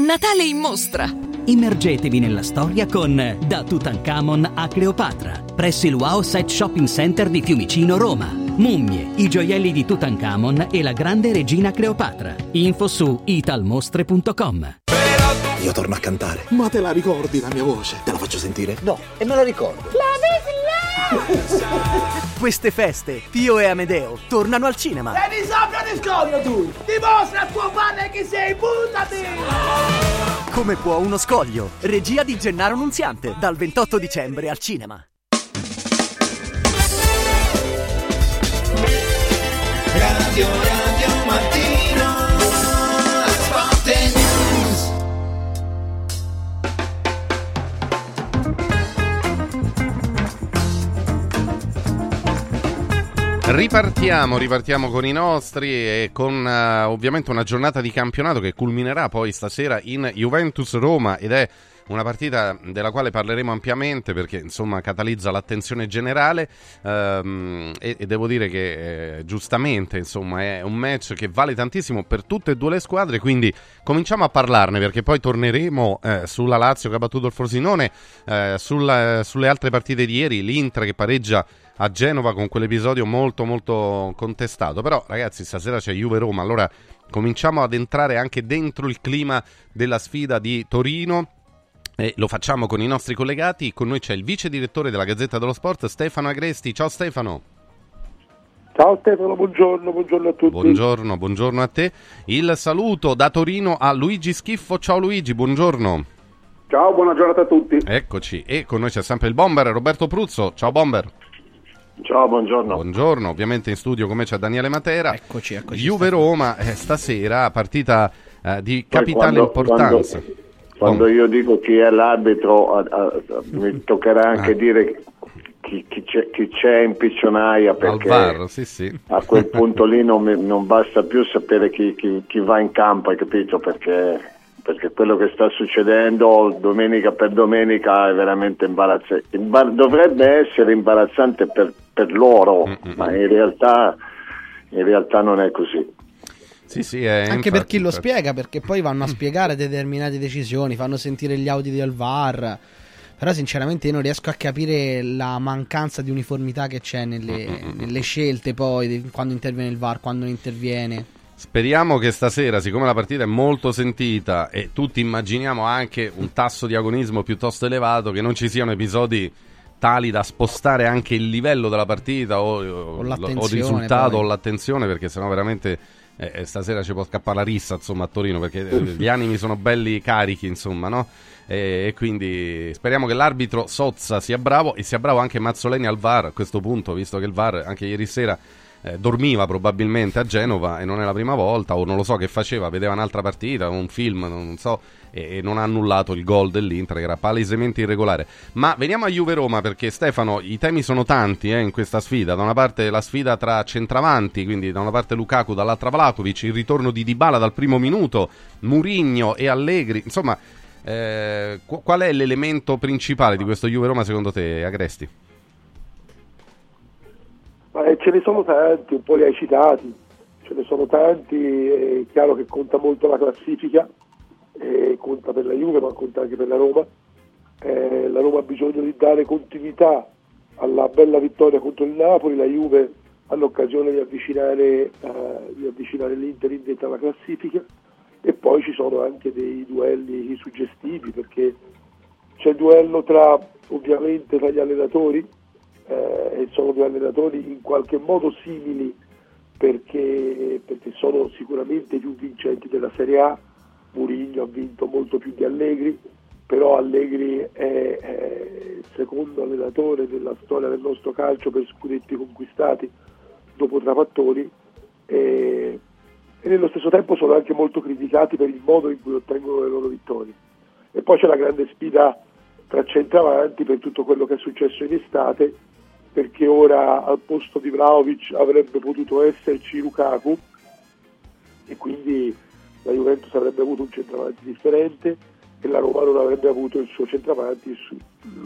Speaker 6: Natale in mostra! Immergetevi nella storia con Da Tutankhamon a Cleopatra, presso il Wow Set Shopping Center di Fiumicino, Roma. Mummie, i gioielli di Tutankhamon e la grande regina Cleopatra. Info su italmostre.com.
Speaker 11: Io torno a cantare. Ma te la ricordi la mia voce? Te la faccio sentire?
Speaker 12: No, e me la ricordo.
Speaker 6: Queste feste, Pio e Amedeo tornano al cinema.
Speaker 10: Sei di sabbia di scoglio tu! Dimostra a tuo padre chi sei, buttati!
Speaker 6: Come può uno scoglio? Regia di Gennaro Nunziante, dal 28 dicembre al cinema.
Speaker 10: Radio
Speaker 1: Ripartiamo, ripartiamo con i nostri e con eh, ovviamente una giornata di campionato che culminerà poi stasera in Juventus Roma ed è una partita della quale parleremo ampiamente perché insomma catalizza l'attenzione generale ehm, e, e devo dire che eh, giustamente insomma è un match che vale tantissimo per tutte e due le squadre quindi cominciamo a parlarne perché poi torneremo eh, sulla Lazio che ha battuto il Frosinone eh, sulla- sulle altre partite di ieri l'Inter che pareggia a Genova con quell'episodio molto molto contestato però ragazzi stasera c'è Juve Roma allora cominciamo ad entrare anche dentro il clima della sfida di Torino e lo facciamo con i nostri collegati. Con noi c'è il vice direttore della Gazzetta dello Sport, Stefano Agresti. Ciao Stefano.
Speaker 13: Ciao Stefano, buongiorno, buongiorno a tutti.
Speaker 1: Buongiorno, buongiorno a te. Il saluto da Torino a Luigi Schiffo. Ciao Luigi, buongiorno.
Speaker 14: Ciao, buona giornata a tutti.
Speaker 1: Eccoci, e con noi c'è sempre il bomber Roberto Pruzzo. Ciao bomber.
Speaker 14: Ciao, buongiorno.
Speaker 1: Buongiorno, ovviamente in studio con me c'è Daniele Matera.
Speaker 2: Eccoci, eccoci.
Speaker 1: Juve-Roma, eh, stasera, partita eh, di
Speaker 5: Poi
Speaker 1: capitale
Speaker 5: quando-
Speaker 1: importanza.
Speaker 5: Quando, quando io dico chi è l'arbitro, a- a- a- mi toccherà anche dire chi, chi c'è, chi c'è in piccionaia perché
Speaker 1: VAR, sì sì.
Speaker 5: a quel punto lì non, mi- non basta più sapere chi, chi- chi va in campo, hai capito? Perché, perché quello che sta succedendo domenica per domenica è veramente imbarazzante. Imbar- dovrebbe essere imbarazzante per, per loro, ma in realtà, in realtà non è così.
Speaker 1: Sì, sì, è
Speaker 2: Anche per
Speaker 1: infatti,
Speaker 2: chi lo
Speaker 1: infatti.
Speaker 2: spiega, perché poi vanno a spiegare determinate decisioni, fanno sentire gli audi del VAR. Però sinceramente io non riesco a capire la mancanza di uniformità che c'è nelle, nelle scelte poi, quando interviene il VAR, quando non interviene.
Speaker 1: Speriamo che stasera, siccome la partita è molto sentita e tutti immaginiamo anche un tasso di agonismo piuttosto elevato, che non ci siano episodi tali da spostare anche il livello della partita o, o- o il risultato
Speaker 2: poi.
Speaker 1: o l'attenzione, perché sennò veramente eh, eh, stasera ci può scappare la rissa insomma, a Torino, perché eh, gli animi sono belli carichi, insomma, no? E, e quindi speriamo che l'arbitro Sozza sia bravo e sia bravo anche Mazzoleni al VAR a questo punto, visto che il VAR anche ieri sera eh, dormiva probabilmente a Genova e non è la prima volta, o non lo so che faceva, vedeva un'altra partita, un film, non so, e, e non ha annullato il gol dell'Inter che era palesemente irregolare. Ma veniamo a Juve-Roma perché Stefano, i temi sono tanti eh, in questa sfida. Da una parte la sfida tra centravanti, quindi da una parte Lukaku, dall'altra Vlakovic, il ritorno di Dybala dal primo minuto, Murigno e Allegri, insomma... eh, qu- qual è l'elemento principale di questo Juve-Roma secondo te, Agresti?
Speaker 13: Eh, ce ne sono tanti, un po' li hai citati, ce ne sono tanti, è chiaro che conta molto la classifica, eh, conta per la Juve ma conta anche per la Roma. Eh, la Roma ha bisogno di dare continuità alla bella vittoria contro il Napoli, la Juve ha l'occasione di avvicinare, eh, di avvicinare l'Inter in vetta alla classifica e poi ci sono anche dei duelli suggestivi perché c'è il duello tra ovviamente tra gli allenatori eh, e sono due allenatori in qualche modo simili perché, perché sono sicuramente più vincenti della Serie A. Murigno ha vinto molto più di Allegri, però Allegri è, è il secondo allenatore della storia del nostro calcio per scudetti conquistati dopo Trapattoni e, e nello stesso tempo sono anche molto criticati per il modo in cui ottengono le loro vittorie. E poi c'è la grande sfida tra centravanti per tutto quello che è successo in estate, perché ora al posto di Vlaovic avrebbe potuto esserci Lukaku e quindi la Juventus avrebbe avuto un centravanti differente e la Roma non avrebbe avuto il suo centravanti,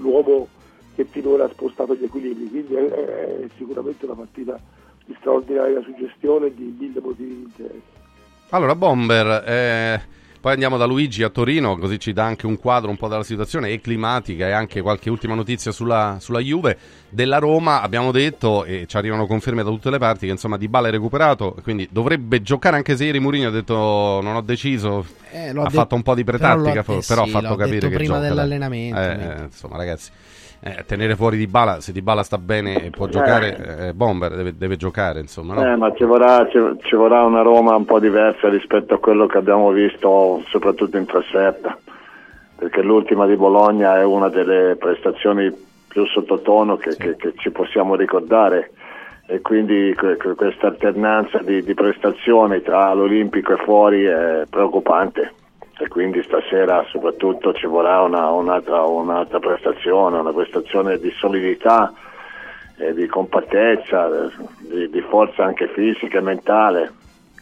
Speaker 13: l'uomo che finora ha spostato gli equilibri. Quindi è sicuramente una partita di straordinaria suggestione e di mille motivi di interesse.
Speaker 1: Allora, Bomber, eh, poi andiamo da Luigi a Torino, così ci dà anche un quadro un po' della situazione e climatica e anche qualche ultima notizia sulla, sulla Juve. Della Roma abbiamo detto, e ci arrivano conferme da tutte le parti, che insomma Di Bala è recuperato, quindi dovrebbe giocare anche se ieri Mourinho ha detto non ho deciso,
Speaker 2: Eh,
Speaker 1: ha
Speaker 2: detto-
Speaker 1: fatto un po' di
Speaker 2: però
Speaker 1: pretattica, for-
Speaker 2: eh
Speaker 1: però ha
Speaker 2: sì,
Speaker 1: fatto capire che
Speaker 2: prima
Speaker 1: gioca,
Speaker 2: dell'allenamento,
Speaker 1: eh, insomma ragazzi, eh, tenere fuori Di Bala, se Di Bala sta bene e può giocare, eh, Bomber deve, deve giocare, insomma, no?
Speaker 5: Eh, ma ci vorrà, ci, ci vorrà una Roma un po' diversa rispetto a quello che abbiamo visto soprattutto in trasferta, perché l'ultima di Bologna è una delle prestazioni più sottotono che, che- che ci possiamo ricordare. E quindi que- que- questa alternanza di, di prestazioni tra l'Olimpico e fuori è preoccupante e quindi stasera soprattutto ci vorrà una- un'altra, un'altra prestazione, una prestazione di solidità e di compattezza, eh, di, di forza anche fisica e mentale,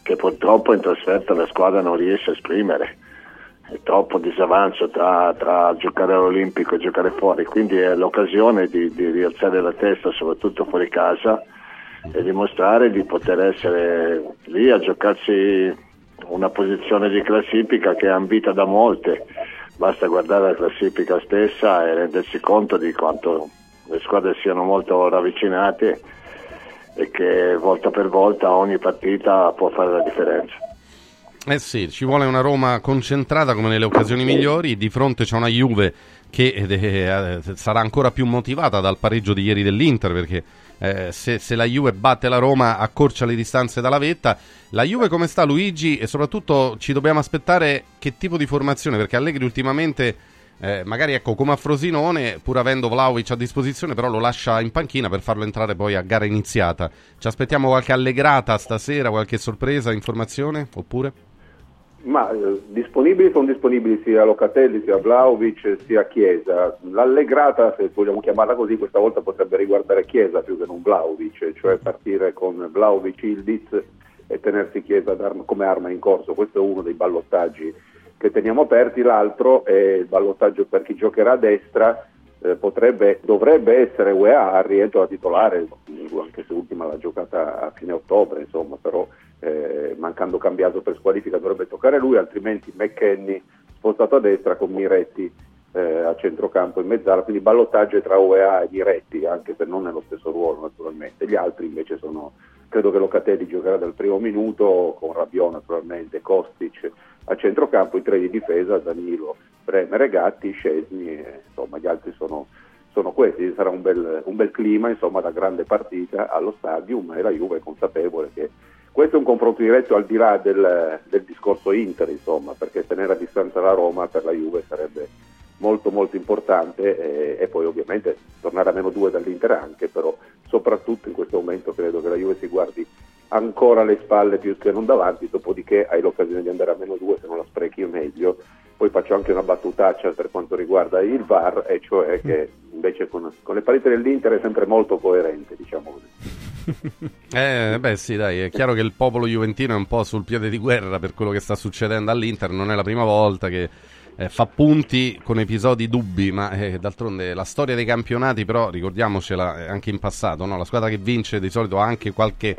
Speaker 5: che purtroppo in trasferta la squadra non riesce a esprimere. È troppo disavanzo tra, tra giocare all'Olimpico e giocare fuori, quindi è l'occasione di, di rialzare la testa, soprattutto fuori casa, e dimostrare di poter essere lì a giocarsi una posizione di classifica che è ambita da molte. Basta guardare la classifica stessa e rendersi conto di quanto le squadre siano molto ravvicinate e che volta per volta ogni partita può fare la differenza.
Speaker 1: Eh sì, ci vuole una Roma concentrata come nelle occasioni migliori, di fronte c'è una Juve che eh, sarà ancora più motivata dal pareggio di ieri dell'Inter perché eh, se, se la Juve batte la Roma accorcia le distanze dalla vetta. La Juve come sta Luigi e soprattutto ci dobbiamo aspettare che tipo di formazione perché Allegri ultimamente eh, magari ecco come a Frosinone, pur avendo Vlaovic a disposizione, però lo lascia in panchina per farlo entrare poi a gara iniziata. Ci aspettiamo qualche allegrata stasera, qualche sorpresa, informazione oppure?
Speaker 14: Ma eh, disponibili sono disponibili sia Locatelli, sia Vlaovic, sia Chiesa. L'allegrata, se vogliamo chiamarla così, questa volta potrebbe riguardare Chiesa più che non Vlaovic, cioè partire con Vlaovic Ildiz e tenersi Chiesa come arma in corso. Questo è uno dei ballottaggi che teniamo aperti, l'altro è il ballottaggio per chi giocherà a destra, eh, potrebbe, dovrebbe essere UEA a rientro da titolare, anche se ultima l'ha giocata a fine ottobre, insomma, però eh, mancando cambiato per squalifica dovrebbe toccare lui, altrimenti McKenny spostato a destra con Miretti eh, a centrocampo in mezzala, quindi ballottaggio tra UEA e Miretti, anche se non nello stesso ruolo naturalmente. Gli altri invece sono, credo che Locatelli giocherà dal primo minuto con Rabiot naturalmente, Kostic a centrocampo, i tre di difesa, Danilo, Bremer Gatti, Scesni, e, insomma gli altri sono, sono questi, sarà un bel, un bel clima insomma da grande partita allo stadium e la Juve è consapevole che questo è un confronto diretto al di là del, del discorso Inter, insomma, perché tenere a distanza la Roma per la Juve sarebbe molto molto importante e, e, poi ovviamente tornare a meno due dall'Inter anche, però soprattutto in questo momento credo che la Juve si guardi ancora alle spalle più che non davanti, dopodiché hai l'occasione di andare a meno due, se non la sprechi meglio. Poi faccio anche una battutaccia per quanto riguarda il VAR, e cioè che invece con, con le partite dell'Inter è sempre molto coerente, diciamo così.
Speaker 1: Eh, beh, sì, dai, è chiaro che il popolo juventino è un po' sul piede di guerra per quello che sta succedendo all'Inter. Non è la prima volta che eh, fa punti con episodi dubbi, ma eh, d'altronde la storia dei campionati, però, ricordiamocela anche in passato, no? la squadra che vince di solito ha anche qualche.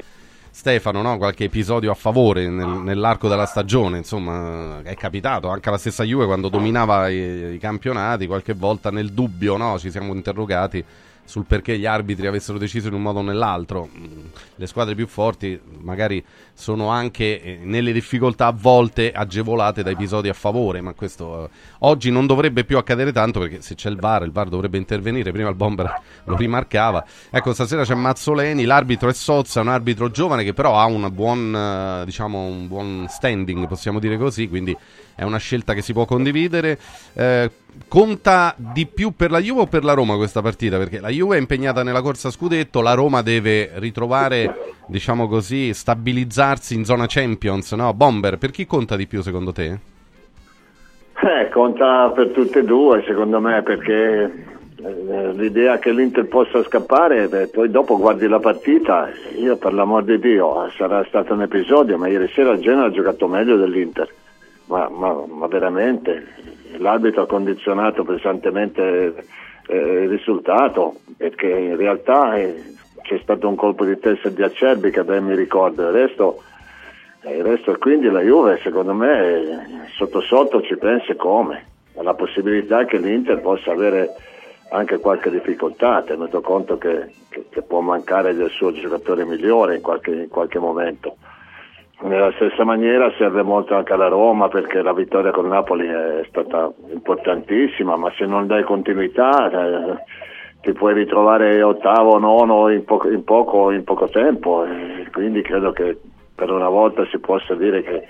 Speaker 1: Stefano, no? qualche episodio a favore nel, nell'arco della stagione, insomma, è capitato anche alla stessa Juve quando dominava i, i campionati, qualche volta nel dubbio no? ci siamo interrogati sul perché gli arbitri avessero deciso in un modo o nell'altro. Mm, le squadre più forti magari sono anche eh, nelle difficoltà a volte agevolate da episodi a favore, ma questo eh, oggi non dovrebbe più accadere tanto perché se c'è il VAR, il VAR dovrebbe intervenire, prima il Bomber lo rimarcava. Ecco, stasera c'è Mazzoleni, l'arbitro è Sozza, un arbitro giovane che però ha una buon, eh, diciamo, un buon standing, possiamo dire così, quindi è una scelta che si può condividere. Eh, conta di più per la Juve o per la Roma questa partita? Perché la Juve è impegnata nella corsa scudetto, la Roma deve ritrovare, diciamo così, stabilizzarsi in zona Champions, no? Bomber, per chi conta di più secondo te?
Speaker 5: Eh, conta per tutte e due, secondo me, perché eh, l'idea che l'Inter possa scappare, beh, poi dopo guardi la partita, io per l'amor di Dio, sarà stato un episodio, ma ieri sera il Genoa ha giocato meglio dell'Inter ma, ma, ma veramente l'arbitro ha condizionato pesantemente eh, il risultato perché in realtà eh, c'è stato un colpo di testa di Acerbi che ben mi ricordo, il resto, eh, il resto quindi la Juve secondo me sotto sotto ci pensa come, alla possibilità che l'Inter possa avere anche qualche difficoltà, tenuto conto che, che, che può mancare del suo giocatore migliore in qualche, in qualche momento. Nella stessa maniera serve molto anche alla Roma perché la vittoria con Napoli è stata importantissima, ma se non dai continuità eh, ti puoi ritrovare ottavo, nono in, po- in, poco, in poco, tempo. E quindi credo che per una volta si possa dire che,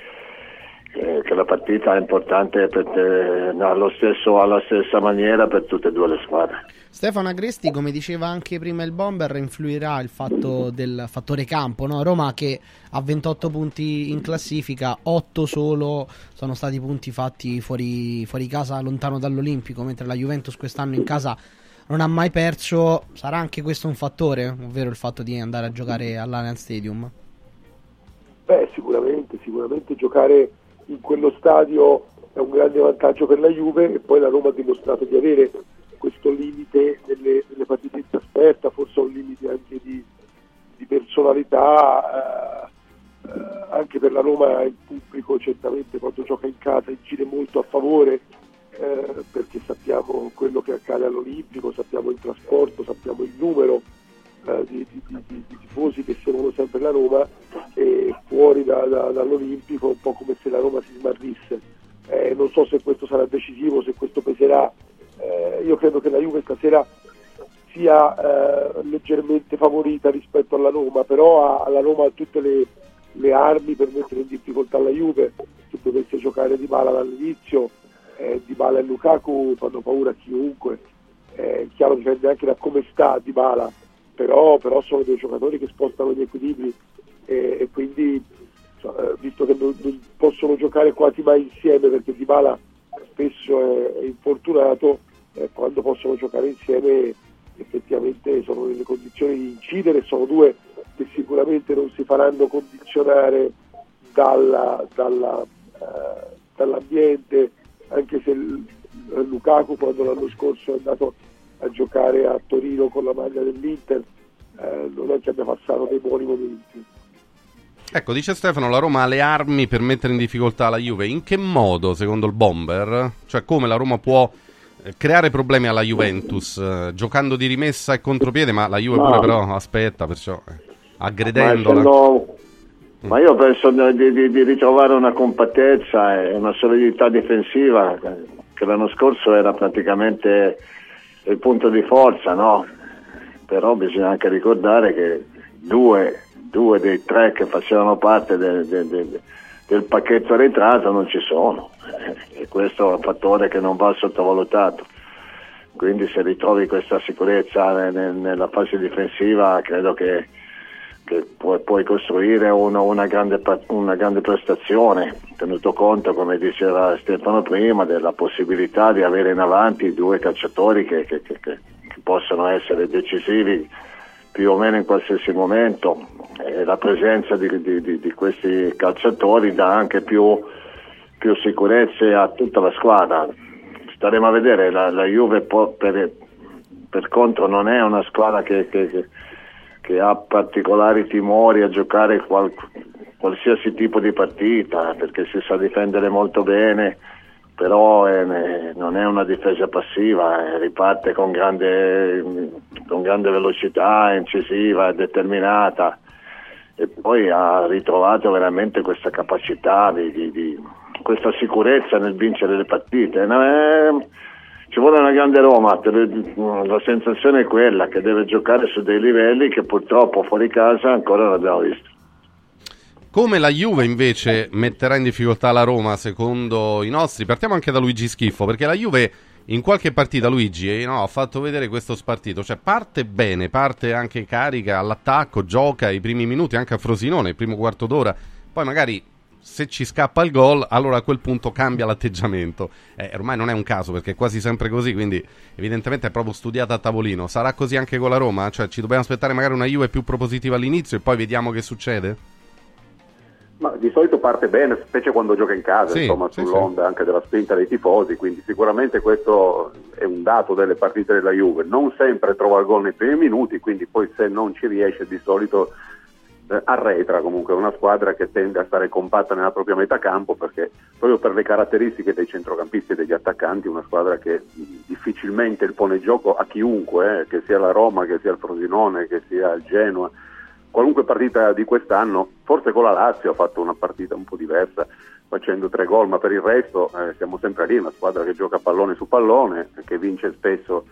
Speaker 5: che, che la partita è importante te, no, stesso, alla stessa maniera per tutte e due le squadre.
Speaker 2: Stefano Agresti, come diceva anche prima il Bomber, influirà il fatto del fattore campo. No? Roma che ha 28 punti in classifica, 8 solo sono stati punti fatti fuori, fuori casa, lontano dall'Olimpico, mentre la Juventus quest'anno in casa non ha mai perso. Sarà anche questo un fattore, ovvero il fatto di andare a giocare all'Allianz Stadium?
Speaker 13: Beh, sicuramente, sicuramente giocare in quello stadio è un grande vantaggio per la Juve e poi la Roma ha dimostrato di avere questo limite nelle, nelle partite in trasferta, forse un limite anche di, di personalità, eh, eh, anche per la Roma il pubblico certamente quando gioca in casa incide molto a favore eh, perché sappiamo quello che accade all'Olimpico, sappiamo il trasporto, sappiamo il numero eh, di, di, di, di, tifosi che seguono sempre la Roma e fuori da, da, dall'Olimpico un po' come se la Roma si smarrisse. Eh, non so se questo sarà decisivo, se questo peserà eh, io credo che la Juve stasera sia eh, leggermente favorita rispetto alla Roma, però ha, la Roma ha tutte le, le, armi per mettere in difficoltà la Juve, se dovesse giocare di mala dall'inizio eh, Dybala e Lukaku fanno paura a chiunque, eh, chiaro dipende anche da come sta Dybala, però, però sono dei giocatori che spostano gli equilibri e, e quindi eh, visto che non, non, possono giocare quasi mai insieme perché Dybala spesso è, è infortunato, eh, quando possono giocare insieme effettivamente sono nelle condizioni di incidere, sono due che sicuramente non si faranno condizionare dalla, dalla, eh, dall'ambiente, anche se il, Lukaku quando l'anno scorso è andato a giocare a Torino con la maglia dell'Inter eh, non è che abbia passato dei buoni momenti.
Speaker 1: Ecco, dice Stefano, la Roma ha le armi per mettere in difficoltà la Juve. In che modo, secondo il Bomber? Cioè, come la Roma può eh, creare problemi alla Juventus, eh, giocando di rimessa e contropiede, ma la Juve no. pure però aspetta, perciò eh, aggredendola.
Speaker 5: Ma, ma io penso di, di, di, ritrovare una compattezza e una solidità difensiva che l'anno scorso era praticamente il punto di forza, no? Però bisogna anche ricordare che due due dei tre che facevano parte de, de, de, del pacchetto arretrato non ci sono e questo è un fattore che non va sottovalutato. Quindi se ritrovi questa sicurezza nel, nella fase difensiva credo che, che puoi, puoi, costruire uno, una, grande, una, grande, prestazione, tenuto conto, come diceva Stefano prima, della possibilità di avere in avanti due calciatori che, che, che possono essere decisivi più o meno in qualsiasi momento e la presenza di, di, di questi calciatori dà anche più, più, sicurezze a tutta la squadra. Staremo a vedere, la, la Juve può, per, per, contro non è una squadra che, che, ha particolari timori a giocare qual, qualsiasi tipo di partita perché si sa difendere molto bene però è, non è una difesa passiva, riparte con grande, con grande velocità, incisiva, determinata e poi ha ritrovato veramente questa capacità, di, di, di, questa sicurezza nel vincere le partite. È, ci vuole una grande Roma, la sensazione è quella che deve giocare su dei livelli che purtroppo fuori casa ancora non abbiamo visto.
Speaker 1: Come la Juve invece metterà in difficoltà la Roma secondo i nostri? Partiamo anche da Luigi Schiffo, perché la Juve in qualche partita Luigi eh, no, ha fatto vedere questo spartito, cioè parte bene, parte anche carica all'attacco, gioca i primi minuti anche a Frosinone, il primo quarto d'ora, poi magari se ci scappa il gol, allora a quel punto cambia l'atteggiamento. Eh, ormai non è un caso perché è quasi sempre così, quindi evidentemente è proprio studiata a tavolino. Sarà così anche con la Roma? Cioè ci dobbiamo aspettare magari una Juve più propositiva all'inizio e poi vediamo che succede?
Speaker 14: Ma di solito parte bene, specie quando gioca in casa, sì, insomma, sì, sull'onda sì. anche della spinta dei tifosi, quindi sicuramente questo è un dato delle partite della Juve. Non sempre trova il gol nei primi minuti, quindi poi se non ci riesce di solito eh, arretra comunque, una squadra che tende a stare compatta nella propria metà campo perché proprio per le caratteristiche dei centrocampisti e degli attaccanti, una squadra che difficilmente pone gioco a chiunque, eh, che sia la Roma, che sia il Frosinone, che sia il Genoa qualunque partita di quest'anno, forse con la Lazio ha fatto una partita un po' diversa facendo tre gol, ma per il resto eh, siamo sempre lì, una squadra che gioca pallone su pallone, che vince spesso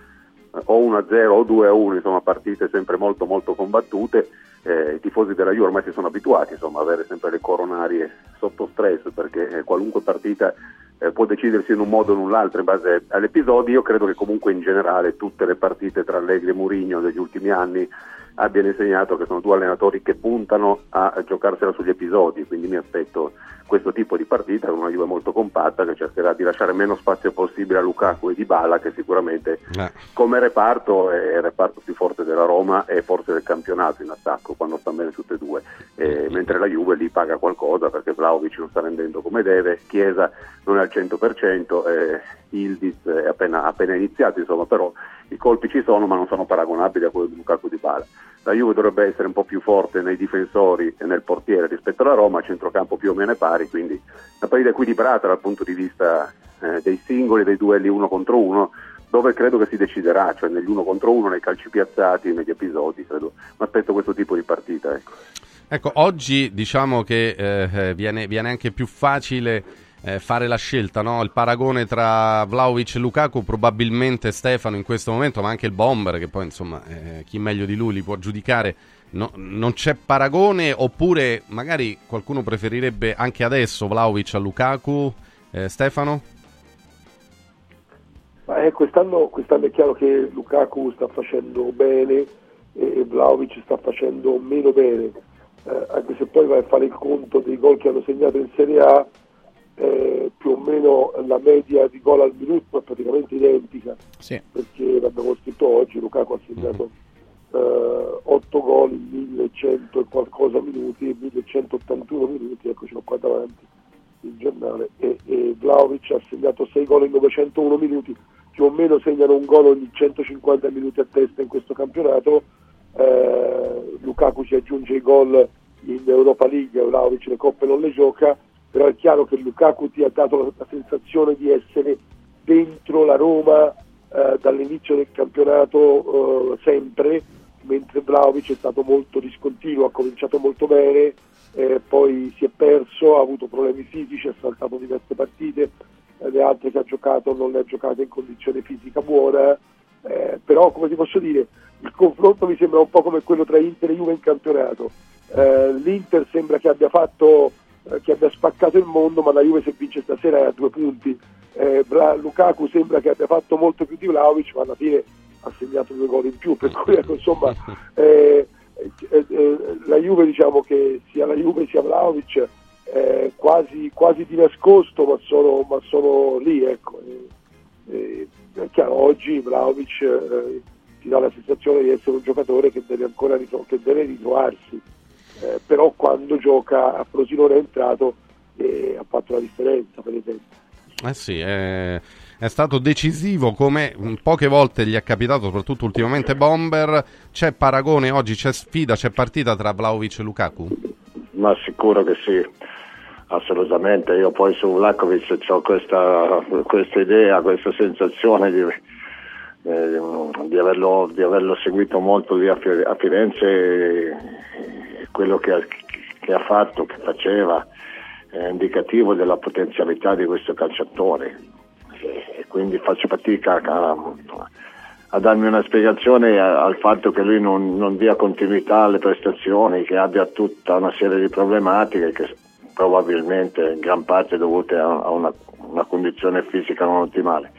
Speaker 14: eh, o 1-0 o 2-1, insomma partite sempre molto molto combattute. Eh, I tifosi della Juve ormai si sono abituati insomma, a avere sempre le coronarie sotto stress perché eh, qualunque partita eh, può decidersi in un modo o in un altro in base all'episodio. Io credo che comunque in generale tutte le partite tra Allegri e Mourinho degli ultimi anni abbiano insegnato che sono due allenatori che puntano a giocarsela sugli episodi, quindi mi aspetto questo tipo di partita con una Juve molto compatta che cercherà di lasciare meno spazio possibile a Lukaku e Di Bala che sicuramente eh. come reparto è il reparto più forte della Roma e forse del campionato in attacco quando stanno bene tutte e due e, mentre la Juve lì paga qualcosa perché Vlaovic non sta rendendo come deve Chiesa non è al 100% eh, Ildiz è appena, appena iniziato insomma però i colpi ci sono ma non sono paragonabili a quelli di Lukaku Di Bala la Juve dovrebbe essere un po' più forte nei difensori e nel portiere rispetto alla Roma, centrocampo più o meno pari, quindi una partita equilibrata dal punto di vista eh, dei singoli, dei duelli uno contro uno, dove credo che si deciderà, cioè negli uno contro uno, nei calci piazzati, negli episodi, credo. Mi aspetto questo tipo di partita. Ecco,
Speaker 1: ecco oggi diciamo che eh, eh viene, viene anche più facile eh, fare la scelta, no? il paragone tra Vlaovic e Lukaku, probabilmente Stefano in questo momento, ma anche il Bomber, che poi insomma eh, chi meglio di lui li può giudicare, no, non c'è paragone oppure magari qualcuno preferirebbe anche adesso Vlaovic a Lukaku, eh, Stefano?
Speaker 13: Eh, quest'anno, quest'anno, è chiaro che Lukaku sta facendo bene e Vlaovic sta facendo meno bene, eh, anche se poi vai a fare il conto dei gol che hanno segnato in Serie A, eh, più o meno la media di gol al minuto è praticamente identica,
Speaker 2: sì.
Speaker 13: perché l'abbiamo scritto oggi, Lukaku ha segnato mm-hmm. 8 gol in 1100 e qualcosa minuti, 1181 minuti, ecco ce l'ho qua davanti il giornale, e, e Vlaovic ha segnato 6 gol in 901 minuti, più o meno segnano un gol ogni 150 minuti a testa in questo campionato, eh, Lukaku ci aggiunge i gol in Europa League, Vlaovic le coppe non le gioca, però è chiaro che Lukaku ti ha dato la, la sensazione di essere dentro la Roma eh, dall'inizio del campionato eh, sempre, mentre Vlaovic è stato molto discontinuo, ha cominciato molto bene, eh, poi si è perso, ha avuto problemi fisici, ha saltato diverse partite, eh, le altre che ha giocato non le ha giocate in condizione fisica buona, eh, però come ti posso dire, il confronto mi sembra un po' come quello tra Inter e Juve in campionato. Eh, L'Inter sembra che abbia fatto eh, che abbia spaccato il mondo, ma la Juve se vince stasera è a due punti. Eh, Lukaku sembra che abbia fatto molto più di Vlaovic, ma alla fine ha segnato due gol in più, per cui ecco, insomma eh, eh, eh, la Juve diciamo che sia la Juve sia Vlaovic quasi, quasi, di nascosto ma sono, ma sono lì ecco. è chiaro oggi Vlaovic ti dà la sensazione di essere un giocatore che deve ancora ritro- che deve ritrovarsi eh, però quando gioca a Frosinone è entrato e ha fatto la differenza per esempio
Speaker 1: eh sì, è, è, stato decisivo come poche volte gli è capitato, soprattutto ultimamente Bomber. C'è paragone oggi, c'è sfida, c'è partita tra Vlaovic e Lukaku?
Speaker 5: Ma sicuro che sì, assolutamente. Io poi su Vlaovic ho questa, questa idea, questa sensazione di, eh, di, averlo, di, averlo, seguito molto lì a, Firenze, quello che, che ha fatto, che faceva è indicativo della potenzialità di questo calciatore e quindi faccio fatica a, a darmi una spiegazione al fatto che lui non, non, dia continuità alle prestazioni, che abbia tutta una serie di problematiche che probabilmente in gran parte dovute a, a una, una condizione fisica non ottimale.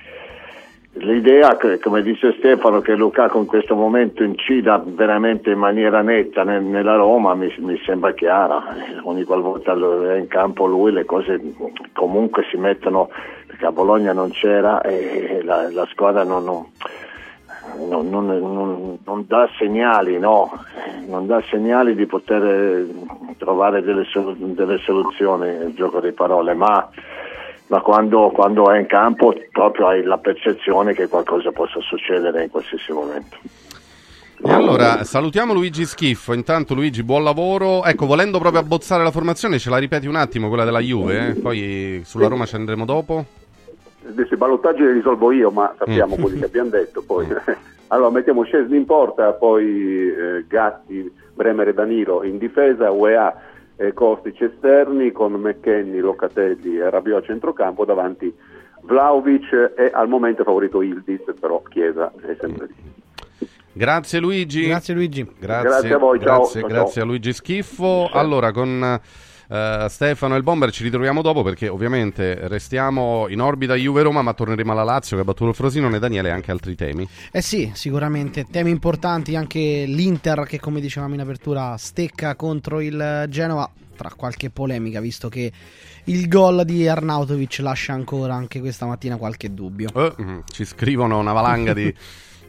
Speaker 5: L'idea, come dice Stefano, che Lukaku in questo momento incida veramente in maniera netta nella Roma mi, mi sembra chiara. Ogni qualvolta è in campo lui le cose comunque si mettono, perché a Bologna non c'era e la, la squadra non, non, non, non dà segnali, no? non dà segnali di poter trovare delle, delle soluzioni, il gioco di parole, ma ma quando, quando, è in campo proprio hai la percezione che qualcosa possa succedere in qualsiasi momento.
Speaker 1: E allora salutiamo Luigi Schiffo. Intanto, Luigi, buon lavoro. Ecco, volendo proprio abbozzare la formazione, ce la ripeti un attimo quella della Juve, eh? poi sulla Roma ci andremo dopo.
Speaker 5: Adesso i ballottaggi li risolvo io, ma sappiamo mm. quelli che abbiamo detto. Poi. allora mettiamo Scesni in porta, poi eh, Gatti, Bremer e Danilo in difesa, UEA eh, Kostic esterni con McKenny, Locatelli e Rabiot a centrocampo davanti Vlaovic e al momento favorito Ildis, però Chiesa è sempre lì.
Speaker 1: Grazie Luigi.
Speaker 2: Grazie Luigi.
Speaker 1: Grazie,
Speaker 5: grazie a voi,
Speaker 1: grazie,
Speaker 5: ciao.
Speaker 1: Grazie
Speaker 5: ciao.
Speaker 1: a Luigi Schiffo. Allora, con uh, Stefano e il Bomber ci ritroviamo dopo perché ovviamente restiamo in orbita Juve-Roma, ma torneremo alla Lazio che ha battuto il Frosinone. Daniele, anche altri temi.
Speaker 2: Eh sì, sicuramente. Temi importanti, anche l'Inter che come dicevamo in apertura stecca contro il Genova, tra qualche polemica, visto che il gol di Arnautovic lascia ancora anche questa mattina qualche dubbio.
Speaker 1: Uh, ci scrivono una valanga di...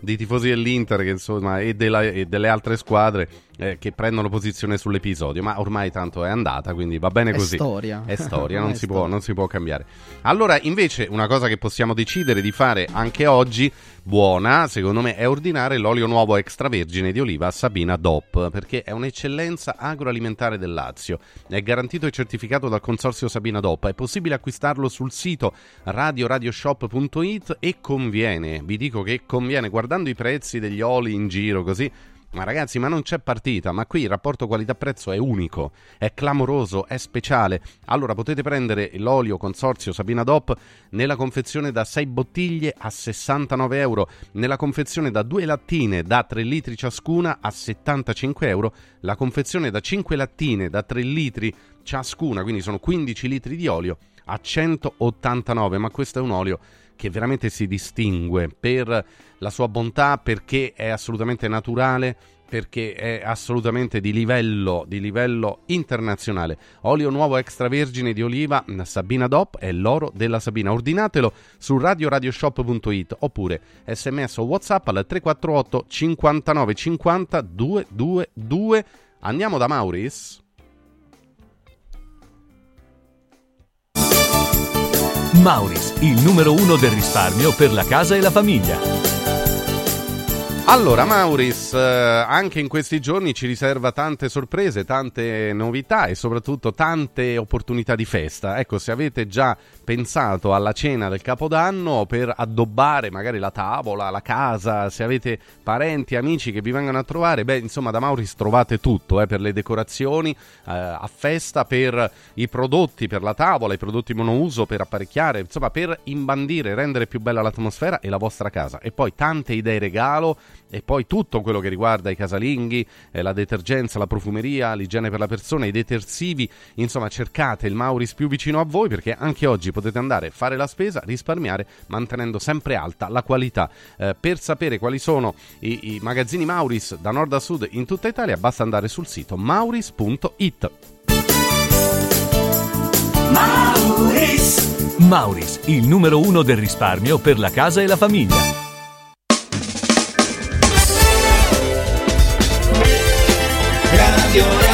Speaker 1: di tifosi dell'Inter che, insomma, e, della, e, delle altre squadre eh, che prendono posizione sull'episodio, ma ormai tanto è andata, quindi va bene così.
Speaker 2: È storia.
Speaker 1: È storia, non, è si storia. Può, non si può cambiare. Allora, invece, una cosa che possiamo decidere di fare anche oggi, buona, secondo me, è ordinare l'olio nuovo extravergine di oliva Sabina DOP, perché è un'eccellenza agroalimentare del Lazio. È garantito e certificato dal consorzio Sabina DOP. È possibile acquistarlo sul sito radioradioshop.it e conviene. Vi dico che conviene, guardando i prezzi degli oli in giro così ma ragazzi, ma non c'è partita, ma qui il rapporto qualità-prezzo è unico, è clamoroso, è speciale. Allora potete prendere l'olio consorzio Sabina DOP nella confezione da 6 bottiglie a 69 euro, nella confezione da 2 lattine da 3 litri ciascuna a 75 euro, la confezione da 5 lattine da 3 litri ciascuna, quindi sono 15 litri di olio a 189, ma questo è un olio che veramente si distingue per la sua bontà, perché è assolutamente naturale perché è assolutamente di livello, di livello internazionale. Olio nuovo extravergine di oliva Sabina DOP è l'oro della Sabina. Ordinatelo su radioradioshop.it oppure sms o whatsapp al 348 59 50 222. Andiamo da Mauris.
Speaker 15: Mauris, il numero uno del risparmio per la casa e la famiglia.
Speaker 1: Allora, Mauris, eh, anche in questi giorni ci riserva tante sorprese, tante novità e soprattutto tante opportunità di festa. Ecco, se avete già pensato alla cena del Capodanno per addobbare magari la tavola, la casa, se avete parenti, amici che vi vengono a trovare, beh, insomma, da Mauris trovate tutto, eh, per le decorazioni eh, a festa, per i prodotti, per la tavola, i prodotti monouso, per apparecchiare, insomma, per imbandire, rendere più bella l'atmosfera e la vostra casa. E poi tante idee regalo e poi tutto quello che riguarda i casalinghi, eh, la detergenza, la profumeria, l'igiene per la persona, i detersivi, insomma cercate il Mauris più vicino a voi perché anche oggi potete andare a fare la spesa, risparmiare mantenendo sempre alta la qualità. Eh, per sapere quali sono i, i magazzini Mauris da nord a sud in tutta Italia basta andare sul sito mauris.it.
Speaker 15: Mauris. Mauris, il numero uno del risparmio per la casa e la famiglia.
Speaker 16: Radio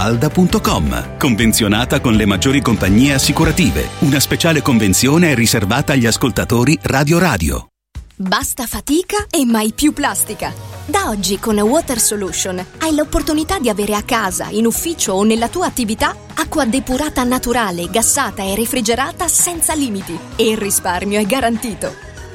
Speaker 17: villamafalda.com. Convenzionata con le maggiori compagnie assicurative. Una speciale convenzione è riservata agli ascoltatori Radio Radio.
Speaker 18: Basta fatica e mai più plastica. Da oggi con Water Solution hai l'opportunità di avere a casa, in ufficio o nella tua attività acqua depurata naturale, gassata e refrigerata senza limiti. E il risparmio è garantito.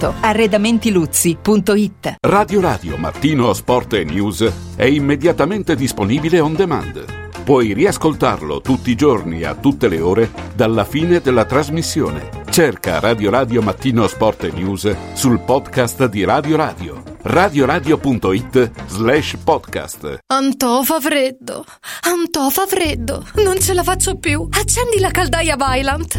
Speaker 19: Arredamentiluzzi.it
Speaker 20: Radio Radio Mattino Sport e News è immediatamente disponibile on demand. Puoi riascoltarlo tutti i giorni a tutte le ore dalla fine della trasmissione. Cerca Radio Radio Mattino Sport e News sul podcast di Radio Radio. radioradio.it slash podcast.
Speaker 18: Antò fa freddo, Antò fa freddo, non ce la faccio più. Accendi la caldaia Vylant.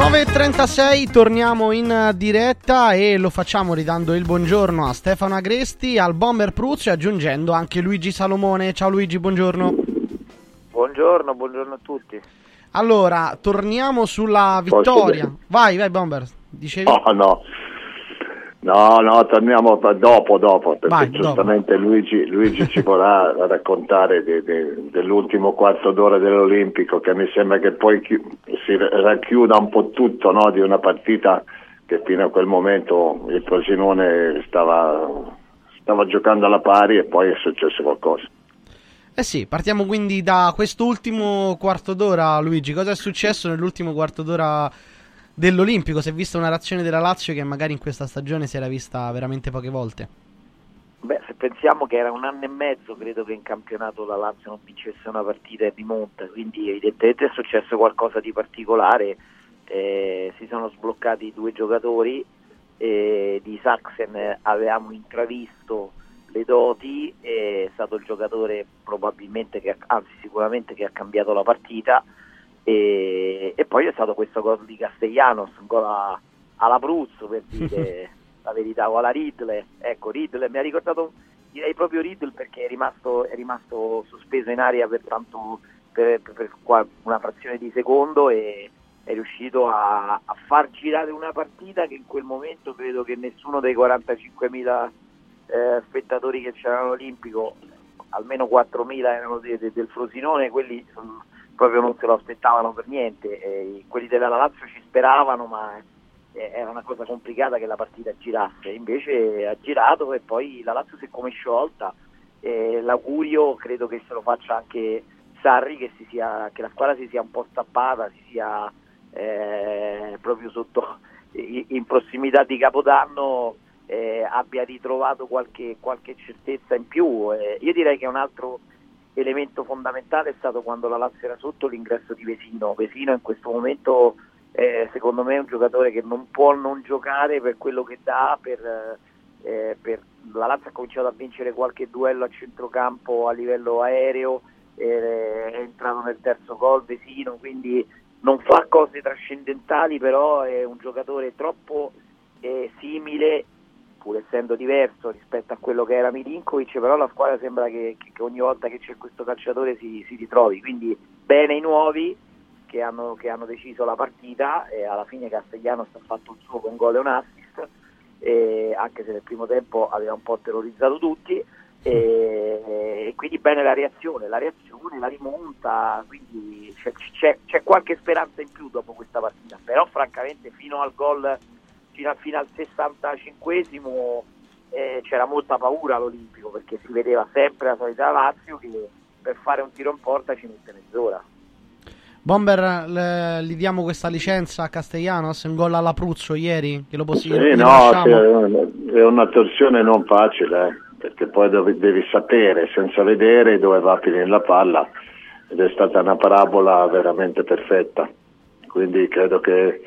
Speaker 2: 9.36 torniamo in diretta e lo facciamo ridando il buongiorno a Stefano Agresti, al Bomber Pruzzo e aggiungendo anche Luigi Salomone. Ciao Luigi, buongiorno.
Speaker 21: Buongiorno, buongiorno a tutti.
Speaker 2: Allora, torniamo sulla vittoria. Vai, vai Bomber. Dicevi?
Speaker 5: No, no. No, no, torniamo dopo, dopo, perché
Speaker 2: Vai,
Speaker 5: giustamente Luigi, Luigi ci vorrà raccontare de- de- dell'ultimo quarto d'ora dell'Olimpico, che mi sembra che poi chi- si racchiuda un po' tutto no, di una partita che fino a quel momento il Frosinone stava, stava giocando alla pari e poi è successo qualcosa.
Speaker 2: Eh sì, partiamo quindi da quest'ultimo quarto d'ora, Luigi. Cosa è successo nell'ultimo quarto d'ora dell'Olimpico? Si è vista una reazione della Lazio che magari in questa stagione si era vista veramente poche volte.
Speaker 21: Beh, se pensiamo che era un anno e mezzo, credo che in campionato la Lazio non vincesse una partita e rimonta, quindi evidentemente è successo qualcosa di particolare. Eh, si sono sbloccati due giocatori, eh, di Saxen eh, avevamo intravisto le doti, è stato il giocatore probabilmente, che, anzi sicuramente che ha cambiato la partita e, e poi è stato questo gol di Castellanos, un gol a- all'Abruzzo per dire la verità, o alla Ridley, ecco Ridley mi ha ricordato direi proprio Ridley perché è rimasto, è rimasto sospeso in aria per, tanto, per, per- per una frazione di secondo e è riuscito a, a far girare una partita che in quel momento credo che nessuno dei 45.000 eh, spettatori che c'erano all'Olimpico, almeno 4.000 erano de- de- del Frosinone, quelli mm, proprio non se lo aspettavano per niente, e quelli della Lazio ci speravano ma eh, era una cosa complicata che la partita girasse, invece ha girato e poi la Lazio si è come sciolta, e l'augurio credo che se lo faccia anche Sarri, che, si sia, che la squadra si sia un po' stappata, si sia eh, proprio sotto in prossimità di Capodanno eh, abbia ritrovato qualche, qualche certezza in più. Eh, io direi che un altro elemento fondamentale è stato quando la Lazio era sotto l'ingresso di Vesino. Vesino in questo momento eh, secondo me è un giocatore che non può non giocare per quello che dà, per, eh, per- la Lazio ha cominciato a vincere qualche duello a centrocampo a livello aereo, eh, è entrato nel terzo gol Vesino, quindi non fa cose trascendentali, però è un giocatore troppo eh, simile, pur essendo diverso rispetto a quello che era Milinkovic, però la squadra sembra che, che- ogni volta che c'è questo calciatore si, si ritrovi, quindi bene i nuovi che hanno, che hanno deciso la partita e alla fine Castellanos ha fatto il suo con gol e un assist, e anche se nel primo tempo aveva un po' terrorizzato tutti. E, e quindi bene la reazione, la reazione, la rimonta, quindi c'è, c'è- c'è qualche speranza in più dopo questa partita, però francamente fino al gol, fino, al- fino al 65esimo eh, c'era molta paura all'Olimpico perché si vedeva sempre la solita Lazio che per fare un tiro in porta ci mette mezz'ora.
Speaker 2: Bomber, le- gli diamo questa licenza a Castellanos, un gol alla Pruzzo ieri, che lo possiamo
Speaker 5: no, sì, è una- è una torsione non facile, eh, perché poi devi, devi sapere senza vedere dove va a finire la palla ed è stata una parabola veramente perfetta. Quindi credo che,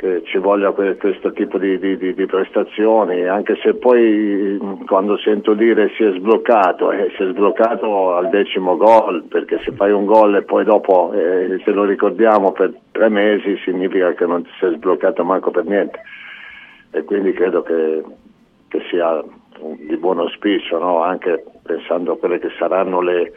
Speaker 5: che ci voglia que- questo tipo di, di, di, di, prestazioni, anche se poi quando sento dire si è sbloccato, eh, si è sbloccato al decimo gol, perché se fai un gol e poi dopo eh, se lo ricordiamo per tre mesi significa che non ti sei sbloccato manco per niente e quindi credo che, che sia di buon auspicio, no? anche pensando a quelle che saranno le,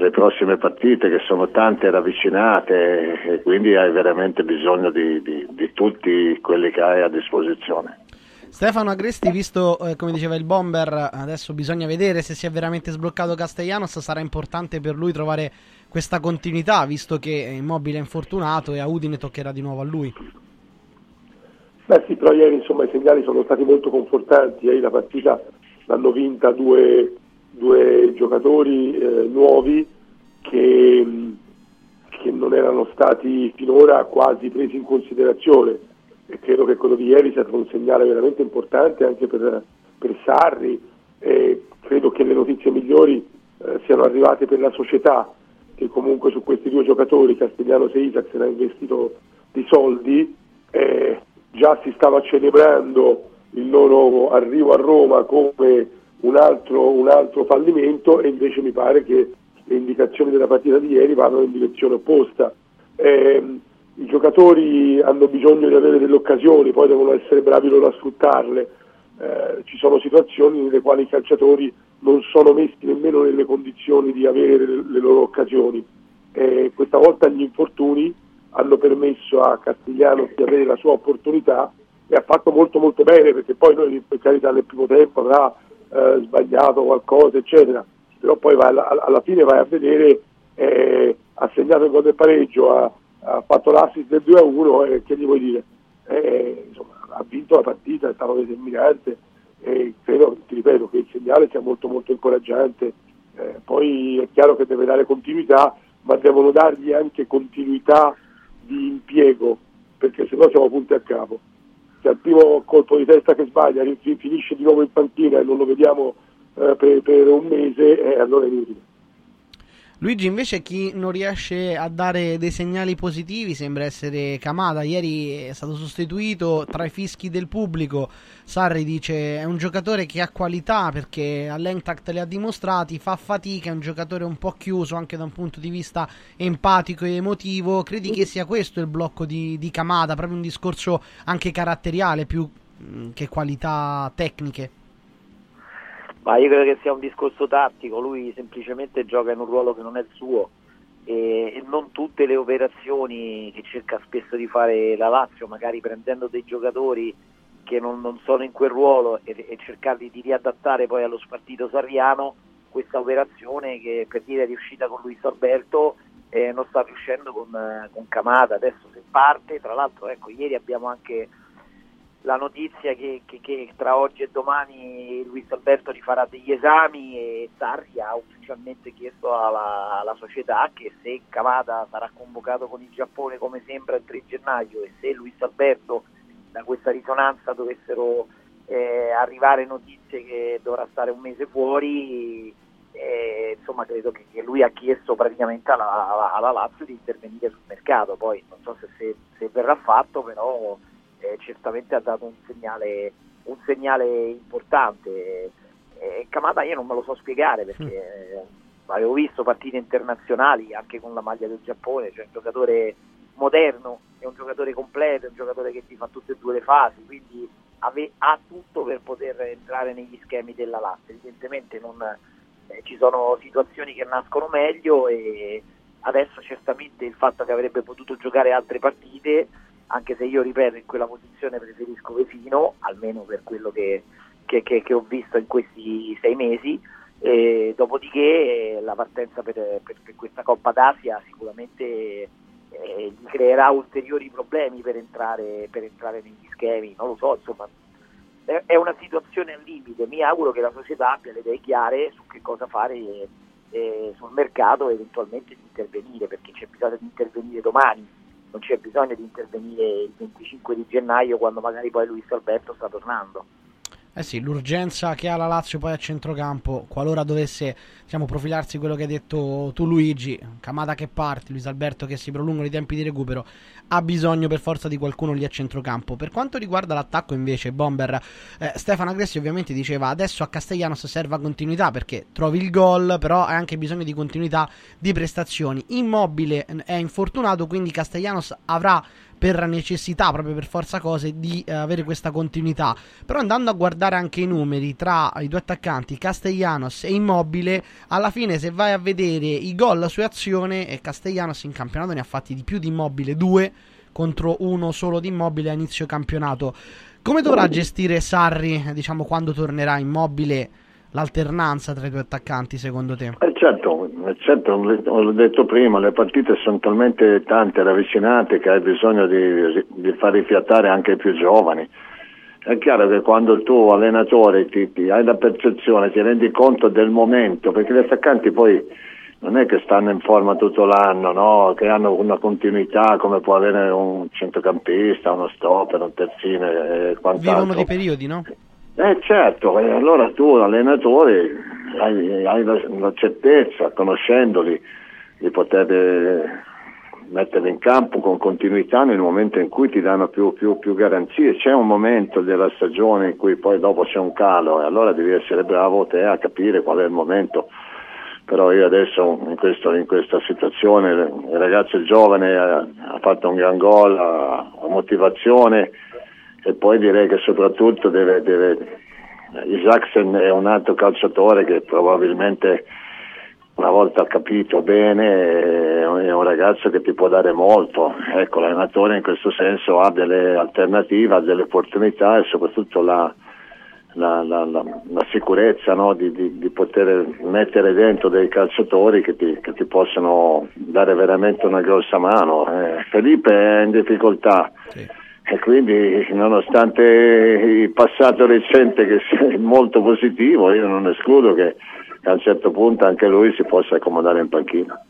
Speaker 5: le prossime partite che sono tante ravvicinate e quindi hai veramente bisogno di, di, di tutti quelli che hai a disposizione.
Speaker 2: Stefano Agresti, visto eh, come diceva il Bomber, adesso bisogna vedere se si è veramente sbloccato Castellanos, sarà importante per lui trovare questa continuità, visto che Immobile è infortunato e a Udine toccherà di nuovo a lui.
Speaker 13: Beh sì, però ieri insomma, i segnali sono stati molto confortanti, ieri la partita l'hanno vinta due, due giocatori eh, nuovi che, che, non erano stati finora quasi presi in considerazione e credo che quello di ieri sia stato un segnale veramente importante anche per, per Sarri e credo che le notizie migliori eh, siano arrivate per la società che comunque su questi due giocatori, Castigliano e Isaac, se ne ha investito di soldi. Eh, già si stava celebrando il loro arrivo a Roma come un altro, un altro fallimento e invece mi pare che le indicazioni della partita di ieri vadano in direzione opposta. Eh, I giocatori hanno bisogno di avere delle occasioni, poi devono essere bravi loro a sfruttarle. Eh, ci sono situazioni nelle quali i calciatori non sono messi nemmeno nelle condizioni di avere le, le loro occasioni. Eh, questa volta gli infortuni hanno permesso a Castigliano di avere la sua opportunità e ha fatto molto molto bene perché poi noi per carità nel primo tempo avrà eh, sbagliato qualcosa eccetera. Però poi vai, alla fine vai a vedere eh, ha segnato il gol del pareggio ha, ha fatto l'assist del 2 a 1 e che gli vuoi dire? Eh, insomma, ha vinto la partita è stato determinante e credo, ti ripeto, che il segnale sia molto molto incoraggiante. Eh, poi è chiaro che deve dare continuità ma devono dargli anche continuità di impiego, perché se no siamo punti a capo. Se al primo colpo di testa che sbaglia finisce di nuovo in panchina e non lo vediamo eh, per, per, un mese, eh, allora è inutile.
Speaker 2: Luigi, invece, chi non riesce a dare dei segnali positivi sembra essere Kamada. Ieri è stato sostituito tra i fischi del pubblico. Sarri dice è un giocatore che ha qualità perché all'Entact le ha dimostrati, fa fatica, è un giocatore un po' chiuso anche da un punto di vista empatico e emotivo. Credi che sia questo il blocco di, di Kamada? Proprio un discorso anche caratteriale più mm, che qualità tecniche?
Speaker 21: Ma io credo che sia un discorso tattico, lui semplicemente gioca in un ruolo che non è il suo e, non tutte le operazioni che cerca spesso di fare la Lazio, magari prendendo dei giocatori che non, non sono in quel ruolo e, e cercarli di riadattare poi allo spartito sarriano, questa operazione che per dire è riuscita con Luis Alberto eh, non sta riuscendo con, con Camada, adesso se parte, tra l'altro ecco ieri abbiamo anche la notizia che, che, che, tra oggi e domani Luis Alberto rifarà degli esami e Sarri ha ufficialmente chiesto alla, alla, società che se Cavada sarà convocato con il Giappone come sembra il 3 gennaio e se Luis Alberto da questa risonanza dovessero eh, arrivare notizie che dovrà stare un mese fuori eh, insomma credo che, che, lui ha chiesto praticamente alla, alla, alla, Lazio di intervenire sul mercato. Poi non so se, se, se verrà fatto però eh, certamente ha dato un segnale, un segnale importante. Eh, Kamada io non me lo so spiegare perché mm. avevo visto partite internazionali anche con la maglia del Giappone, cioè un giocatore moderno, è un giocatore completo, è un giocatore che ti fa tutte e due le fasi, quindi ave, ha tutto per poter entrare negli schemi della Lazio. Evidentemente non, eh, ci sono situazioni che nascono meglio e adesso certamente il fatto che avrebbe potuto giocare altre partite anche se io ripeto in quella posizione preferisco Vesino, almeno per quello che, che, che, che ho visto in questi sei mesi. E dopodiché eh, la partenza per, per, per, questa Coppa d'Asia sicuramente eh, gli creerà ulteriori problemi per entrare, per entrare, negli schemi, non lo so, insomma. È, è, una situazione al limite, mi auguro che la società abbia le idee chiare su che cosa fare eh, sul mercato e eventualmente di intervenire, perché c'è bisogno di intervenire domani non c'è bisogno di intervenire il 25 di gennaio quando magari poi Luis Alberto sta tornando.
Speaker 2: Eh sì, l'urgenza che ha la Lazio poi a centrocampo, qualora dovesse diciamo, profilarsi quello che hai detto tu Luigi, Camada che parte, Luis Alberto che si prolungano i tempi di recupero, ha bisogno per forza di qualcuno lì a centrocampo. Per quanto riguarda l'attacco invece, Bomber, eh, Stefano Agressi ovviamente diceva adesso a Castellanos serve continuità perché trovi il gol, però hai anche bisogno di continuità di prestazioni. Immobile è infortunato, quindi Castellanos avrà per necessità, proprio per forza cose, di eh, avere questa continuità. Però andando a guardare anche i numeri tra i due attaccanti, Castellanos e Immobile, alla fine se vai a vedere i gol su azione, e Castellanos in campionato ne ha fatti di più di Immobile, due contro uno solo di Immobile a inizio campionato. Come dovrà gestire Sarri, diciamo, quando tornerà Immobile? L'alternanza tra i due attaccanti secondo te?
Speaker 5: Eh certo, eh certo, l'ho detto prima, le partite sono talmente tante, ravvicinate che hai bisogno di, di far rifiatare anche i più giovani. È chiaro che quando tu allenatore ti, ti hai la percezione, ti rendi conto del momento, perché gli attaccanti poi non è che stanno in forma tutto l'anno, no? che hanno una continuità come può avere un centrocampista, uno stopper, un terzino e quant'altro.
Speaker 2: Vivono di periodi, no?
Speaker 5: Eh certo, e allora tu allenatore hai, hai la, la, certezza, conoscendoli, di poter eh, metterli in campo con continuità nel momento in cui ti danno più, più, più, garanzie. C'è un momento della stagione in cui poi dopo c'è un calo e allora devi essere bravo te a capire qual è il momento. Però io adesso in, questo, in questa situazione il ragazzo giovane ha, ha fatto un gran gol, ha, ha motivazione e poi direi che soprattutto deve, deve Isaacsen è un altro calciatore che probabilmente una volta capito bene è un ragazzo che ti può dare molto. Ecco l'allenatore in questo senso ha delle alternative ha delle opportunità e soprattutto la, la, la, la sicurezza no? di, di, di, poter mettere dentro dei calciatori che ti, che ti possono dare veramente una grossa mano. Eh, Felipe è in difficoltà. Sì e quindi nonostante il passato recente che sia molto positivo, io non escludo che a un certo punto anche lui si possa accomodare in panchina.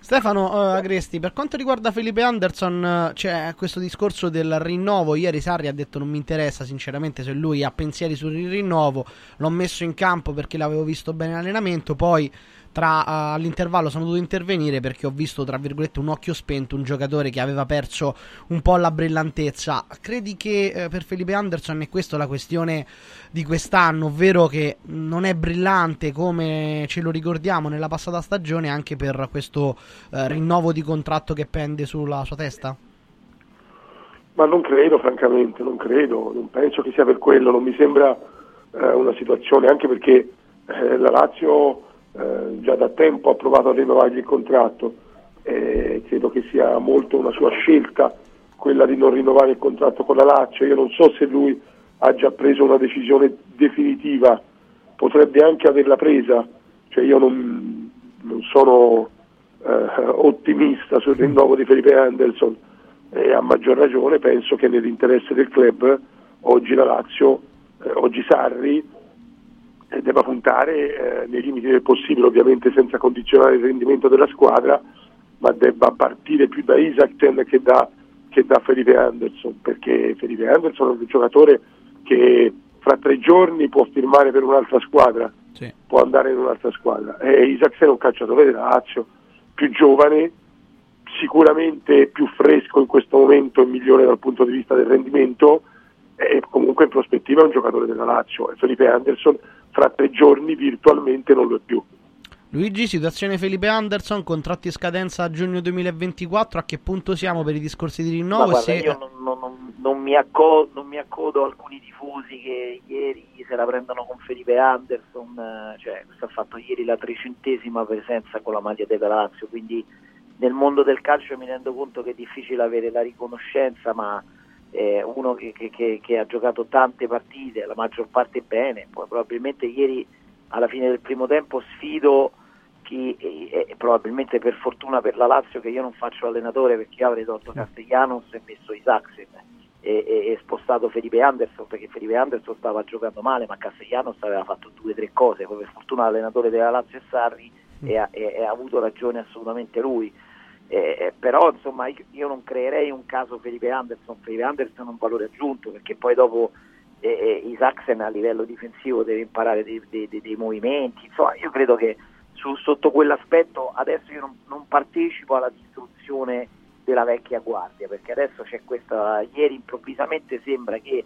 Speaker 2: Stefano uh, Agresti, per quanto riguarda Felipe Anderson, uh, c'è questo discorso del rinnovo. Ieri Sarri ha detto non mi interessa sinceramente se lui ha pensieri sul rinnovo. L'ho messo in campo perché l'avevo visto bene in allenamento. Poi tra, uh, all'intervallo sono dovuto intervenire perché ho visto, tra virgolette, un occhio spento, un giocatore che aveva perso un po' la brillantezza. Credi che eh, per Felipe Anderson è questa la questione di quest'anno, ovvero che non è brillante come ce lo ricordiamo nella passata stagione anche per questo eh, rinnovo di contratto che pende sulla sua testa?
Speaker 13: Ma non credo, francamente, non credo, non penso che sia per quello, non mi sembra eh, una situazione, anche perché eh, la Lazio eh, già da tempo ha provato a rinnovargli il contratto e credo che sia molto una sua scelta quella di non rinnovare il contratto con la Lazio. Io non so se lui ha già preso una decisione definitiva, potrebbe anche averla presa, cioè io non, non sono eh, ottimista sul rinnovo di Felipe Anderson e a maggior ragione penso che nell'interesse del club oggi la Lazio, eh, oggi Sarri debba puntare eh, nei limiti del possibile, ovviamente senza condizionare il rendimento della squadra, ma debba partire più da Isaacten che da, che da Felipe Anderson, perché Felipe Anderson è un giocatore che fra tre giorni può firmare per un'altra squadra, sì. può andare in un'altra squadra. E Isaacsen è un calciatore della Lazio, più giovane, sicuramente più fresco in questo momento e migliore dal punto di vista del rendimento e comunque in prospettiva è un giocatore della Lazio e Felipe Anderson fra tre giorni virtualmente non lo è più.
Speaker 2: Luigi, situazione Felipe Anderson, contratti in scadenza a giugno 2024, a che punto siamo per i discorsi di rinnovo?
Speaker 21: Guarda, se... Io non, non, non, mi accodo, non, mi accodo, a alcuni tifosi che ieri se la prendono con Felipe Anderson, eh, cioè questo ha fatto ieri la trecentesima presenza con la maglia della Lazio, quindi nel mondo del calcio mi rendo conto che è difficile avere la riconoscenza, ma eh, uno che, che, che, ha giocato tante partite, la maggior parte bene, poi probabilmente ieri alla fine del primo tempo sfido chi, eh, probabilmente per fortuna per la Lazio che io non faccio allenatore perché io avrei tolto Castellanos e messo Isaacsen e, e, e, spostato Felipe Anderson perché Felipe Anderson stava giocando male ma Castellanos aveva fatto due o tre cose, poi per fortuna l'allenatore della Lazio è Sarri mm. e, ha, e ha avuto ragione assolutamente lui eh, però insomma io, non creerei un caso Felipe Anderson, Felipe Anderson è un valore aggiunto perché poi dopo e, e Isaacsen a livello difensivo deve imparare dei, dei, dei, dei movimenti, insomma io credo che su, sotto quell'aspetto adesso io non, non, partecipo alla distruzione della vecchia guardia perché adesso c'è questa, ieri improvvisamente sembra che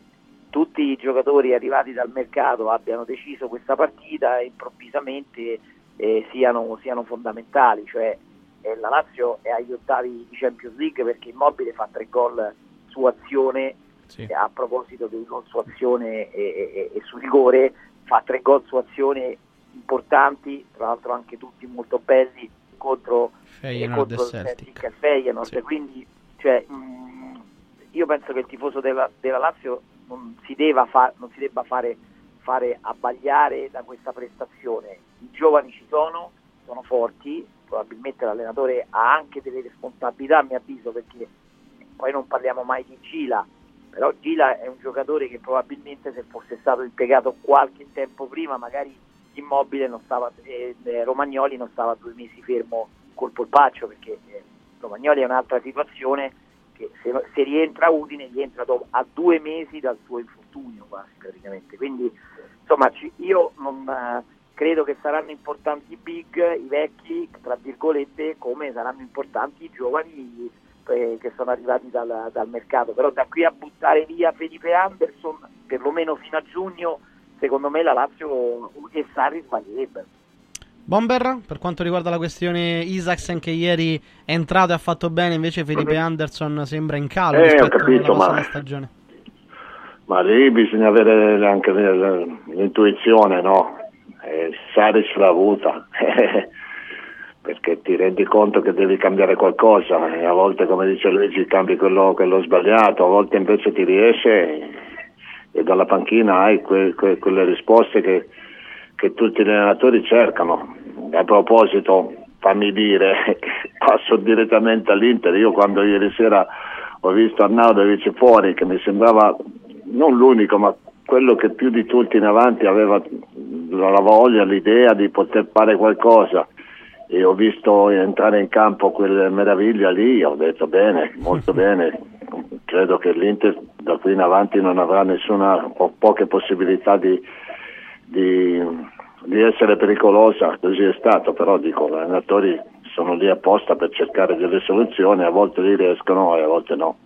Speaker 21: tutti i giocatori arrivati dal mercato abbiano deciso questa partita e improvvisamente eh, siano, siano, fondamentali, cioè eh, la Lazio è agli ottavi di Champions League perché Immobile fa tre gol su azione sì. a proposito dei gol su azione e, e, e, su rigore, fa tre gol su azione importanti, tra l'altro anche tutti molto belli contro,
Speaker 2: Feyenoord contro
Speaker 21: il Celtic e Feyenoord, sì. quindi cioè, mh, io penso che il tifoso della, della Lazio non si, fa, non si debba fare, fare abbagliare da questa prestazione. I giovani ci sono, sono forti, probabilmente l'allenatore ha anche delle responsabilità a mio avviso perché poi non parliamo mai di Gila, però Gila è un giocatore che probabilmente se fosse stato impiegato qualche tempo prima magari immobile non stava, eh, eh, Romagnoli non stava due mesi fermo col polpaccio perché eh, Romagnoli è un'altra situazione che se, se rientra Udine rientra dopo, a due mesi dal suo infortunio quasi praticamente. Quindi insomma ci, io non eh, credo che saranno importanti i big, i vecchi tra virgolette come saranno importanti i giovani eh, che sono arrivati dal, dal, mercato, però da qui a buttare via Felipe Anderson, perlomeno fino a giugno, secondo me la Lazio e Sarri sbaglierebbero.
Speaker 2: Bomber, per quanto riguarda la questione Isaacsen che ieri è entrato e ha fatto bene, invece Felipe Anderson sembra in calo
Speaker 5: eh, ho capito, ma...
Speaker 2: stagione.
Speaker 5: Ma lì bisogna avere anche l'intuizione, no? Eh, Saris l'ha avuta. perché ti rendi conto che devi cambiare qualcosa e a volte come dice Luigi cambi quello, quello sbagliato, a volte invece ti riesce e dalla panchina hai que, que, quelle risposte che, che, tutti gli allenatori cercano. A proposito, fammi dire, passo direttamente all'Inter, io quando ieri sera ho visto Arnaudovic fuori che mi sembrava non l'unico ma quello che più di tutti in avanti aveva la voglia, l'idea di poter fare qualcosa e ho visto entrare in campo quelle meraviglia lì, ho detto bene, molto bene, credo che l'Inter da qui in avanti non avrà nessuna o poche possibilità di, di, di essere pericolosa, così è stato, però dico, gli allenatori sono lì apposta per cercare delle soluzioni, a volte li riescono e a volte no.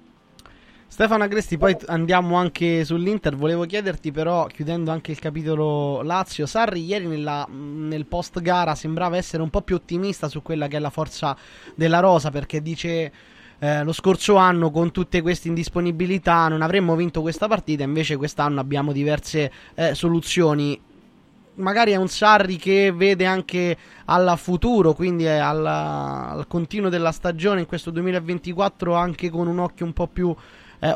Speaker 2: Stefano Agresti, poi andiamo anche sull'Inter. Volevo chiederti, però, chiudendo anche il capitolo Lazio, Sarri ieri nella, nel post gara sembrava essere un po' più ottimista su quella che è la forza della Rosa, perché dice. Eh, lo scorso anno con tutte queste indisponibilità non avremmo vinto questa partita, invece quest'anno abbiamo diverse eh, soluzioni. Magari è un Sarri che vede anche al futuro, quindi al, al continuo della stagione in questo 2024 anche con un occhio un po' più eh,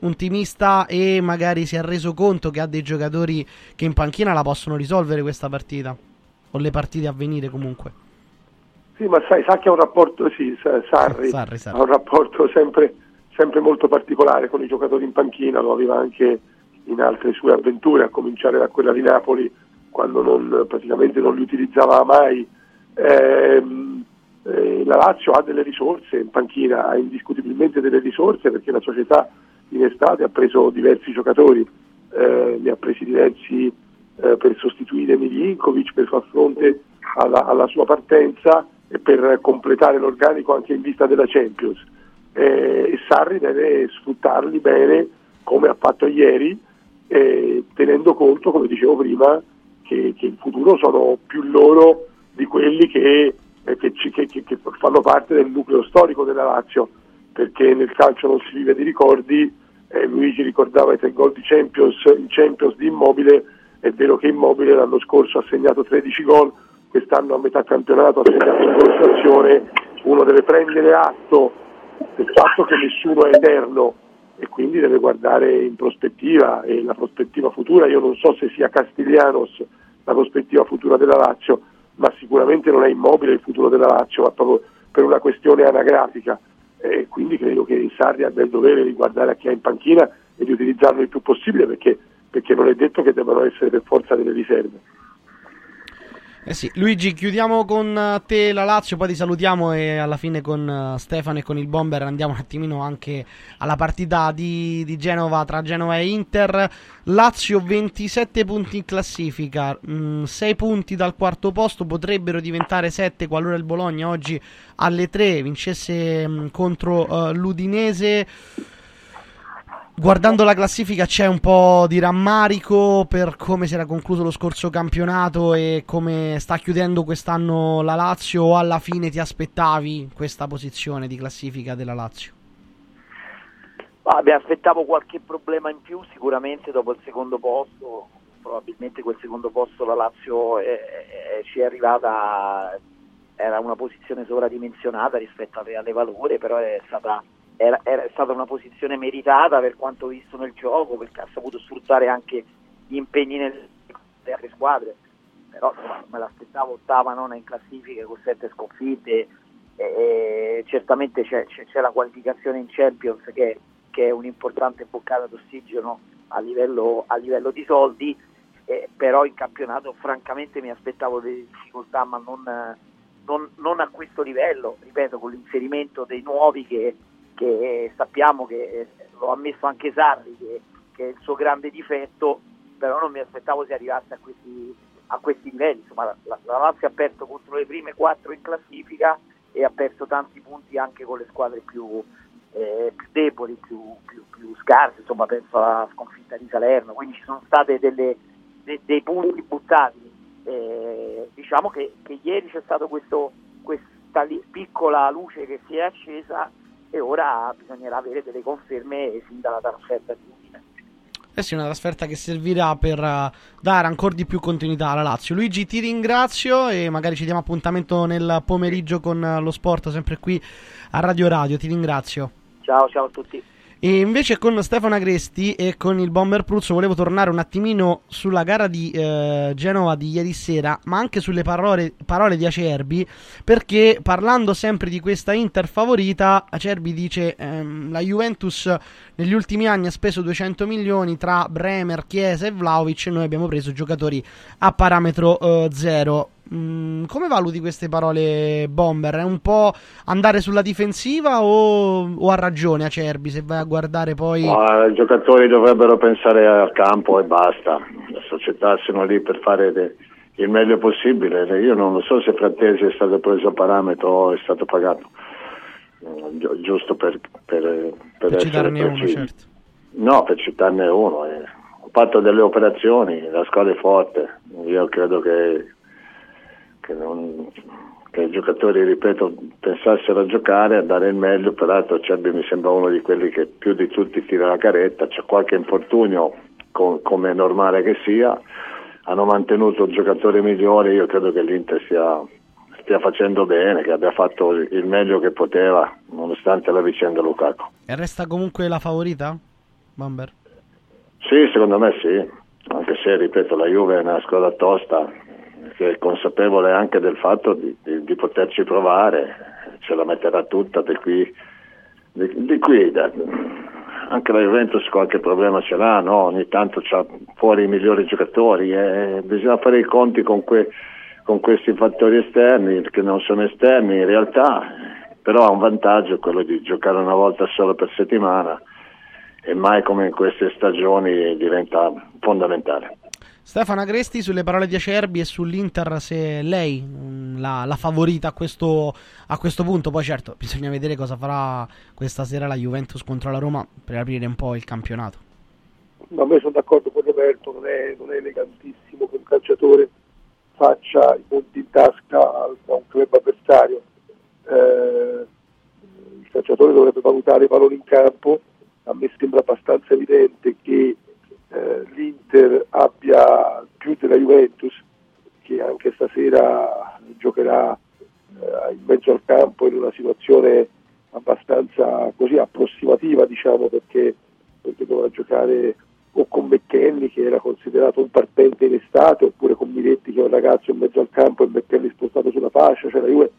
Speaker 2: ottimista e magari si è reso conto che ha dei giocatori che in panchina la possono risolvere questa partita o le partite a venire comunque.
Speaker 13: Sì, ma sai, sa che ha un rapporto, sì, Sarri, Sarri, Sarri. ha un rapporto sempre, sempre molto particolare con i giocatori in panchina, lo aveva anche in altre sue avventure, a cominciare da quella di Napoli, quando non, praticamente non li utilizzava mai. Eh, eh, la Lazio ha delle risorse in panchina, ha indiscutibilmente delle risorse perché la società in estate ha preso diversi giocatori, eh, ne ha presi diversi eh, per sostituire Milinkovic, per far fronte alla, alla, sua partenza e per completare l'organico anche in vista della Champions. Eh, e Sarri deve sfruttarli bene come ha fatto ieri, eh, tenendo conto, come dicevo prima, che, che in futuro sono più loro di quelli che eh, che, che, che, fanno parte del nucleo storico della Lazio, perché nel calcio non si vive di ricordi, eh, Luigi ricordava i tre gol di Champions, in Champions di Immobile, è vero che Immobile l'anno scorso ha segnato 13 gol, quest'anno a metà campionato ha segnato in conversazione, uno deve prendere atto del fatto che nessuno è eterno e quindi deve guardare in prospettiva e la prospettiva futura, io non so se sia Castiglianos la prospettiva futura della Lazio, ma sicuramente non è immobile il futuro della Lazio, ma proprio per una questione anagrafica. E quindi credo che Sarri abbia il dovere di guardare a chi ha in panchina e di utilizzarlo il più possibile perché, perché non è detto che debbano essere per forza delle riserve.
Speaker 2: Eh sì, Luigi, chiudiamo con eh, te la Lazio, poi ti salutiamo e alla fine con uh, Stefano e con il Bomber andiamo un attimino anche alla partita di, di Genova tra Genova e Inter. Lazio 27 punti in classifica, mm, 6 punti dal quarto posto, potrebbero diventare 7 qualora il Bologna oggi alle 3 vincesse mm, contro uh, l'Udinese. Guardando la classifica c'è un po' di rammarico per come si era concluso lo scorso campionato e come sta chiudendo quest'anno la Lazio o alla fine ti aspettavi questa posizione di classifica della Lazio?
Speaker 21: Beh, aspettavo qualche problema in più sicuramente dopo il secondo posto, probabilmente quel secondo posto la Lazio è, è, ci è arrivata, era una posizione sovradimensionata rispetto alle, alle valore, però è stata era, era, stata una posizione meritata per quanto visto nel gioco, perché ha saputo sfruttare anche gli impegni nelle altre squadre. Però me l'aspettavo ottava nona in classifica con sette sconfitte. E certamente c'è, c'è, c'è, la qualificazione in Champions che, che, è un'importante boccata d'ossigeno a livello, a livello di soldi, eh, però in campionato francamente mi aspettavo delle difficoltà, ma non, non, non a questo livello, ripeto, con l'inserimento dei nuovi che che sappiamo che lo ha messo anche Sarri, che, che, è il suo grande difetto, però non mi aspettavo si arrivasse a questi, a questi livelli. Insomma, la, la Lazio ha perso contro le prime quattro in classifica e ha perso tanti punti anche con le squadre più, eh, più deboli, più, più, più, scarse, insomma penso alla sconfitta di Salerno, quindi ci sono stati de, dei punti buttati. Eh, diciamo che, che, ieri c'è stata questa piccola luce che si è accesa e ora bisognerà avere delle conferme sin dalla trasferta di Udine.
Speaker 2: Eh sì, una trasferta che servirà per uh, dare ancora di più continuità alla Lazio. Luigi, ti ringrazio e magari ci diamo appuntamento nel pomeriggio con uh, lo sport, sempre qui a Radio Radio. Ti ringrazio.
Speaker 21: Ciao, ciao a tutti.
Speaker 2: E invece con Stefano Agresti e con il Bomber Pruzzo volevo tornare un attimino sulla gara di eh, Genova di ieri sera, ma anche sulle parole, parole, di Acerbi, perché parlando sempre di questa Inter favorita, Acerbi dice ehm, la Juventus negli ultimi anni ha speso 200 milioni tra Bremer, Chiesa e Vlaovic e noi abbiamo preso giocatori a parametro eh, zero. Mm, come valuti queste parole Bomber? È un po' andare sulla difensiva o, o ha ragione Acerbi se vai a guardare poi...
Speaker 5: No, I giocatori dovrebbero pensare al campo e basta, associarsino lì per fare de- il meglio possibile. Io non lo so se Frattesi è stato preso a parametro o è stato pagato, Gi- giusto per, per, per,
Speaker 2: per citarne uno, certo.
Speaker 5: No, per citarne uno. Eh. Ho fatto delle operazioni, la squadra è forte, io credo che che, non, che, i giocatori, ripeto, pensassero a giocare, a dare il meglio, peraltro Cerbi mi sembra uno di quelli che più di tutti tira la caretta, c'è qualche infortunio com, come è normale che sia, hanno mantenuto giocatori migliori, io credo che l'Inter stia, stia facendo bene, che abbia fatto il meglio che poteva, nonostante la vicenda Lukaku.
Speaker 2: E resta comunque la favorita, Bamber?
Speaker 5: Sì, secondo me sì, anche se, ripeto, la Juve è una squadra tosta, che è consapevole anche del fatto di, di, di poterci provare, ce la metterà tutta di qui, di, di qui da, anche la Juventus qualche problema ce l'ha, no? ogni tanto c'ha fuori i migliori giocatori e bisogna fare i conti con, que, con questi fattori esterni che non sono esterni in realtà, però ha un vantaggio quello di giocare una volta solo per settimana e mai come in queste stagioni diventa fondamentale.
Speaker 2: Stefano Agresti sulle parole di Acerbi e sull'Inter se lei mm, la, la favorita a questo, a questo, punto, poi certo bisogna vedere cosa farà questa sera la Juventus contro la Roma per aprire un po' il campionato.
Speaker 13: Ma me sono d'accordo con Roberto, non è, non è elegantissimo che un calciatore faccia i punti in tasca a un club avversario. Eh, il calciatore dovrebbe valutare i valori in campo, a me sembra abbastanza evidente che eh, l'Inter abbia più della Juventus che anche stasera giocherà eh, in mezzo al campo in una situazione abbastanza così approssimativa diciamo perché, perché dovrà giocare o con McKenny che era considerato un partente in estate oppure con Miretti che è un ragazzo in mezzo al campo e McKenny spostato sulla fascia. Cioè la Juve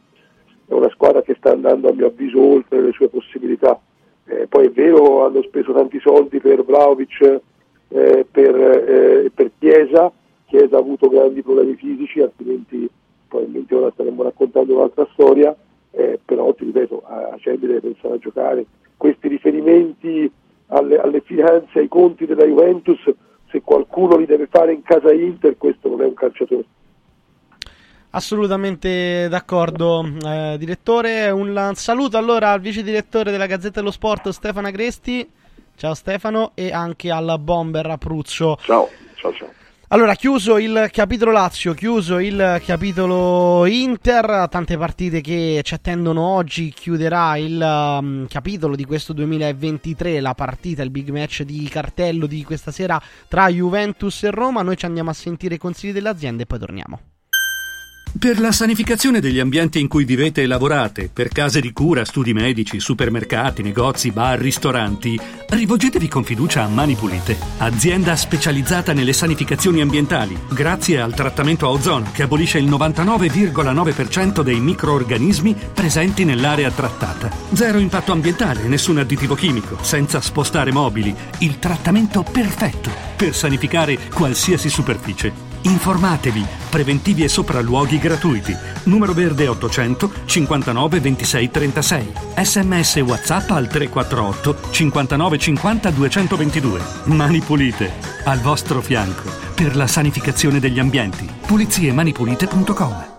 Speaker 13: è una squadra che sta andando a mio avviso oltre le sue possibilità. Eh, poi è vero hanno speso tanti soldi per Vlaovic eh, per, eh, per, Chiesa, Chiesa ha avuto grandi problemi fisici, altrimenti probabilmente ora staremmo raccontando un'altra storia, eh, però ti ripeto, a Acerbi deve pensare a giocare. Questi riferimenti alle, alle finanze, ai conti della Juventus, se qualcuno li deve fare in casa Inter, questo non è un calciatore.
Speaker 2: Assolutamente d'accordo, eh, direttore. Un saluto allora al vice direttore della Gazzetta dello Sport Stefano Agresti. Ciao Stefano e anche al bomber Apruzzo.
Speaker 13: Ciao, ciao, ciao.
Speaker 2: Allora, chiuso il capitolo Lazio, chiuso il capitolo Inter, tante partite che ci attendono oggi, chiuderà il um, capitolo di questo 2023, la partita, il big match di cartello di questa sera tra Juventus e Roma. Noi ci andiamo a sentire i consigli dell'azienda e poi torniamo.
Speaker 22: Per la sanificazione degli ambienti in cui vivete e lavorate, per case di cura, studi medici, supermercati, negozi, bar, ristoranti, rivolgetevi con fiducia a Mani Pulite, azienda specializzata nelle sanificazioni ambientali, grazie al trattamento a ozono che abolisce il 99,9% dei microorganismi presenti nell'area trattata. Zero impatto ambientale, nessun additivo chimico, senza spostare mobili, il trattamento perfetto per sanificare qualsiasi superficie. Informatevi, preventivi e sopralluoghi gratuiti. Numero verde 800 59 26 36. Sms e WhatsApp al 348 59 50 222. Mani pulite, al vostro fianco, per la sanificazione degli ambienti. puliziemaniPulite.com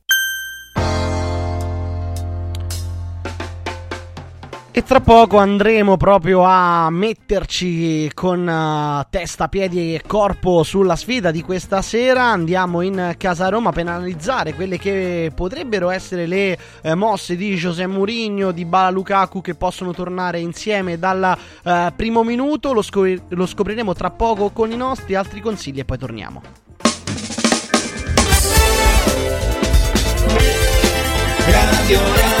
Speaker 2: E tra poco andremo proprio a metterci con uh, testa, piedi e corpo sulla sfida di questa sera. Andiamo in casa Roma per analizzare quelle che potrebbero essere le eh, mosse di José Mourinho, di Bala Lukaku che possono tornare insieme dal uh, primo minuto. Lo, scop- lo scopriremo tra poco con i nostri altri consigli e poi torniamo.
Speaker 23: Radio Radio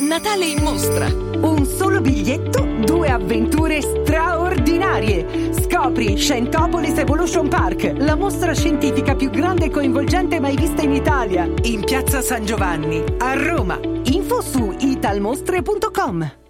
Speaker 18: Natale in mostra. Un solo biglietto, due avventure straordinarie. Scopri Scientopolis Evolution Park, la mostra scientifica più grande e coinvolgente mai vista in Italia. In piazza San Giovanni, a Roma. Info su italmostre.com.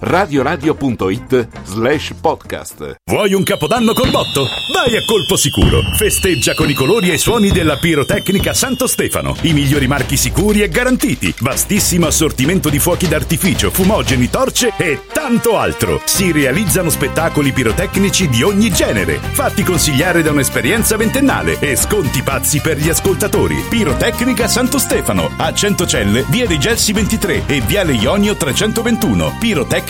Speaker 20: radioradio.it slash podcast.
Speaker 24: Vuoi un capodanno col botto? Vai a colpo sicuro. Festeggia con i colori e i suoni della pirotecnica Santo Stefano. I migliori marchi sicuri e garantiti. Vastissimo assortimento di fuochi d'artificio, fumogeni, torce e tanto altro. Si realizzano spettacoli pirotecnici di ogni genere. Fatti consigliare da un'esperienza ventennale e sconti pazzi per gli ascoltatori. Pirotecnica Santo Stefano. A Centocelle, via dei Gelsi 23 e viale Ionio 321. Pirotecnica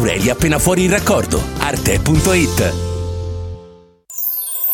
Speaker 25: Aurelia appena fuori il raccordo. Arte.it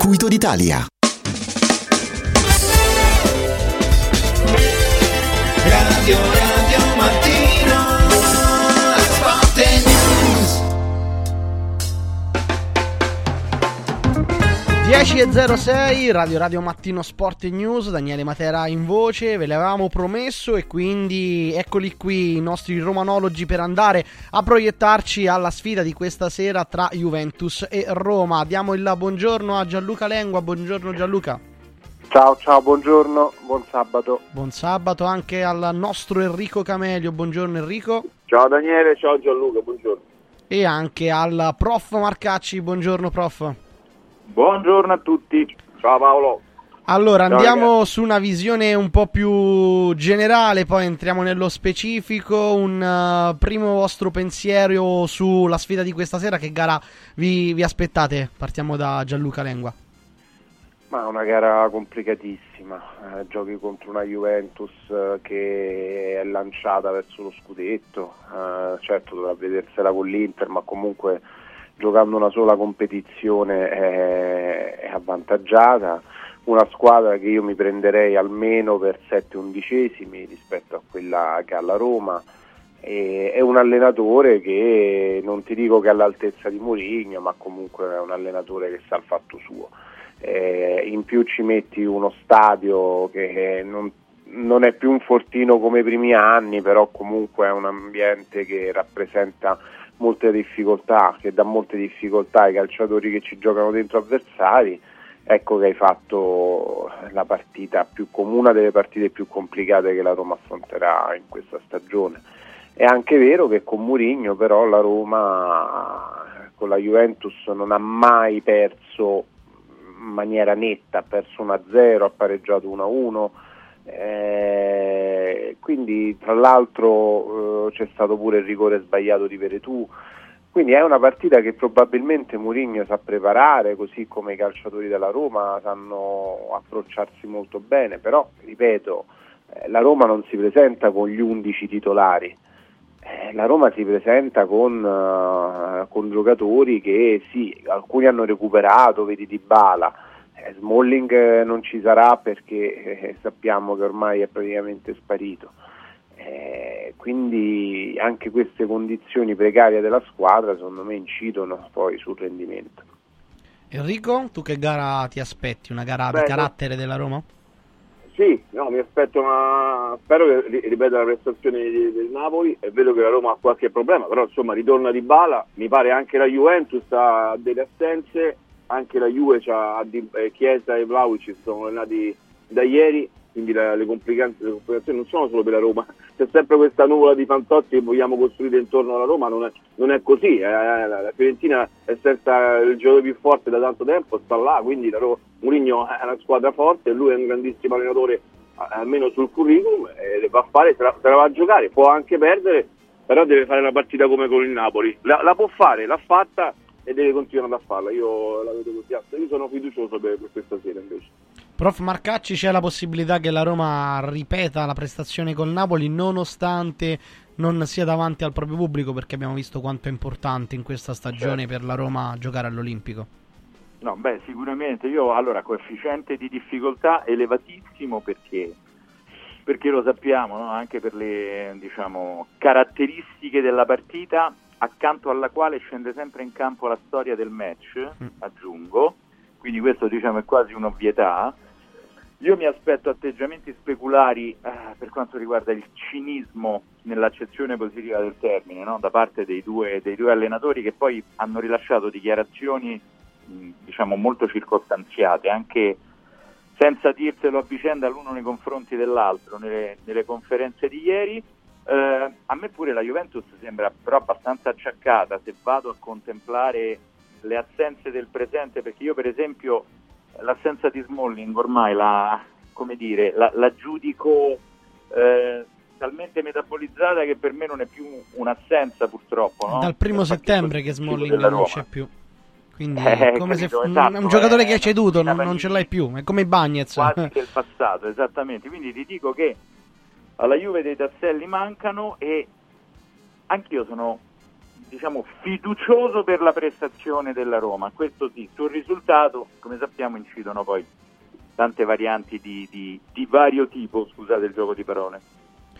Speaker 26: circuito d'Italia.
Speaker 10: Radio
Speaker 2: 10.06 Radio Radio Mattino Sport e News Daniele Matera in voce Ve l'avevamo promesso e quindi eccoli qui i nostri romanologi per andare a proiettarci alla sfida di questa sera tra Juventus e Roma. Diamo il buongiorno a Gianluca Lengua. Buongiorno Gianluca.
Speaker 27: Ciao ciao buongiorno Buon sabato.
Speaker 2: Buon sabato anche al nostro Enrico Camelio. Buongiorno Enrico.
Speaker 27: Ciao Daniele Ciao Gianluca Buongiorno.
Speaker 2: E anche al prof Marcacci. Buongiorno prof
Speaker 27: Buongiorno a tutti, ciao Paolo.
Speaker 2: Allora
Speaker 27: Ciao,
Speaker 2: andiamo
Speaker 27: ragazzi.
Speaker 2: su una visione un po' più generale, poi entriamo nello specifico. Un uh, primo vostro pensiero sulla sfida di questa sera, che gara vi, vi aspettate? Partiamo da Gianluca Lengua.
Speaker 27: Ma è una gara complicatissima, eh, giochi contro una Juventus eh, che è lanciata verso lo scudetto, eh, certo dovrà vedersela con l'Inter, ma comunque giocando una sola competizione è, è avvantaggiata, una squadra che io mi prenderei almeno per 7 undicesimi rispetto a quella che ha la Roma, e è un allenatore che non ti dico che è all'altezza di Mourinho, ma comunque è un allenatore che sa il fatto suo. Eh, in più ci metti uno stadio che non, non è più un fortino come i primi anni, però comunque è un ambiente che rappresenta molte difficoltà, che dà molte difficoltà ai calciatori che ci giocano dentro avversari. Ecco che hai fatto la partita più, una delle partite più complicate che la Roma affronterà in questa stagione. È anche vero che con Mourinho però la Roma con la Juventus non ha mai perso in maniera netta, ha perso 1-0, ha pareggiato 1-1, eh, quindi tra l'altro eh, c'è stato pure il rigore sbagliato di Veretù, quindi è una partita che probabilmente Mourinho sa preparare, così come i calciatori della Roma sanno approcciarsi molto bene, però ripeto, eh, la Roma non si presenta con gli 11 titolari, eh, la Roma si presenta con, con, giocatori che sì, alcuni hanno recuperato, vedi Di Bala, Smalling eh, non ci sarà perché eh, sappiamo che ormai è praticamente sparito. Eh, quindi anche queste condizioni precarie della squadra secondo me incidono poi sul rendimento.
Speaker 2: Enrico, tu che gara ti aspetti? Una gara
Speaker 27: Beh,
Speaker 2: di carattere della Roma?
Speaker 27: Sì, no, mi aspetto una... spero che ri- ripeta la prestazione di- del Napoli, è vero che la Roma ha qualche problema, però insomma ritorna di bala, mi pare anche la Juventus ha delle assenze, anche la Juve ha eh, Chiesa e Vlaovic sono allenati da ieri,
Speaker 28: quindi la- le, complicanze- le complicazioni non sono solo per la Roma, c'è sempre questa nuvola di fantozzi che vogliamo costruire intorno alla Roma, non è, non è così, eh, la, la Fiorentina è stata il giocatore più forte da tanto tempo, sta là, quindi la Roma, Mourinho è una squadra forte, lui è un grandissimo allenatore eh, almeno sul curriculum, e va a fare, se la, se la va a giocare, può anche perdere, però deve fare una partita come con il Napoli, la, la può fare, l'ha fatta e deve continuare a farla, io la vedo così, io sono fiducioso per, per questa sera invece.
Speaker 2: Prof Marcacci c'è la possibilità che la Roma ripeta la prestazione col Napoli nonostante non sia davanti al proprio pubblico perché abbiamo visto quanto è importante in questa stagione per la Roma giocare all'Olimpico.
Speaker 29: No, beh, sicuramente io allora coefficiente di difficoltà elevatissimo perché perché lo sappiamo, no? anche per le diciamo, caratteristiche della partita, accanto alla quale scende sempre in campo la storia del match, aggiungo, quindi questo diciamo è quasi un'ovvietà. Io mi aspetto atteggiamenti speculari eh, per quanto riguarda il cinismo nell'accezione positiva del termine, no? da parte dei due, dei due allenatori che poi hanno rilasciato dichiarazioni mh, diciamo molto circostanziate, anche senza dirselo a vicenda l'uno nei confronti dell'altro nelle, nelle conferenze di ieri. Eh, a me pure la Juventus sembra però abbastanza acciaccata se vado a contemplare le assenze del presente, perché io per esempio l'assenza di Smalling ormai la, come dire, la, la giudico eh, talmente metabolizzata che per me non è più un'assenza purtroppo. no?
Speaker 2: Dal primo settembre che Smalling non c'è più. Quindi
Speaker 29: Eh,
Speaker 2: è come se
Speaker 29: capito,
Speaker 2: f-
Speaker 29: esatto,
Speaker 2: un giocatore
Speaker 29: eh,
Speaker 2: che hai ceduto, non, non ce l'hai più, è come i Bagnets.
Speaker 29: quasi il passato, esattamente. Quindi ti dico che alla Juve dei tasselli mancano e anch'io sono diciamo fiducioso per la prestazione della Roma. Questo sì, sul risultato, come sappiamo, incidono poi tante varianti di, di- di vario tipo, scusate il gioco di parole.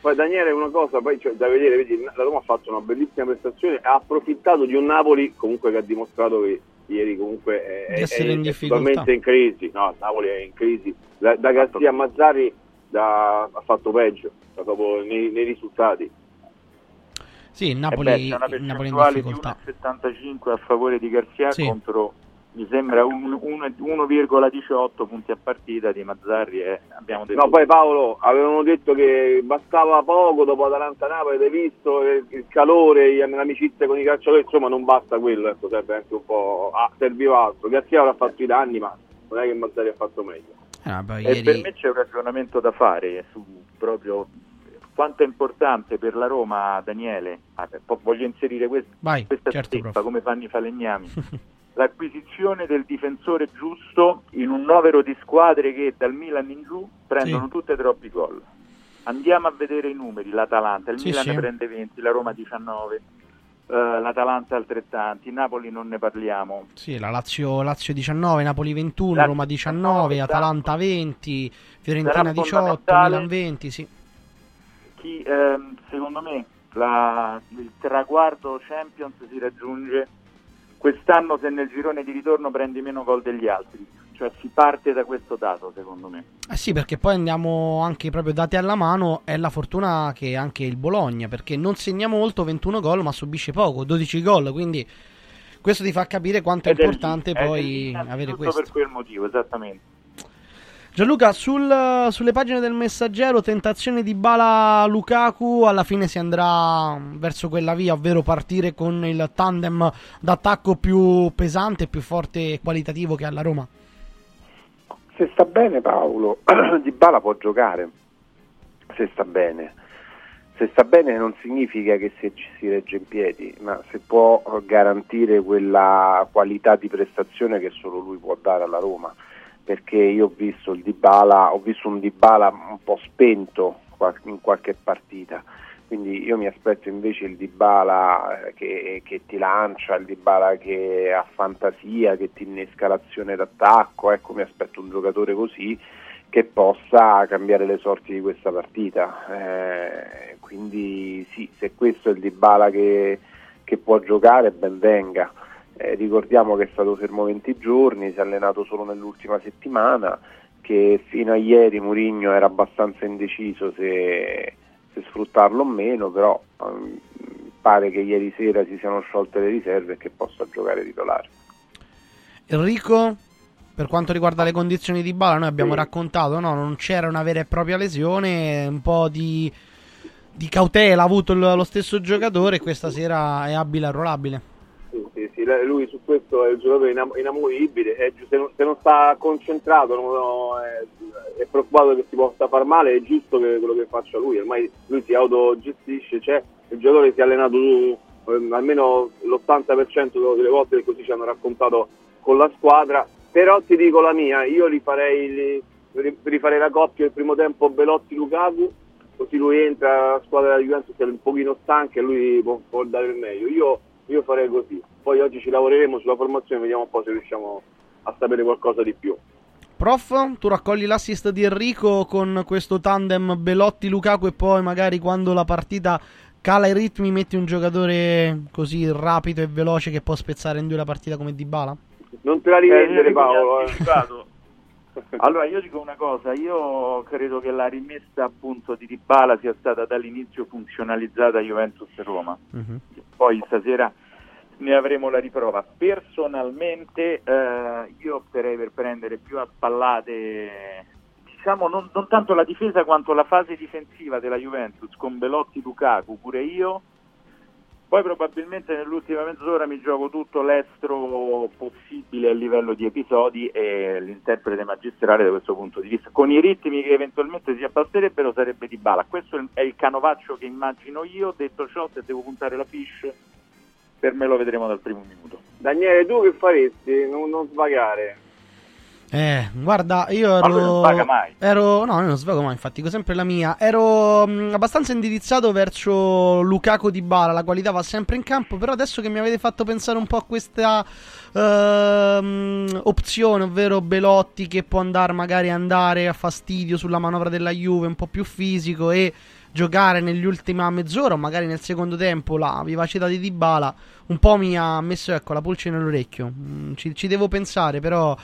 Speaker 28: Poi Daniele una cosa, poi c'è da vedere, vedi, la Roma ha fatto una bellissima prestazione, ha approfittato di un Napoli comunque che ha dimostrato che ieri comunque è,
Speaker 2: Di essere
Speaker 28: è-
Speaker 2: in
Speaker 28: è
Speaker 2: difficoltà.
Speaker 28: totalmente in crisi, no, il Napoli è in crisi, da, da Garzia a Mazzari da- ha fatto peggio, cioè, proprio nei, nei risultati.
Speaker 2: Sì, il
Speaker 29: Eh
Speaker 2: Napoli,
Speaker 29: beh, c'è una
Speaker 2: il Napoli in
Speaker 29: percentuale di
Speaker 2: difficoltà.
Speaker 29: 1,75 a favore di Garzia
Speaker 2: Sì.
Speaker 29: contro mi sembra un- un- 1,18 punti a partita di Mazzarri e abbiamo detto
Speaker 28: No, poi Paolo avevano detto che bastava poco dopo Atalanta Napoli, avete visto eh, il calore, l'amicizia con i calciatori, insomma non basta quello, ecco, serve anche un po', ah, serviva altro. Garzia avrà fatto i danni, ma non è che Mazzari ha fatto meglio.
Speaker 2: Eh, vabbè,
Speaker 29: E
Speaker 2: ieri-
Speaker 29: per me c'è un ragionamento da fare su proprio quanto è importante per la Roma, Daniele, ah, voglio inserire quest-
Speaker 2: Vai,
Speaker 29: questa
Speaker 2: certo,
Speaker 29: steppa come fanno i falegnami. L'acquisizione del difensore giusto in un novero di squadre che dal Milan in giù prendono
Speaker 2: Sì.
Speaker 29: tutte troppi gol. Andiamo a vedere i numeri, l'Atalanta, il
Speaker 2: Sì,
Speaker 29: Milan
Speaker 2: sì.
Speaker 29: prende 20, la Roma 19, eh, l'Atalanta altrettanti, Napoli non ne parliamo.
Speaker 2: Sì, la Lazio, Lazio 19, Napoli 21,
Speaker 29: Lazio
Speaker 2: Roma 19,
Speaker 29: 19,
Speaker 2: Atalanta 20, Fiorentina
Speaker 29: Sarà
Speaker 2: 18,
Speaker 29: fondamentale-
Speaker 2: Milan 20, sì.
Speaker 29: chi ehm, secondo me la- il traguardo Champions si raggiunge quest'anno se nel girone di ritorno prendi meno gol degli altri cioè si parte da questo dato secondo me
Speaker 2: Eh sì, perché poi andiamo anche proprio dati alla mano. È la fortuna che anche il Bologna, perché non segna molto, 21 gol, ma subisce poco, 12 gol. Quindi questo ti fa capire quanto è
Speaker 29: è
Speaker 2: importante
Speaker 29: è
Speaker 2: poi
Speaker 29: lì
Speaker 2: avere
Speaker 29: innanzitutto
Speaker 2: questo.
Speaker 29: per quel motivo esattamente
Speaker 2: Gianluca, sul- sulle pagine del messaggero, tentazione di Bala Lukaku, alla fine si andrà verso quella via, ovvero partire con il tandem d'attacco più pesante, più forte e qualitativo che ha la Roma.
Speaker 27: Se sta bene Paolo, Di Bala può giocare, se sta bene. Se sta bene non significa che se ci si regge in piedi, ma se può garantire quella qualità di prestazione che solo lui può dare alla Roma. Perché io ho visto Dybala, ho visto un Dybala un po' spento in qualche partita. Quindi io mi aspetto invece il Dybala eh, che, che ti lancia, il Dybala che ha fantasia, che ti innesca l'azione d'attacco, ecco mi aspetto un giocatore così che possa cambiare le sorti di questa partita. Eh, quindi sì, se questo è il Dybala che, che può giocare, ben venga. Eh, ricordiamo che è stato fermo 20 giorni, si è allenato solo nell'ultima settimana, che fino a ieri Mourinho era abbastanza indeciso se, se sfruttarlo o meno, però ehm, pare che ieri sera si siano sciolte le riserve e che possa giocare titolare.
Speaker 2: Enrico, Per quanto riguarda le condizioni di Bala, noi abbiamo
Speaker 13: Sì.
Speaker 2: raccontato, no, non c'era una vera e propria lesione, un po' di, di cautela ha avuto lo stesso giocatore e questa sera è abile e arruolabile.
Speaker 28: Le- lui su questo è il giocatore inam- inamovibile, è se, non, se non sta concentrato, non- non- è, è preoccupato che si possa far male, è giusto che quello che faccia lui, ormai lui si autogestisce, cioè, il giocatore si è allenato eh, almeno l'80% delle volte che così ci hanno raccontato con la squadra, però ti dico la mia, io rifarei, rifarei la coppia il primo tempo Belotti-Lukaku, così lui entra la squadra della Juventus è un pochino stanca e lui può, può dare il meglio. Io, io farei così. Poi oggi ci lavoreremo sulla formazione, vediamo un po' se riusciamo a sapere qualcosa di più.
Speaker 2: Prof, tu raccogli l'assist di Enrico con questo tandem Belotti-Lukaku e poi magari quando la partita cala i ritmi metti un giocatore così rapido e veloce che può spezzare in due la partita come Dybala?
Speaker 28: Non te la
Speaker 29: Eh,
Speaker 28: rivendere
Speaker 29: io
Speaker 28: Paolo.
Speaker 29: ha
Speaker 28: eh.
Speaker 29: Allora io dico una cosa, io credo che la rimessa appunto di Dybala sia stata dall'inizio funzionalizzata a Juventus-Roma. Poi stasera ne avremo la riprova. Personalmente eh, io opterei per prendere più a spallate, diciamo non, non tanto la difesa quanto la fase difensiva della Juventus con Belotti, Lukaku, pure io. Poi probabilmente nell'ultima mezz'ora mi gioco tutto l'estro possibile a livello di episodi e l'interprete magistrale da questo punto di vista. Con i ritmi che eventualmente si abbasserebbero sarebbe di bala. Questo è il canovaccio che immagino io. Detto ciò, se devo puntare la fish, per me lo vedremo dal primo minuto.
Speaker 28: Daniele, tu che faresti? Non, non svagare.
Speaker 2: Eh, guarda, io
Speaker 29: Ma lui non
Speaker 2: ero.
Speaker 29: svaga mai.
Speaker 2: Ero. No, io non svago mai, infatti, dico sempre la mia. Ero mh, abbastanza indirizzato verso Lukaku di Bala. La qualità va sempre in campo. Però adesso che mi avete fatto pensare un po' a questa ehm, opzione, ovvero Belotti che può andare magari andare a fastidio sulla manovra della Juve, un po' più fisico e giocare negli ultima mezz'ora o magari nel secondo tempo la vivacità di Dybala un po' mi ha messo ecco la pulce nell'orecchio Mm, ci, ci devo pensare però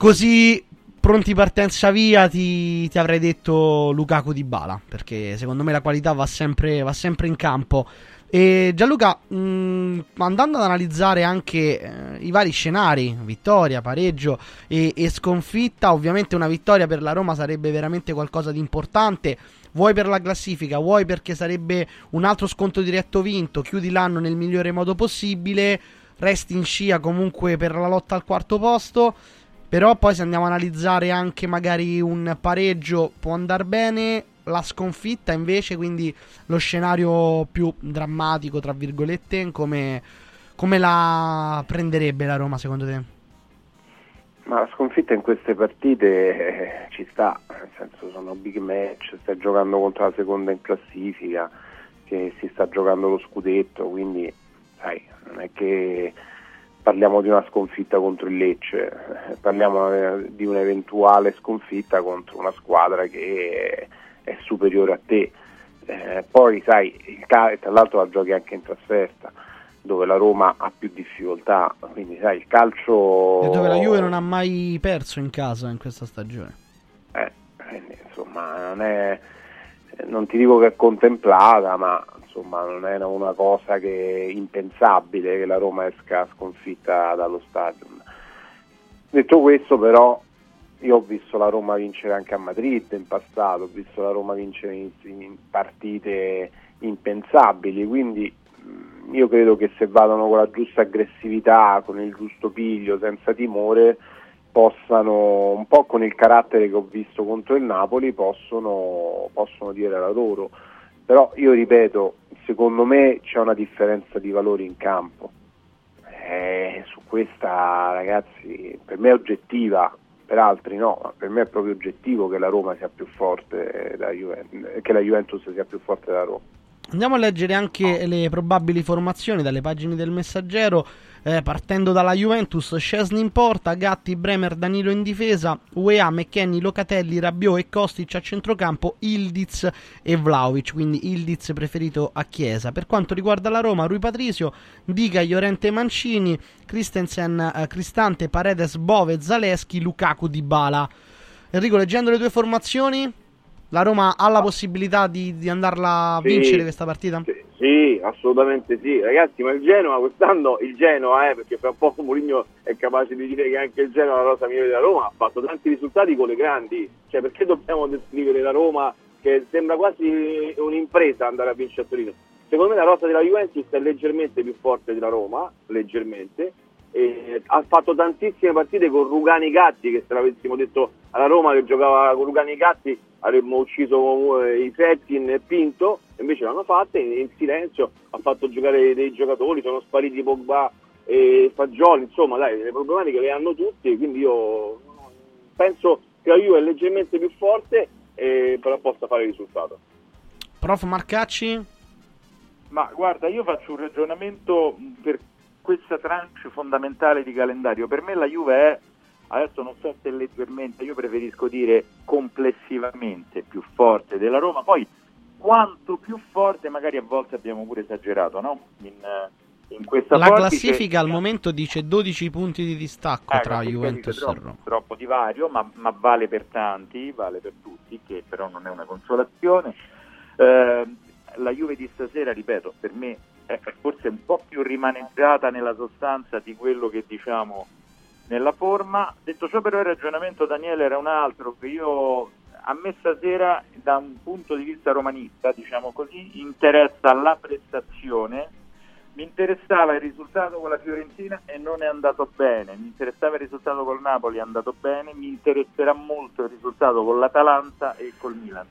Speaker 2: così pronti partenza via ti, ti avrei detto Lukaku di Bala perché secondo me la qualità va sempre, va sempre in campo. E Gianluca mh, andando ad analizzare anche eh, i vari scenari vittoria, pareggio e, e sconfitta ovviamente una vittoria per la Roma sarebbe veramente qualcosa di importante. Vuoi per la classifica, vuoi perché sarebbe un altro sconto diretto vinto, chiudi l'anno nel migliore modo possibile, resti in scia comunque per la lotta al quarto posto, però poi se andiamo a analizzare anche magari un pareggio può andare bene, la sconfitta invece, quindi lo scenario più drammatico, tra virgolette, come, come la prenderebbe la Roma secondo te?
Speaker 27: Ma la sconfitta in queste partite eh, ci sta, nel senso sono big match, stai giocando contro la seconda in classifica, che si sta giocando lo scudetto, quindi sai, non è che parliamo di una sconfitta contro il Lecce, parliamo eh, di un'eventuale sconfitta contro una squadra che è, superiore a te. Eh, poi sai, il tra l'altro la giochi anche in trasferta dove la Roma ha più difficoltà, quindi sai il calcio...
Speaker 2: E dove la Juve non ha mai perso in casa in questa stagione.
Speaker 27: Eh, quindi, insomma, non è non ti dico che è contemplata, ma insomma non è una cosa che impensabile che la Roma esca sconfitta dallo stadium. Detto questo, però, io ho visto la Roma vincere anche a Madrid in passato, ho visto la Roma vincere in, in partite impensabili, quindi mh, io credo che se vadano con la giusta aggressività, con il giusto piglio, senza timore, possano, un po' con il carattere che ho visto contro il Napoli, possono, possono dire la loro. Però io ripeto, secondo me c'è una differenza di valori in campo. Eh, su questa ragazzi, per me è oggettiva, per altri no, ma per me è proprio oggettivo che la Roma sia più forte da Juventus, che la Juventus sia più forte della Roma.
Speaker 2: Andiamo a leggere anche le probabili formazioni dalle pagine del Messaggero. Eh, partendo dalla Juventus, Scesni in porta, Gatti, Bremer, Danilo in difesa, UEA, McKenny, Locatelli, Rabiot e Kostic a centrocampo, Ildiz e Vlaovic, quindi Ildiz preferito a Chiesa. Per quanto riguarda la Roma, Rui Patrizio, Diga, Llorente Mancini, Christensen, eh, Cristante, Paredes, Bove, Zaleschi, Lukaku, Dybala. Enrico, leggendo le due formazioni, la Roma ha la possibilità di, di andarla a
Speaker 28: Sì.
Speaker 2: vincere questa partita?
Speaker 28: Sì, Sì, assolutamente sì. Ragazzi, ma il Genoa quest'anno, il Genoa, eh, perché fra un po' Mourinho è capace di dire che anche il Genoa è la rosa migliore della Roma, ha fatto tanti risultati con le grandi. Cioè, perché dobbiamo descrivere la Roma che sembra quasi un'impresa andare a vincere a Torino? Secondo me la rosa della Juventus è leggermente più forte della Roma, leggermente, e ha fatto tantissime partite con Rugani Gatti, che se l'avessimo detto alla Roma che giocava con Rugani Gatti avremmo ucciso eh, i Fettin e Pinto, invece l'hanno fatta in, in silenzio, ha fatto giocare dei giocatori, sono spariti Pogba e Fagioli, insomma dai, le problematiche le hanno tutti, quindi io penso che la Juve è leggermente più forte e però possa fare il risultato.
Speaker 2: Prof Marcacci?
Speaker 29: Ma guarda, io faccio un ragionamento per questa tranche fondamentale di calendario. Per me la Juve è, adesso non so se leggermente, io preferisco dire complessivamente più forte della Roma, poi quanto più forte magari a volte abbiamo pure esagerato, no? In, in questa
Speaker 2: La classifica al momento dice 12 punti di distacco
Speaker 29: Eh,
Speaker 2: tra Juventus
Speaker 29: capisce
Speaker 2: e Roma.
Speaker 29: troppo, troppo di vario, ma, ma vale per tanti, vale per tutti, che però non è una consolazione. Eh, la Juve di stasera, ripeto, per me forse un po' più rimaneggiata nella sostanza di quello che diciamo nella forma. Detto ciò, però, il ragionamento, Daniele, era un altro che io a me stasera, da un punto di vista romanista, diciamo così, interessa la prestazione. Mi interessava il risultato con la Fiorentina e non è andato bene, mi interessava il risultato col Napoli è andato bene, mi interesserà molto il risultato con l'Atalanta e col Milan.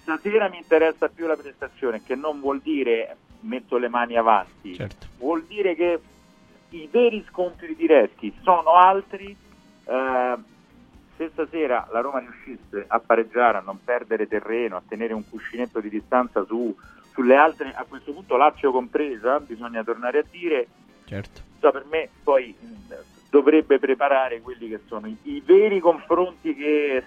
Speaker 29: Stasera mi interessa più la prestazione, che non vuol dire metto le mani avanti, vuol dire che i veri scontri diretti sono altri. eh, se stasera la Roma riuscisse a pareggiare, a non perdere terreno, a tenere un cuscinetto di distanza su- sulle altre, a questo punto Lazio compresa, bisogna tornare a dire,
Speaker 2: Certo.
Speaker 29: so, per me poi mh, dovrebbe preparare quelli che sono i, i veri confronti che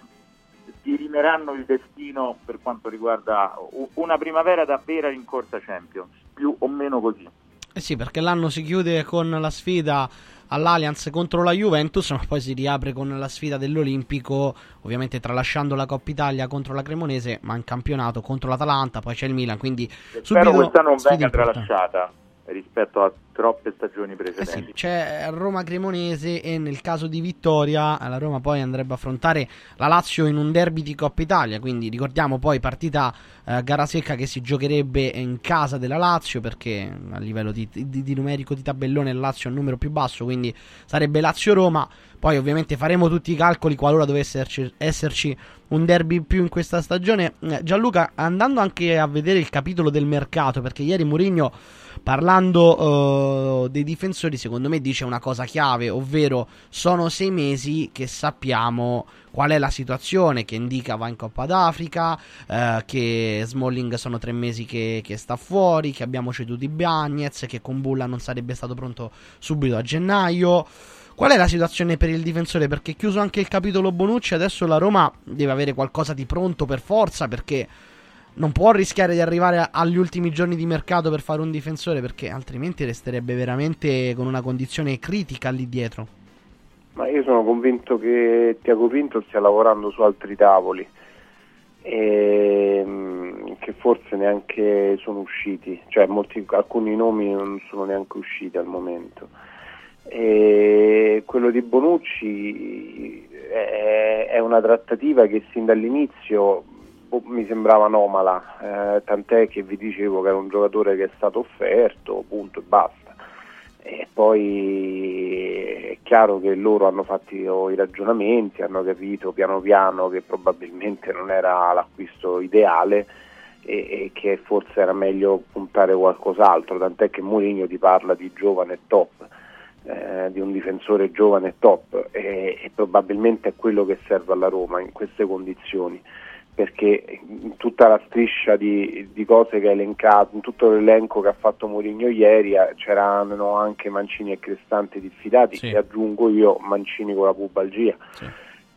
Speaker 29: dirimeranno il destino per quanto riguarda una primavera davvero in corsa Champions, più o meno così.
Speaker 2: Eh sì, perché l'anno si chiude con la sfida all'Allianz contro la Juventus, ma poi si riapre con la sfida dell'Olimpico, ovviamente tralasciando la Coppa Italia contro la Cremonese, ma in campionato contro l'Atalanta, poi c'è il Milan, quindi
Speaker 29: Spero
Speaker 2: subito
Speaker 29: questa non venga tralasciata rispetto a troppe stagioni
Speaker 2: Eh
Speaker 29: precedenti.
Speaker 2: sì, c'è Roma Cremonese e nel caso di vittoria la Roma poi andrebbe a affrontare la Lazio in un derby di Coppa Italia, quindi ricordiamo poi partita eh, gara secca che si giocherebbe in casa della Lazio perché a livello di, di- di numerico di tabellone il Lazio è il numero più basso, quindi sarebbe Lazio-Roma, poi ovviamente faremo tutti i calcoli qualora dovesse esserci, esserci un derby più in questa stagione. Eh, Gianluca, andando anche a vedere il capitolo del mercato, perché ieri Mourinho parlando eh, dei difensori, secondo me dice una cosa chiave, ovvero sono sei mesi che sappiamo qual è la situazione, che indica va in Coppa d'Africa, eh, che Smalling sono tre mesi che, che sta fuori, che abbiamo ceduto i Bagnets, che con Bulla non sarebbe stato pronto subito a gennaio. Qual è la situazione per il difensore? Perché chiuso anche il capitolo Bonucci, adesso la Roma deve avere qualcosa di pronto per forza perché non può rischiare di arrivare agli ultimi giorni di mercato per fare un difensore perché altrimenti resterebbe veramente con una condizione critica lì dietro.
Speaker 27: Ma io sono convinto che Tiago Pinto stia lavorando su altri tavoli e mm, che forse neanche sono usciti, cioè molti, alcuni nomi non sono neanche usciti al momento. E quello di Bonucci è, è una trattativa che sin dall'inizio boh, mi sembrava anomala, eh, tant'è che vi dicevo che era un giocatore che è stato offerto, punto e basta. E poi è chiaro che loro hanno fatto i ragionamenti, hanno capito piano piano che probabilmente non era l'acquisto ideale e, e che forse era meglio puntare qualcos'altro, tant'è che Mourinho ti parla di giovane top, eh, di un difensore giovane top e, e probabilmente è quello che serve alla Roma in queste condizioni perché in tutta la striscia di, di cose che ha elencato, in tutto l'elenco che ha fatto Mourinho ieri eh, c'erano anche Mancini e Cristante diffidati
Speaker 2: Sì.
Speaker 27: e aggiungo io Mancini con la pubalgia.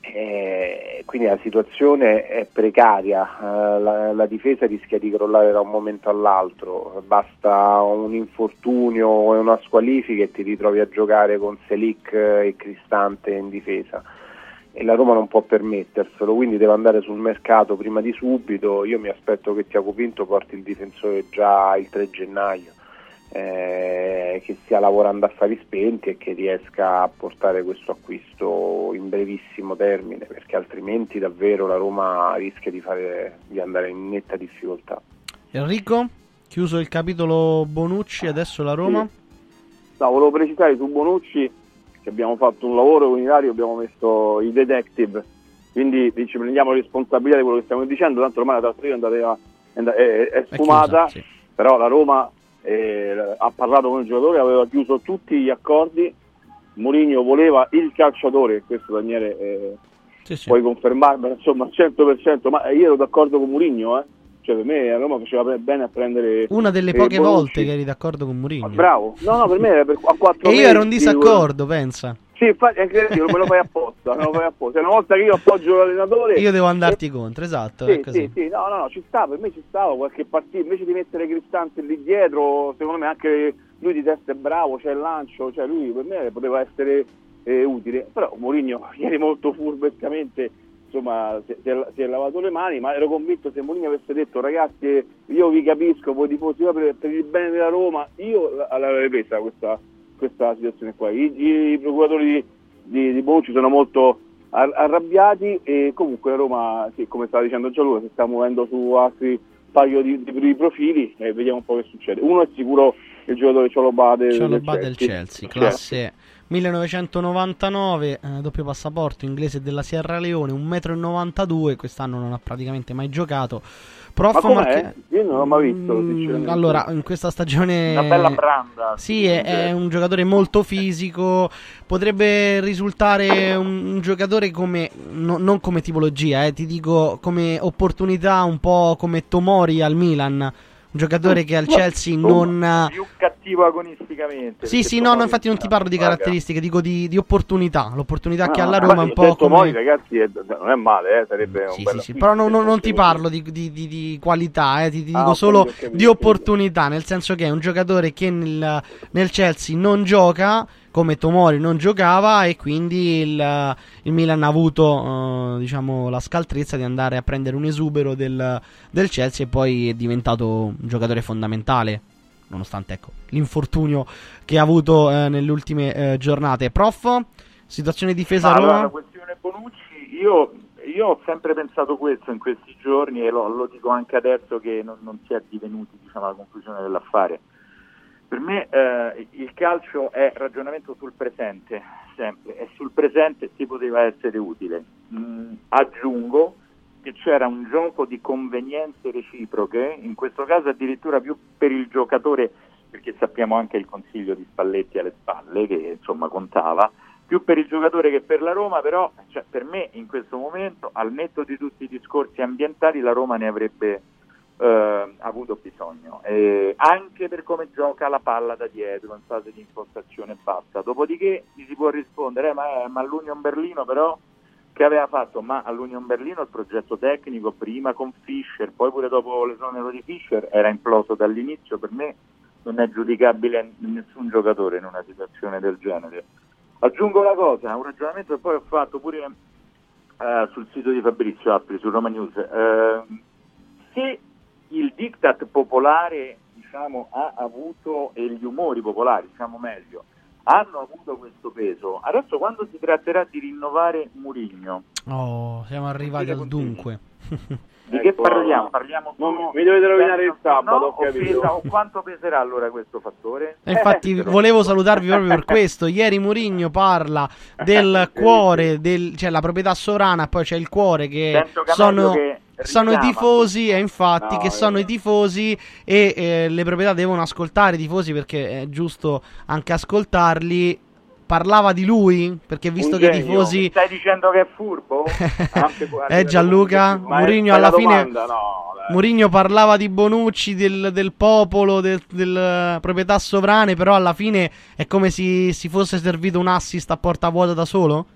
Speaker 27: Eh, quindi la situazione è precaria, eh, la, la difesa rischia di crollare da un momento all'altro, basta un infortunio e una squalifica e ti ritrovi a giocare con Selic e Cristante in difesa. E la Roma non può permetterselo, quindi deve andare sul mercato prima di subito. Io mi aspetto che Tiago Pinto porti il difensore già il 3 gennaio, eh, che stia lavorando a fari spenti e che riesca a portare questo acquisto in brevissimo termine, perché altrimenti davvero la Roma rischia di, fare, di andare in netta difficoltà.
Speaker 2: Enrico, chiuso il capitolo Bonucci, adesso la Roma.
Speaker 28: No, volevo precisare su Bonucci che abbiamo fatto un lavoro unitario, abbiamo messo i detective, quindi ci prendiamo responsabilità di quello che stiamo dicendo, tanto ormai la trattativa è, andata- è, è- è sfumata,
Speaker 2: chiusa, sì.
Speaker 28: però la Roma eh, ha parlato con il giocatore, aveva chiuso tutti gli accordi, Mourinho voleva il calciatore, questo Daniele eh, puoi confermarmelo, insomma al 100%, ma io ero d'accordo con Mourinho, eh. Cioè per me la Roma faceva bene a prendere...
Speaker 2: Una delle poche
Speaker 28: Bonucci.
Speaker 2: volte che eri d'accordo con Mourinho.
Speaker 28: Bravo, no no per me era per, a quattro
Speaker 2: E io ero in disaccordo, pensa.
Speaker 28: sì, infatti, è incredibile, me lo fai apposta, me lo fai apposta. Una volta che io appoggio l'allenatore...
Speaker 2: Io devo andarti contro, esatto. è
Speaker 28: Sì, sì, sì, no, no, no, ci sta, per me ci stava qualche partita, invece di mettere Cristante lì dietro, secondo me anche lui di testa è bravo, c'è il lancio, cioè lui per me poteva essere eh, utile, però Mourinho ieri molto furbescamente insomma si, si è, lavato le mani, ma ero convinto se Mourinho avesse detto ragazzi io vi capisco, voi tifosi per, per il bene della Roma, io la- l'avrei presa questa, questa situazione qua. I, i procuratori di, di, Bonucci sono molto ar- arrabbiati e comunque la Roma, sì, come stava dicendo Gianluca, si sta muovendo su altri paio di, di- di profili e vediamo un po' che succede. Uno è sicuro il giocatore Cialobà del,
Speaker 2: Cialobà
Speaker 28: del
Speaker 2: del Chelsea, classe 1999, eh, doppio passaporto inglese della Sierra Leone, 1,92 m, quest'anno non ha praticamente mai giocato. Prof
Speaker 28: Ma?
Speaker 2: Marche-
Speaker 28: Io non l'ho mai visto,
Speaker 2: Mm, allora, in questa stagione
Speaker 29: Una bella branda.
Speaker 2: Sì, è, è un giocatore molto fisico, potrebbe risultare un, un giocatore come no- non come tipologia, eh, ti dico come opportunità un po' come Tomori al Milan. Un giocatore che al Chelsea non,
Speaker 29: più cattivo agonisticamente.
Speaker 2: sì, sì, no, no, infatti non ti parlo di caratteristiche, dico di, di opportunità. L'opportunità che ha la Roma è un po'
Speaker 28: detto
Speaker 2: come...
Speaker 28: Mori, ragazzi, è- non è male, eh, sarebbe un
Speaker 2: Sì,
Speaker 28: bel
Speaker 2: sì, sì, però non, non- non ti parlo di, di- di- qualità, eh, ti, ti
Speaker 28: Ah,
Speaker 2: dico solo
Speaker 28: capito,
Speaker 2: di opportunità, nel senso che è un giocatore che nel, nel Chelsea non gioca, come Tomori non giocava, e quindi il, il Milan ha avuto eh, diciamo, la scaltrezza di andare a prendere un esubero del, del Chelsea e poi è diventato un giocatore fondamentale. Nonostante ecco, l'infortunio che ha avuto eh, nelle ultime eh, giornate. Prof, situazione difesa
Speaker 29: Ma
Speaker 2: Roma.
Speaker 29: allora, la questione Bonucci, io, io ho sempre pensato questo in questi giorni e lo, lo dico anche adesso che non, non si è divenuti diciamo, alla conclusione dell'affare. Per me eh, il calcio è ragionamento sul presente, sempre, e sul presente si poteva essere utile. Mm, aggiungo che c'era un gioco di convenienze reciproche, in questo caso addirittura più per il giocatore, perché sappiamo anche il consiglio di Spalletti alle spalle, che insomma contava, più per il giocatore che per la Roma, però cioè, per me in questo momento, al netto di tutti i discorsi ambientali, la Roma ne avrebbe eh, avuto bisogno, Eh, anche per come gioca la palla da dietro in fase di impostazione bassa. Dopodiché gli si può rispondere, "Eh, ma, ma all'Union Berlino però che aveva fatto? Ma all'Union Berlino il progetto tecnico prima con Fischer, poi pure dopo l'esonero di Fischer era imploso dall'inizio, per me non è giudicabile nessun giocatore in una situazione del genere. Aggiungo una cosa, un ragionamento che poi ho fatto pure eh, sul sito di Fabrizio Appri, su Roma News. Eh, se il diktat popolare diciamo, ha avuto, e gli umori popolari, diciamo meglio, hanno avuto questo peso, adesso quando si tratterà di rinnovare Murigno,
Speaker 2: Oh, siamo arrivati al dunque.
Speaker 29: di che parliamo? Parliamo solo
Speaker 28: mi dovete rovinare il sabato,
Speaker 29: no,
Speaker 28: ho capito.
Speaker 29: pesa- o quanto peserà allora questo fattore?
Speaker 2: E infatti volevo salutarvi proprio per questo. Ieri Murigno parla del cuore, del, cioè la proprietà sovrana, poi c'è il cuore che sono,
Speaker 29: che
Speaker 2: sono i tifosi e infatti
Speaker 29: No,
Speaker 2: che
Speaker 29: eh.
Speaker 2: sono i tifosi e eh, le proprietà devono ascoltare i tifosi perché è giusto anche ascoltarli. Parlava di lui perché visto che i tifosi
Speaker 29: Mi stai dicendo che è furbo?
Speaker 2: Eh Gianluca, Mourinho
Speaker 29: la
Speaker 2: alla fine?
Speaker 29: No.
Speaker 2: Mourinho parlava di Bonucci, del, del popolo, del, del, eh, proprietà sovrane, però alla fine è come se si fosse servito un assist a porta vuota da solo?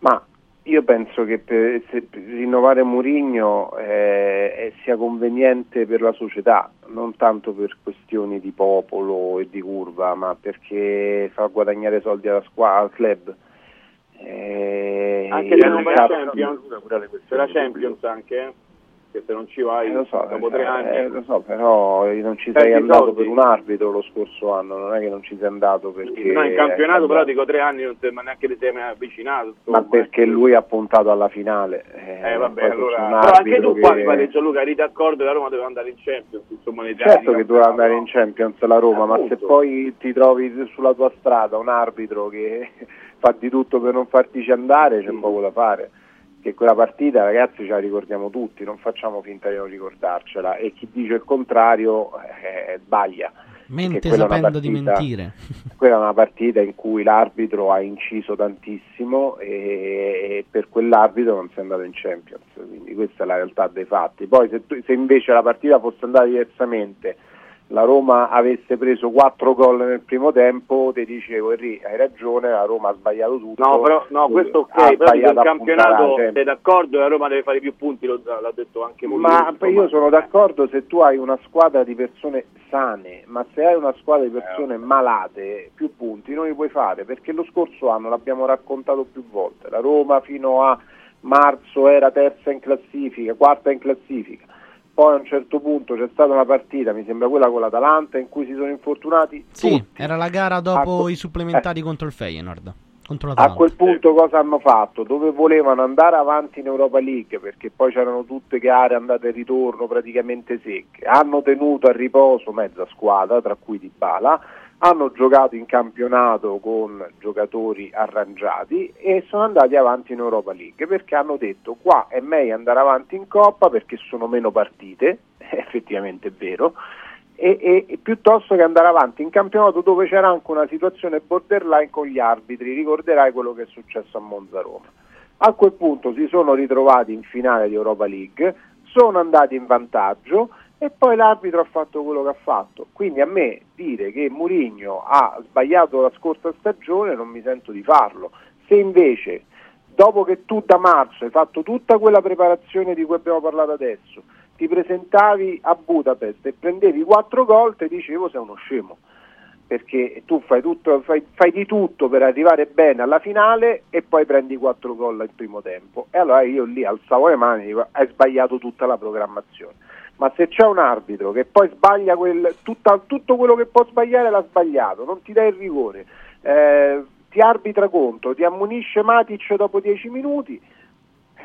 Speaker 27: Ma io penso che per, se- per rinnovare Mourinho eh, eh, sia conveniente per la società, non tanto per questioni di popolo e di curva, ma perché fa guadagnare soldi alla squadra, al club. Eh,
Speaker 28: Anche se non vai a
Speaker 27: cap-
Speaker 28: Champions, c'è la Champions anche, eh? Che se non ci vai
Speaker 27: Eh, lo so,
Speaker 28: dopo
Speaker 27: eh,
Speaker 28: tre anni...
Speaker 27: eh, lo so, però non ci sei andato
Speaker 28: soldi.
Speaker 27: per un arbitro lo scorso anno, non è che non ci sei andato perché...
Speaker 28: No, in campionato
Speaker 27: eh,
Speaker 28: però dico tre anni non te, ma neanche ti sei mai avvicinato.
Speaker 27: Ma
Speaker 28: insomma.
Speaker 27: perché lui ha puntato alla finale.
Speaker 28: Eh vabbè,
Speaker 27: poi
Speaker 28: allora... Però anche tu qua
Speaker 27: che-
Speaker 28: mi pare Gianluca eri d'accordo che la Roma doveva andare in Champions, insomma
Speaker 27: Certo che doveva andare in Champions la Roma, ma se poi ti trovi sulla tua strada un arbitro che fa di tutto per non fartici andare, c'è poco da fare. Che quella partita, ragazzi, ce la ricordiamo tutti, non facciamo finta di non ricordarcela. E chi dice il contrario eh, sbaglia.
Speaker 2: Mente
Speaker 27: Perché quella è una
Speaker 2: sapendo di
Speaker 27: partita-
Speaker 2: mentire.
Speaker 27: Quella è una partita in cui l'arbitro ha inciso tantissimo e, e per quell'arbitro non si è andato in Champions, quindi questa è la realtà dei fatti. Poi se, se invece la partita fosse andata diversamente, la Roma avesse preso 4 gol nel primo tempo, ti dicevo Henry, hai ragione, la Roma ha sbagliato tutto.
Speaker 28: No, però no, questo ok, però il campionato
Speaker 27: la
Speaker 28: sei d'accordo e la Roma deve fare più punti, lo- l'ha detto anche Mourinho.
Speaker 27: Ma
Speaker 28: insomma.
Speaker 27: io sono d'accordo se tu hai una squadra di persone sane, ma se hai una squadra di persone malate, più punti non li puoi fare, perché lo scorso anno l'abbiamo raccontato più volte, la Roma fino a marzo era terza in classifica, quarta in classifica, poi a un certo punto c'è stata una partita, mi sembra quella con l'Atalanta, in cui si sono infortunati
Speaker 2: Sì,
Speaker 27: tutti.
Speaker 2: era la gara dopo
Speaker 27: Ah,
Speaker 2: i supplementari contro il Feyenoord. Contro
Speaker 27: A quel punto cosa hanno fatto? Dove volevano andare avanti in Europa League, perché poi c'erano tutte gare andate e ritorno praticamente secche, hanno tenuto a riposo mezza squadra, tra cui Dybala, hanno giocato in campionato con giocatori arrangiati e sono andati avanti in Europa League perché hanno detto qua è meglio andare avanti in Coppa perché sono meno partite, effettivamente è vero, e, e- e piuttosto che andare avanti in campionato dove c'era anche una situazione borderline con gli arbitri, ricorderai quello che è successo a Monza Roma. A quel punto si sono ritrovati in finale di Europa League, sono andati in vantaggio e poi l'arbitro ha fatto quello che ha fatto. Quindi a me dire che Mourinho ha sbagliato la scorsa stagione non mi sento di farlo. Se invece dopo che tu da marzo hai fatto tutta quella preparazione di cui abbiamo parlato adesso, ti presentavi a Budapest e prendevi quattro gol, ti dicevo sei uno scemo. Perché tu fai, tutto, fai, fai di tutto per arrivare bene alla finale e poi prendi quattro gol al primo tempo. E allora io lì alzavo le mani e dico hai sbagliato tutta la programmazione. Ma se c'è un arbitro che poi sbaglia quel, tutta- tutto quello che può sbagliare l'ha sbagliato, non ti dà il rigore, eh, ti arbitra contro, ti ammonisce Matic dopo dieci minuti,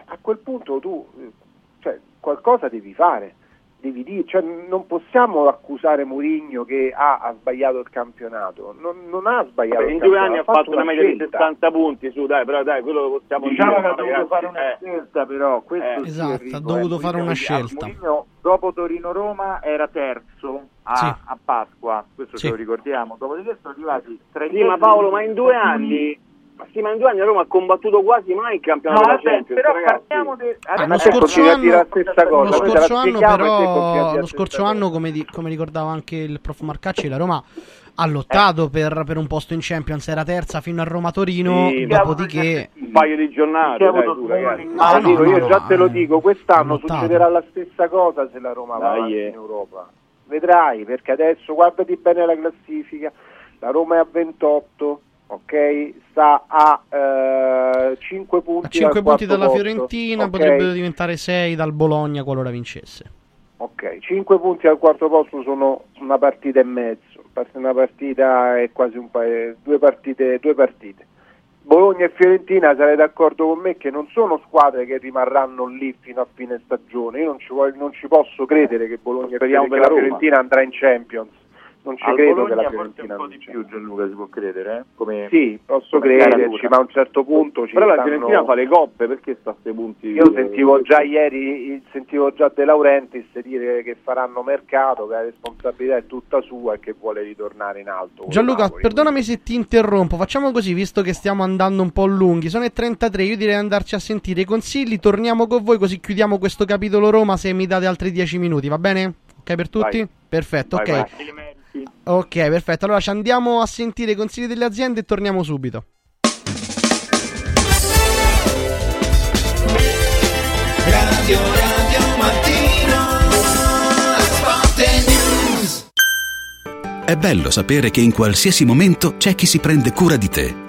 Speaker 27: a quel punto tu eh, cioè, qualcosa devi fare, devi dire, cioè, non possiamo accusare Mourinho che ha, ha sbagliato il campionato, non, non ha sbagliato
Speaker 28: Vabbè,
Speaker 27: il
Speaker 28: in due
Speaker 27: campionato,
Speaker 28: anni ha fatto una media di
Speaker 27: scelta.
Speaker 28: 60 punti, su dai, però dai, quello lo possiamo
Speaker 27: Diciamo
Speaker 28: dire.
Speaker 27: che ha dovuto fare una
Speaker 28: eh.
Speaker 27: scelta, però questo sì,
Speaker 2: Esatto,
Speaker 27: Enrico,
Speaker 2: ha dovuto
Speaker 27: eh,
Speaker 2: fare una
Speaker 27: Mourinho-
Speaker 2: scelta.
Speaker 30: Mourinho, dopo Torino-Roma era terzo a,
Speaker 2: Sì.
Speaker 30: a Pasqua, questo
Speaker 2: Sì.
Speaker 30: ce lo ricordiamo. Dopodiché sono arrivati tre
Speaker 28: Sì, ma Paolo, ma in due anni, ma sì, ma in due anni a Roma ha combattuto quasi mai il
Speaker 30: No,
Speaker 28: campionato della
Speaker 30: vabbè,
Speaker 28: Champions,
Speaker 30: però
Speaker 28: ragazzi.
Speaker 30: parliamo di...
Speaker 2: Ah,
Speaker 27: Ma
Speaker 2: lo scorso anno,
Speaker 27: stessa cosa,
Speaker 2: lo scorso anno però, lo scorso anno come, di- come ricordava anche il prof Marcacci, la Roma ha lottato per, per un posto in Champions, era terza fino a Roma-Torino,
Speaker 28: Sì,
Speaker 2: dopodiché...
Speaker 28: un paio di giornate,
Speaker 30: ha
Speaker 28: dai, tu, ragazzi.
Speaker 27: Ma
Speaker 2: No,
Speaker 27: dico,
Speaker 2: no,
Speaker 27: io
Speaker 2: no,
Speaker 27: già te lo
Speaker 2: eh,
Speaker 27: dico, quest'anno
Speaker 2: lottato.
Speaker 27: succederà la stessa cosa se la Roma va
Speaker 28: eh.
Speaker 27: in Europa. Vedrai, perché adesso guardati bene la classifica, la Roma è a 28, ok? Sta a 5 punti,
Speaker 2: A 5
Speaker 27: dal
Speaker 2: punti dalla
Speaker 27: posto,
Speaker 2: Fiorentina
Speaker 27: ok?
Speaker 2: potrebbero diventare 6 dal Bologna qualora vincesse.
Speaker 27: Ok, 5 punti al quarto posto sono una partita e mezzo, una partita è quasi un paio, due partite, due partite. Bologna e Fiorentina sarei d'accordo con me che non sono squadre che rimarranno lì fino a fine stagione. Io non ci, voglio- non ci posso credere che Bologna e
Speaker 28: Speriamo.
Speaker 27: Fiorentina andrà in Champions. Non ci
Speaker 30: Al
Speaker 27: credo che
Speaker 30: Bologna
Speaker 27: la
Speaker 30: forse
Speaker 27: Fiorentina
Speaker 30: un po' di più Gianluca si può credere, eh? Come,
Speaker 27: Sì, posso
Speaker 30: come
Speaker 27: crederci, ma a un certo punto ci
Speaker 28: Però la
Speaker 27: stanno-
Speaker 28: Fiorentina fa le coppe, perché sta a quei punti?
Speaker 27: Io sentivo già ieri, sentivo già De Laurentiis dire che faranno mercato, che la responsabilità è tutta sua e che vuole ritornare in alto.
Speaker 2: Gianluca,
Speaker 27: Napoli.
Speaker 2: perdonami se ti interrompo, facciamo così, visto che stiamo andando un po' lunghi, sono le 33, io direi andarci a sentire i consigli, torniamo con voi così chiudiamo questo capitolo Roma se mi date altri 10 minuti, va bene? Ok per tutti?
Speaker 28: Vai.
Speaker 2: Perfetto,
Speaker 28: Vai,
Speaker 2: ok.
Speaker 28: vai.
Speaker 2: Ok, perfetto. Allora ci andiamo a sentire i consigli delle aziende e torniamo subito.
Speaker 10: Radio Radio Mattino Spot News
Speaker 31: È bello sapere che in qualsiasi momento c'è chi si prende cura di te.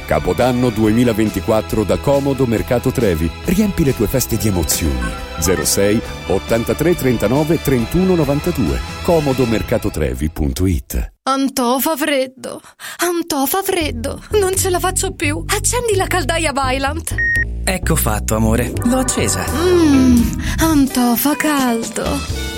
Speaker 9: Capodanno 2024 da Comodo Mercato Trevi. Riempi le tue feste di emozioni. 06 83 39 31 92. comodomercatotrevi.it
Speaker 32: Antò fa freddo. Antò fa freddo. Non ce la faccio più. Accendi la caldaia Vylant.
Speaker 33: Ecco fatto, amore. L'ho accesa.
Speaker 32: Mmm, Antò fa caldo.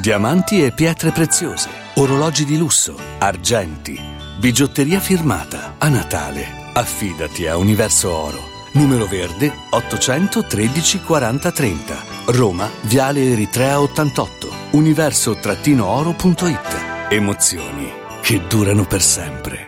Speaker 15: Diamanti e pietre preziose, orologi di lusso, argenti, bigiotteria firmata. A Natale, affidati a Universo Oro. Numero verde 813 40 30. Roma, Viale Eritrea 88. Universo-oro.it. Emozioni che durano per sempre.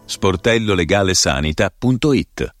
Speaker 34: sportellolegalesanita.it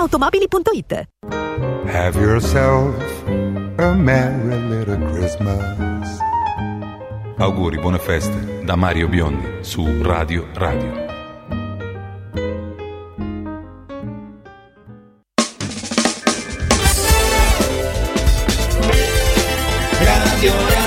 Speaker 35: ValentinoAutomobili.it
Speaker 36: Have yourself a merry little Christmas.
Speaker 37: Auguri, buone feste da Mario Biondi su Radio Radio.
Speaker 38: Radio Radio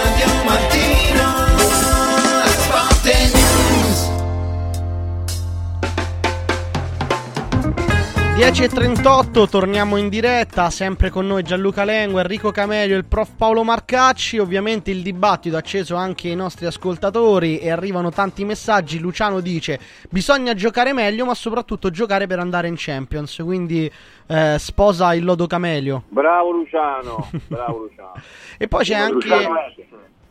Speaker 2: 10.38, torniamo in diretta, sempre con noi Gianluca Lengo, Enrico Camelio e il prof Paolo Marcacci, ovviamente il dibattito è acceso anche ai nostri ascoltatori e arrivano tanti messaggi, Luciano dice bisogna giocare meglio ma soprattutto giocare per andare in Champions, quindi eh, sposa il lodo Camelio.
Speaker 28: Bravo Luciano, bravo Luciano.
Speaker 2: E poi c'è anche...
Speaker 28: Luciano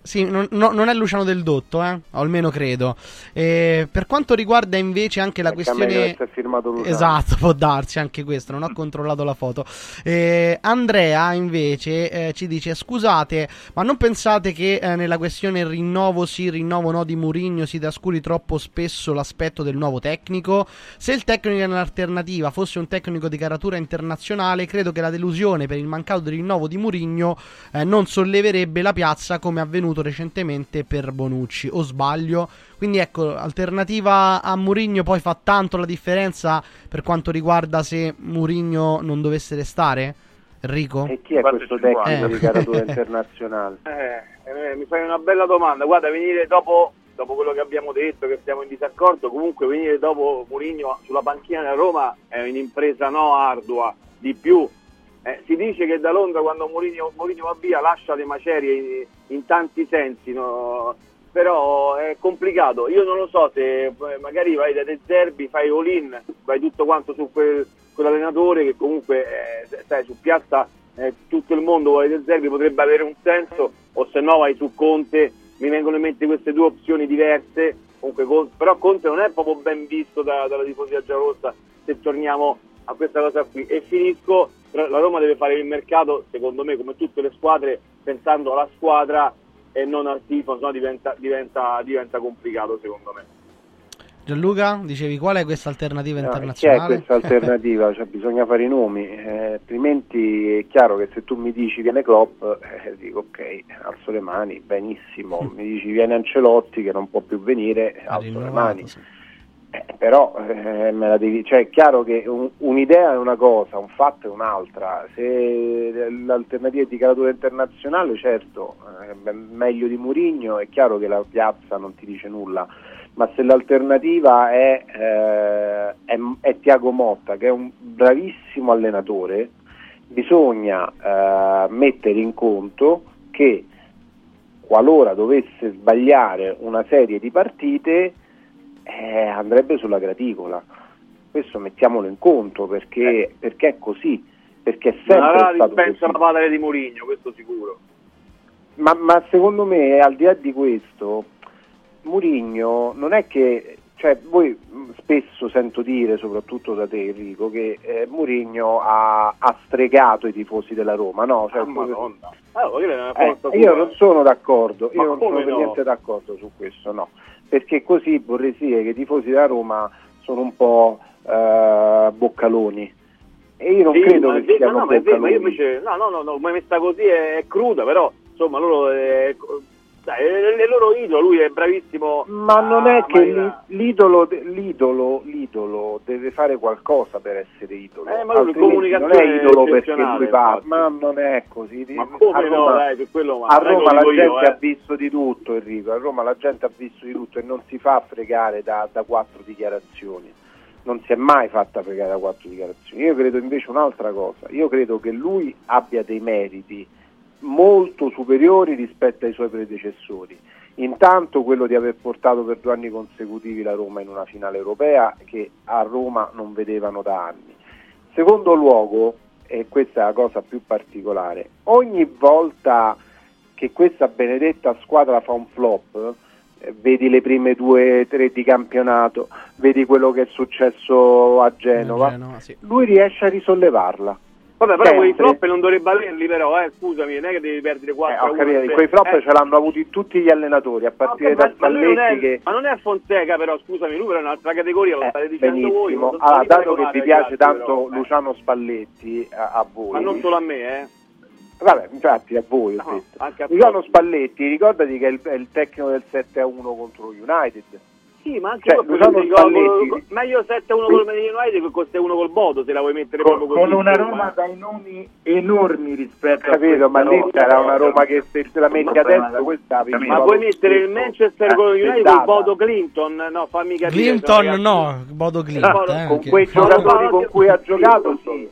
Speaker 2: Sì, non, no- non è Luciano del Dotto, eh? almeno credo. Eh, per quanto riguarda invece anche la
Speaker 27: Perché
Speaker 2: questione... Esatto, può darsi anche questo, non ho controllato la foto. Eh, Andrea invece eh, ci dice, scusate, ma non pensate che eh, nella questione rinnovo sì, rinnovo no di Murigno si trascuri troppo spesso l'aspetto del nuovo tecnico? Se il tecnico in alternativa fosse un tecnico di caratura internazionale, credo che la delusione per il mancato rinnovo di Murigno eh, non solleverebbe la piazza come è avvenuto recentemente per Bonucci, o sbaglio? Quindi ecco, alternativa a Murigno poi fa tanto la differenza per quanto riguarda se Murigno non dovesse restare? Enrico?
Speaker 27: E chi è questo tecnico
Speaker 2: Eh.
Speaker 27: di caratura internazionale?
Speaker 28: Eh, eh, mi fai una bella domanda. Guarda, venire dopo, dopo quello che abbiamo detto, che siamo in disaccordo, comunque venire dopo Murigno sulla panchina della Roma è un'impresa no ardua. Di più, eh, si dice che da Londra quando Mourinho, Mourinho va via lascia le macerie in, in tanti sensi, no? però è complicato. Io non lo so se eh, magari vai da De Zerbi, fai all-in, vai tutto quanto su quel- quell'allenatore che comunque eh, sai, su piazza eh, tutto il mondo vuole De Zerbi, potrebbe avere un senso, o se no vai su Conte, mi vengono in mente queste due opzioni diverse. Comunque, Con- però Conte non è proprio ben visto da- dalla tifoseria giallorossa se torniamo a questa cosa qui. E finisco, la Roma deve fare il mercato, secondo me, come tutte le squadre, pensando alla squadra e non al tifo, sennò diventa, diventa, diventa complicato secondo me.
Speaker 2: Gianluca, dicevi qual è questa alternativa
Speaker 27: No, chi è
Speaker 2: internazionale?
Speaker 27: questa alternativa? Cioè, bisogna fare i nomi, eh, altrimenti è chiaro che se tu mi dici viene Klopp, eh, dico ok, alzo le mani, benissimo, mi dici viene Ancelotti che non può più venire, alzo le mani. Eh, però eh, me la devi, cioè, è chiaro che un- un'idea è una cosa, un fatto è un'altra. Se l'alternativa è di caratura internazionale, certo, eh, meglio di Murigno, è chiaro che la piazza non ti dice nulla. Ma se l'alternativa è, eh, è, è Tiago Motta, che è un bravissimo allenatore, bisogna eh, mettere in conto che qualora dovesse sbagliare una serie di partite, eh, andrebbe sulla graticola. Questo mettiamolo in conto perché, perché è così, perché è sempre
Speaker 28: avrà
Speaker 27: stato
Speaker 28: dispensa
Speaker 27: così.
Speaker 28: la padre di Mourinho, questo sicuro.
Speaker 27: Ma, ma secondo me, al di là di questo, Murigno non è che, cioè, voi mh, spesso sento dire, soprattutto da te Enrico, che eh, Murigno ha, ha stregato i tifosi della Roma, no? Cioè,
Speaker 28: Ah, Madonna. Allora, io, ne
Speaker 27: eh, io
Speaker 28: pure.
Speaker 27: non sono d'accordo, io
Speaker 28: Ma
Speaker 27: non sono
Speaker 28: no?
Speaker 27: niente d'accordo su questo, no. Perché così vorrei dire che i tifosi della Roma sono un po' eh, boccaloni. E io non
Speaker 28: Sì,
Speaker 27: credo
Speaker 28: ma
Speaker 27: che
Speaker 28: vero-
Speaker 27: siano
Speaker 28: no, è vero, ma io
Speaker 27: boccaloni.
Speaker 28: invece, no, no, no, no, come messa così è, è cruda, però insomma loro è, dai, è, il loro idolo, lui è bravissimo.
Speaker 27: Ma non è che l'idolo, l'idolo, l'idolo deve fare qualcosa per essere idolo.
Speaker 28: Eh, ma lui
Speaker 27: Altrimenti non
Speaker 28: comunicazione
Speaker 27: è idolo perché lui parla, ma non è così.
Speaker 28: Ma come
Speaker 27: a
Speaker 28: no,
Speaker 27: Roma,
Speaker 28: dai, per quello ma
Speaker 27: a Roma la gente
Speaker 28: io,
Speaker 27: ha
Speaker 28: eh.
Speaker 27: visto di tutto Enrico, a Roma la gente ha visto di tutto e non si fa fregare da, da quattro dichiarazioni. Non si è mai fatta fregare da quattro dichiarazioni. Io credo invece un'altra cosa, io credo che lui abbia dei meriti molto superiori rispetto ai suoi predecessori. Intanto quello di aver portato per due anni consecutivi la Roma in una finale europea che a Roma non vedevano da anni. Secondo luogo, e questa è la cosa più particolare, ogni volta che questa benedetta squadra fa un flop, eh, vedi le prime due tre di campionato, vedi quello che è successo a Genova,
Speaker 2: Genova, sì.
Speaker 27: lui riesce a risollevarla.
Speaker 28: Vabbè, però quei flop non dovrebbe averli però, eh, scusami, non è che devi perdere 4
Speaker 27: Eh, ho
Speaker 28: 1.
Speaker 27: capito, quei flop ce l'hanno avuti tutti gli allenatori, a partire
Speaker 28: ma,
Speaker 27: da Spalletti che
Speaker 28: ma non è Fonseca però, scusami, lui però è un'altra categoria, lo state dicendo voi.
Speaker 27: benissimo.
Speaker 28: non
Speaker 27: Allora, dato che vi piace tanto
Speaker 28: però, eh.
Speaker 27: Luciano Spalletti a, a voi,
Speaker 28: Ma non solo a me, eh.
Speaker 27: vabbè, infatti a voi ho
Speaker 28: No,
Speaker 27: detto.
Speaker 28: a
Speaker 27: Luciano. Spalletti, ricordati che è il, è il tecnico del 7 a 1 contro United.
Speaker 28: Sì, ma anche
Speaker 27: Cioè,
Speaker 28: proprio gol-
Speaker 27: Spalletti-
Speaker 28: gol- meglio 7-1 col Manchester United che costa 1 col Bodo se la vuoi mettere
Speaker 30: con,
Speaker 28: proprio così.
Speaker 30: con una Roma
Speaker 28: eh.
Speaker 30: dai nomi enormi rispetto a
Speaker 27: Capito, ma lì c'era
Speaker 30: Roma.
Speaker 27: una Roma che se te la metti adesso questa la
Speaker 28: Ma vuoi mettere il Manchester con il United con Bodo Clinton? No, fammi capire.
Speaker 2: Clinton no, Bodo Clint.
Speaker 28: Bodo-
Speaker 2: eh,
Speaker 27: con quei giocatori con cui ha giocato sì.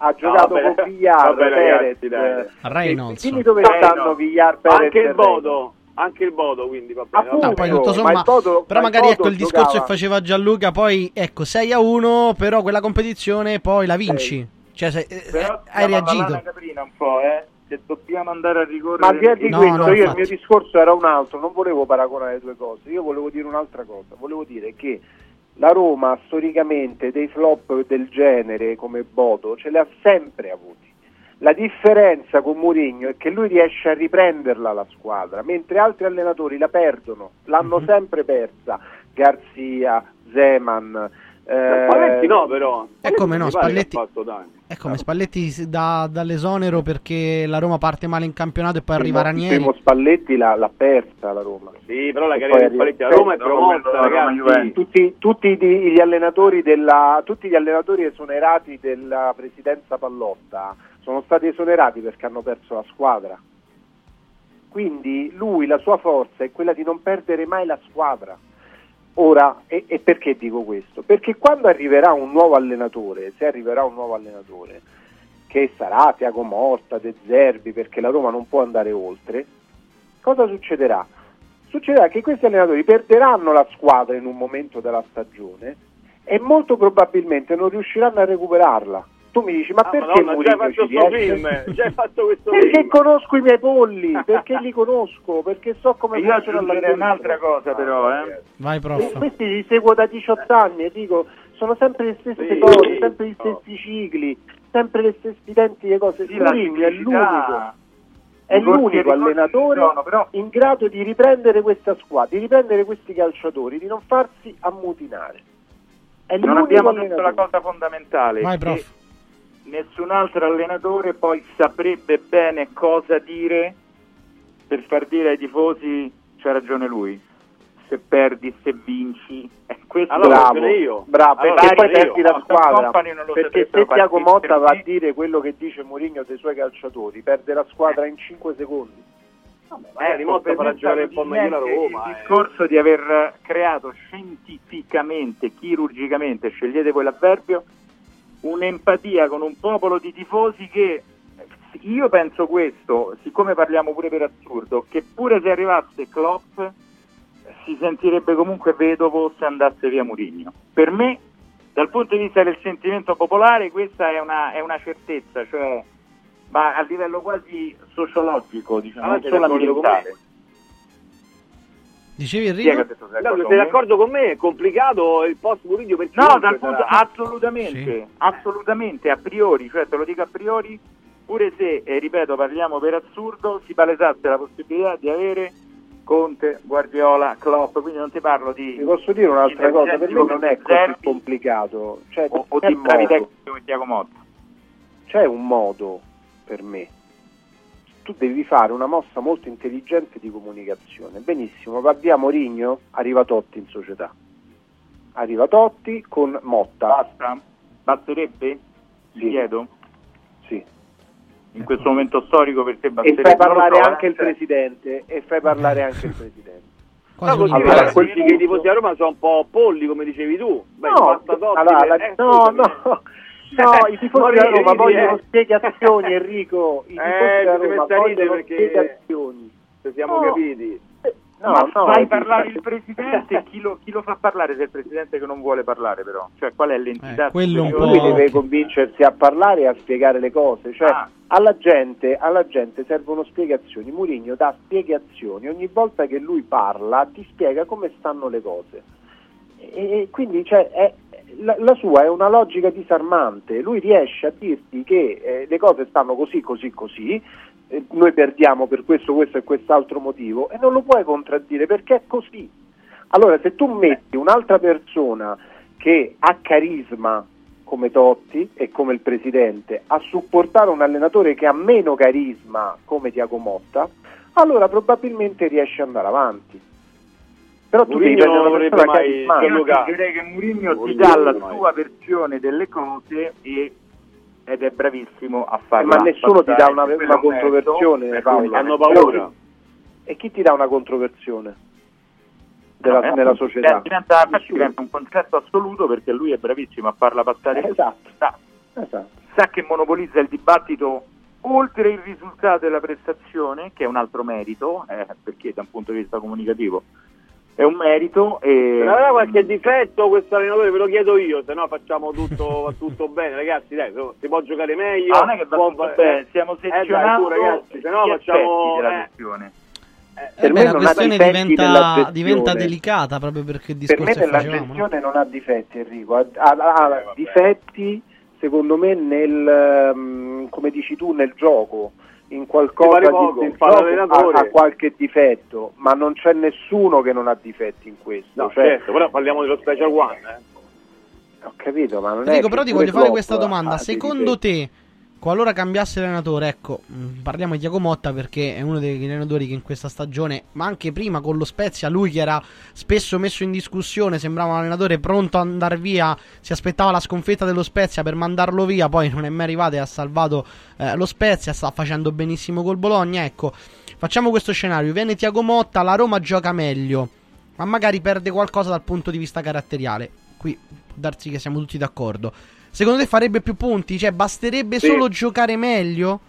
Speaker 27: ha giocato
Speaker 28: vabbè,
Speaker 27: con Villar,
Speaker 28: vabbè,
Speaker 27: Perez
Speaker 28: ragazzi,
Speaker 27: eh,
Speaker 2: Reynolds.
Speaker 27: dimmi dove stanno Villar, Perez
Speaker 28: Anche il Bodo, anche il Bodo, quindi va bene.
Speaker 27: Appunto,
Speaker 2: No, poi tutto
Speaker 27: ma
Speaker 2: sommato,
Speaker 27: il Bodo-
Speaker 2: però
Speaker 27: ma il
Speaker 2: magari ecco il discorso
Speaker 27: giocava-
Speaker 2: che faceva Gianluca, poi ecco 6 a 1, però quella competizione poi la vinci. Cioè, se- eh,
Speaker 30: Però
Speaker 2: hai reagito.
Speaker 30: Caprina, un po', eh.
Speaker 29: se dobbiamo andare a ricorrere...
Speaker 27: Ma di
Speaker 29: No,
Speaker 27: questo,
Speaker 29: no,
Speaker 27: io il
Speaker 29: infatti.
Speaker 27: mio discorso era un altro, non volevo paragonare le due cose, io volevo dire un'altra cosa, volevo dire che la Roma storicamente dei flop del genere come Bodo ce li ha sempre avuti. La differenza con Mourinho è che lui riesce a riprenderla la squadra, mentre altri allenatori la perdono, l'hanno sempre persa. Garzia, Zeman. Eh,
Speaker 28: Spalletti no, però.
Speaker 2: E come no, Spalletti-. È come Spalletti si- da- dall'esonero perché la Roma parte male in campionato e poi arriva Ranieri.
Speaker 27: Primo Spalletti l'ha, l'ha persa la Roma.
Speaker 28: Sì, però la carriera di Spalletti a Roma è promossa, ragazzi.
Speaker 27: Juventus. Tutti, tutti di- gli allenatori della, tutti gli allenatori esonerati della presidenza Pallotta sono stati esonerati perché hanno perso la squadra. Quindi lui, la sua forza è quella di non perdere mai la squadra. Ora, e, e perché dico questo? Perché quando arriverà un nuovo allenatore, se arriverà un nuovo allenatore, che sarà Tiago Motta, De Zerbi, perché la Roma non può andare oltre, cosa succederà? Succederà che questi allenatori perderanno la squadra in un momento della stagione e molto probabilmente non riusciranno a recuperarla. Tu mi dici, ma
Speaker 28: Ah,
Speaker 27: perché
Speaker 28: Madonna, già hai
Speaker 27: Mourinho
Speaker 28: fatto
Speaker 27: ci
Speaker 28: questo
Speaker 27: riesce?
Speaker 28: film, già hai fatto questo
Speaker 27: Perché
Speaker 28: film.
Speaker 27: conosco i miei polli, perché li conosco, perché so come
Speaker 29: E io
Speaker 27: funziona
Speaker 29: aggiungerei un'altra cosa però, eh.
Speaker 2: Vai,
Speaker 27: E
Speaker 2: prof.
Speaker 27: questi li seguo da 18 anni e dico, sono sempre le stesse
Speaker 29: Sì.
Speaker 27: cose, sempre gli stessi cicli, sempre le stesse identiche cose.
Speaker 29: Sì, la
Speaker 27: Mourinho è l'unico, è l'unico
Speaker 29: e
Speaker 27: allenatore
Speaker 29: ci sono, però-
Speaker 27: in grado di riprendere questa squadra, di riprendere questi calciatori, di non farsi ammutinare. È
Speaker 29: Non
Speaker 27: l'unico
Speaker 29: abbiamo detto la cosa fondamentale.
Speaker 2: Vai,
Speaker 29: che
Speaker 2: prof.
Speaker 29: Nessun altro allenatore poi saprebbe bene cosa dire per far dire ai tifosi c'ha ragione lui. Se perdi, se vinci. Eh, questo
Speaker 28: Allora,
Speaker 27: bravo,
Speaker 28: io.
Speaker 27: bravo,
Speaker 28: Allora,
Speaker 27: perché poi perdi la squadra. Perché se Tiago Motta va a dire quello che dice Mourinho dei suoi calciatori, perde la squadra in 5 secondi.
Speaker 28: Magari
Speaker 29: Ecco, per
Speaker 28: un po' meglio la Roma.
Speaker 29: Il
Speaker 28: eh.
Speaker 29: discorso di aver creato scientificamente, chirurgicamente, scegliete voi l'avverbio, un'empatia con un popolo di tifosi che io penso questo, siccome parliamo pure per assurdo, che pure se arrivasse Klopp si sentirebbe comunque vedovo se andasse via Murigno. Per me, dal punto di vista del sentimento popolare, questa è una, è una certezza, cioè, ma a livello quasi sociologico, diciamo, non solo ambientale.
Speaker 2: Dicevi
Speaker 29: Chi è che ha
Speaker 2: Enrico?
Speaker 29: detto sei
Speaker 28: No,
Speaker 29: d'accordo
Speaker 28: sei
Speaker 29: con me?
Speaker 28: d'accordo con me? È complicato il post Murillo per
Speaker 29: No, dal punto, assolutamente, assolutamente, a priori, cioè te lo dico a priori, pure se, e ripeto, parliamo per assurdo, si palesasse la possibilità di avere Conte, Guardiola, Klopp, quindi non ti parlo di...
Speaker 27: Ti posso dire un'altra
Speaker 29: di
Speaker 27: cosa, per me non è così complicato. Cioè,
Speaker 29: o, o
Speaker 27: c'è,
Speaker 29: di
Speaker 27: un
Speaker 29: bravi
Speaker 27: modo,
Speaker 29: tecnici come Tiago Motta.
Speaker 27: c'è un modo per me. Tu devi fare una mossa molto intelligente di comunicazione. Benissimo, va via Mourinho, arriva Totti in società. Arriva Totti con Motta.
Speaker 29: Basta? Basterebbe? Ti
Speaker 27: Sì.
Speaker 29: chiedo?
Speaker 27: Sì.
Speaker 29: In questo momento storico per te
Speaker 27: E
Speaker 29: basterebbe?
Speaker 27: fai
Speaker 29: Non lo
Speaker 27: parlare
Speaker 29: so,
Speaker 27: anche
Speaker 29: eh,
Speaker 27: il presidente. E fai parlare anche il presidente.
Speaker 2: Quasi
Speaker 28: No, così
Speaker 27: Allora,
Speaker 28: allora,
Speaker 27: quel
Speaker 28: che i tifosi a Roma sono un po' polli, come dicevi tu. Beh,
Speaker 27: No,
Speaker 28: basta Totti,
Speaker 27: allora, la-
Speaker 28: eh,
Speaker 27: no,
Speaker 28: scusami.
Speaker 27: no, no, i tifosi della Roma vogliono
Speaker 28: eh.
Speaker 27: spiegazioni, Enrico. I tifosi
Speaker 28: Eh,
Speaker 27: della Roma vogliono
Speaker 28: perché-
Speaker 27: spiegazioni.
Speaker 28: Se siamo
Speaker 27: No.
Speaker 28: capiti.
Speaker 27: No,
Speaker 29: ma
Speaker 27: no,
Speaker 29: fai
Speaker 27: eh,
Speaker 29: parlare il presidente, chi lo, chi lo fa parlare se è il presidente che non vuole parlare però? Cioè qual è l'entità?
Speaker 2: Eh, quello un
Speaker 29: superiore?
Speaker 27: Lui deve convincersi a parlare e a spiegare le cose. Cioè,
Speaker 29: Ah.
Speaker 27: alla, gente, alla gente servono spiegazioni. Mourinho dà spiegazioni. Ogni volta che lui parla ti spiega come stanno le cose. E, e quindi cioè, è- la, la sua è una logica disarmante. Lui riesce a dirti che eh, le cose stanno così, così, così. eh, noi perdiamo per questo, questo e quest'altro motivo e non lo puoi contraddire perché è così. Allora, se tu metti un'altra persona che ha carisma come Totti e come il presidente a supportare un allenatore che ha meno carisma come Tiago Motta, allora probabilmente riesce ad andare avanti. Però tu devi
Speaker 28: Mourinho
Speaker 27: prendere
Speaker 28: non
Speaker 27: persona
Speaker 28: mai giocare.
Speaker 29: direi che Mourinho ti dà la sua versione delle cose e- ed è bravissimo a
Speaker 27: Eh,
Speaker 29: farla
Speaker 27: ma nessuno ti dà una, una controversione, Paolo.
Speaker 28: hanno paura.
Speaker 27: E chi ti dà una controversione della-
Speaker 29: No, eh,
Speaker 27: nella
Speaker 29: eh,
Speaker 27: società?
Speaker 29: Diventa, infatti diventa un concetto assoluto perché lui è bravissimo a farla passare.
Speaker 27: Eh, esatto.
Speaker 29: Sa,
Speaker 27: Esatto.
Speaker 29: sa che monopolizza il dibattito oltre il risultato e la prestazione, che è un altro merito, eh, perché da un punto di vista comunicativo è un merito. E...
Speaker 28: Se avrà qualche difetto questo allenatore ve lo chiedo io, se no facciamo tutto, tutto bene, ragazzi, dai, si può giocare meglio.
Speaker 29: Ah, non è che va
Speaker 28: può-
Speaker 29: tutto bene, stiamo
Speaker 28: eh, dai, tu,
Speaker 29: sezionando
Speaker 28: ragazzi, se no facciamo
Speaker 29: della
Speaker 28: eh,
Speaker 29: questione.
Speaker 2: Eh beh, la
Speaker 27: non
Speaker 2: questione diventa,
Speaker 27: gestione.
Speaker 2: diventa delicata proprio perché il
Speaker 27: Per me
Speaker 2: discorso
Speaker 27: nella
Speaker 2: facevamo. no?
Speaker 27: gestione non ha difetti Enrico, ha, ha- ha difetti secondo me nel, ehm, come dici tu, nel gioco, in qualcosa di- ha, ha qualche difetto, ma non c'è nessuno che non ha difetti in questo.
Speaker 28: No,
Speaker 27: cioè,
Speaker 28: certo, però parliamo dello Special One, eh.
Speaker 27: Ho capito, ma non è
Speaker 2: Federico,
Speaker 27: che
Speaker 2: però ti voglio fare questa domanda.
Speaker 27: dei
Speaker 2: Secondo
Speaker 27: difetti.
Speaker 2: te, qualora cambiasse allenatore, ecco, mh, parliamo di Tiago Motta perché è uno degli allenatori che in questa stagione, ma anche prima con lo Spezia, lui che era spesso messo in discussione, sembrava un allenatore pronto ad andare via, si aspettava la sconfitta dello Spezia per mandarlo via, poi non è mai arrivato e ha salvato eh, lo Spezia, sta facendo benissimo col Bologna, ecco. Facciamo questo scenario, viene Tiago Motta, la Roma gioca meglio, ma magari perde qualcosa dal punto di vista caratteriale. Qui darsi che siamo tutti d'accordo. Secondo te farebbe più punti? Cioè, basterebbe
Speaker 28: Sì.
Speaker 2: solo giocare meglio?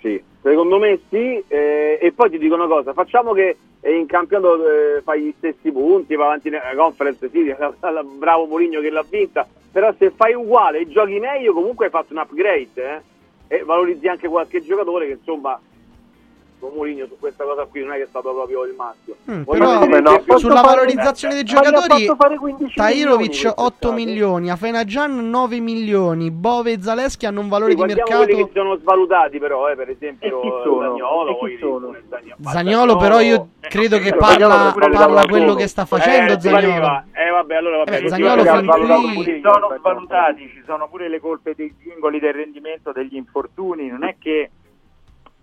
Speaker 28: Sì, secondo me sì, eh, e poi ti dico una cosa, facciamo che eh, in campionato eh, fai gli stessi punti, va avanti nella conference, sì, la- la- bravo Mourinho che l'ha vinta, però se fai uguale e giochi meglio comunque hai fatto un upgrade eh, e valorizzi anche qualche giocatore che insomma Mourinho su questa cosa qui non è che è stato proprio il maschio.
Speaker 2: Mm, però
Speaker 27: no,
Speaker 2: sulla
Speaker 27: fare-
Speaker 2: valorizzazione dei giocatori
Speaker 27: fare 15
Speaker 2: Tahirovic
Speaker 27: milioni
Speaker 2: 8
Speaker 27: quest'estate.
Speaker 2: milioni, Afenagian 9 milioni, Bove e Zaleschi hanno un valore
Speaker 28: Sì,
Speaker 2: di mercato
Speaker 28: quelli che sono svalutati però, eh, per esempio
Speaker 27: E chi sono?
Speaker 28: Zaniolo,
Speaker 27: E chi
Speaker 28: voglio
Speaker 27: sono?
Speaker 28: dire, Zaniolo.
Speaker 2: Zagnolo però io credo che
Speaker 28: Eh,
Speaker 2: parla, parla quello che sta facendo
Speaker 28: eh,
Speaker 2: Zagnolo.
Speaker 28: Eh vabbè, allora vabbè.
Speaker 2: Eh
Speaker 28: quelli
Speaker 2: fin qui-
Speaker 29: sono svalutati, ci sono pure le colpe dei singoli del rendimento degli infortuni, non è che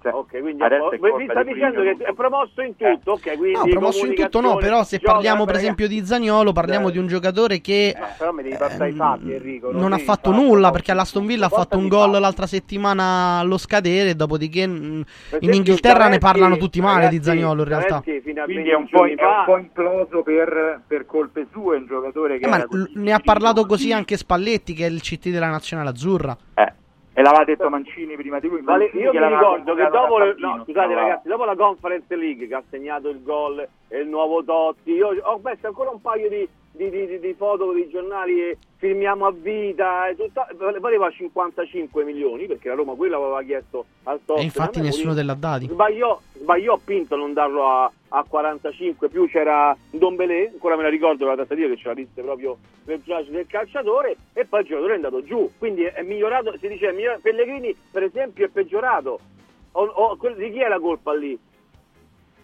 Speaker 29: cioè,
Speaker 28: Ok, quindi
Speaker 29: adesso è
Speaker 28: mi sta
Speaker 29: di
Speaker 28: dicendo che è promosso in tutto, ok, quindi
Speaker 2: No, promosso in tutto no, però se
Speaker 28: gioca,
Speaker 2: parliamo per esempio di Zagnolo, parliamo
Speaker 28: Eh.
Speaker 2: di un giocatore che
Speaker 27: Eh, però mi devi passare i fatti Enrico.
Speaker 2: non ha
Speaker 27: devi
Speaker 2: fatto
Speaker 27: fare-
Speaker 2: nulla perché all'Aston Villa ha fatto un gol
Speaker 27: fatti.
Speaker 2: l'altra settimana allo scadere, dopodiché mh, in Inghilterra ne parlano tutti male di
Speaker 28: ragazzi,
Speaker 2: Zagnolo in realtà.
Speaker 29: Quindi è un
Speaker 28: 20
Speaker 29: po',
Speaker 28: giorni
Speaker 29: è
Speaker 28: fa-
Speaker 29: un po' imploso per, per colpe sue, un giocatore che
Speaker 2: Eh, ma l-
Speaker 29: così
Speaker 2: ne ha parlato
Speaker 29: così.
Speaker 2: così anche Spalletti che è il CT della nazionale azzurra.
Speaker 29: Eh, e l'aveva detto Mancini prima di lui. Mancini
Speaker 28: io mi ricordo che dopo, no, scusate ragazzi, dopo la Conference League che ha segnato il gol il nuovo Totti, io ho messo ancora un paio di, di, di- di- foto di giornali e firmiamo a vita e tutto, valeva 55 milioni perché la Roma quello aveva chiesto al Totti.
Speaker 2: E infatti nessuno te l'ha dati.
Speaker 28: Sbagliò, sbagliò Pinto a non darlo a, a 45, più c'era Dombelé, ancora me la ricordo la trattativa che ce la disse proprio nel personaggio del calciatore e poi il giocatore è andato giù, quindi è, migliorato, si dice è migliorato- Pellegrini per esempio è peggiorato, o, o- di chi è la colpa lì?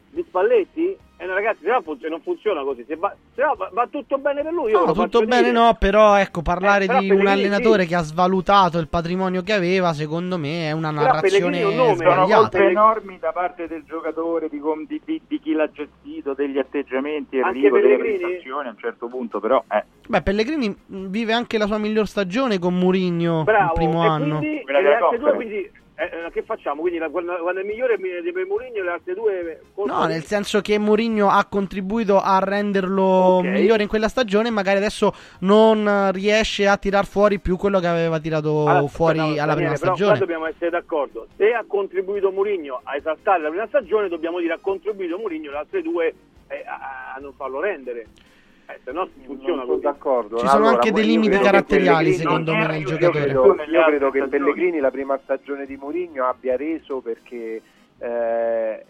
Speaker 28: Di Spalletti? Eh, no, ragazzi, se no fun- non funziona così, se va, se no va, va tutto bene per lui. io
Speaker 2: No, tutto bene
Speaker 28: dire.
Speaker 2: no, però ecco, parlare
Speaker 28: Eh, però
Speaker 2: di un allenatore
Speaker 28: sì.
Speaker 2: che ha svalutato il patrimonio che aveva, secondo me è una
Speaker 28: Però
Speaker 2: narrazione
Speaker 28: un nome,
Speaker 29: Sono
Speaker 2: sbagliata.
Speaker 29: colpe enormi da parte del giocatore, di, com- di- di- di chi l'ha gestito, degli atteggiamenti,
Speaker 28: Anche
Speaker 29: Enrico, delle
Speaker 28: Pellegrini?
Speaker 29: prestazioni a un certo punto, però eh,
Speaker 2: Beh, Pellegrini vive anche la sua miglior stagione con Mourinho
Speaker 28: Bravo,
Speaker 2: il primo
Speaker 28: e
Speaker 2: anno.
Speaker 28: quindi quindi eh, eh, che facciamo? Quindi la- quando, quando è migliore di per Mourinho le altre due colpe-
Speaker 2: No, nel senso che Mourinho ha contribuito a renderlo
Speaker 28: Ok.
Speaker 2: migliore in quella stagione, magari adesso non eh, riesce a tirar fuori più quello che aveva tirato
Speaker 28: Allora,
Speaker 2: fuori
Speaker 28: aspetta,
Speaker 2: alla
Speaker 28: Daniele,
Speaker 2: prima
Speaker 28: però
Speaker 2: stagione.
Speaker 28: dobbiamo essere d'accordo. Se ha contribuito Mourinho a esaltare la prima stagione, dobbiamo dire ha contribuito Mourinho le altre due eh, a, a non farlo rendere. Eh, se no funziona
Speaker 27: sono
Speaker 28: così.
Speaker 27: d'accordo.
Speaker 2: Ci sono
Speaker 27: Allora,
Speaker 2: anche
Speaker 27: io
Speaker 2: dei limiti
Speaker 27: credo
Speaker 2: caratteriali, secondo me, nel
Speaker 27: io
Speaker 2: giocatore.
Speaker 27: credo,
Speaker 29: Nelle
Speaker 27: io credo che. Pellegrini la prima stagione di Mourinho abbia reso perché eh,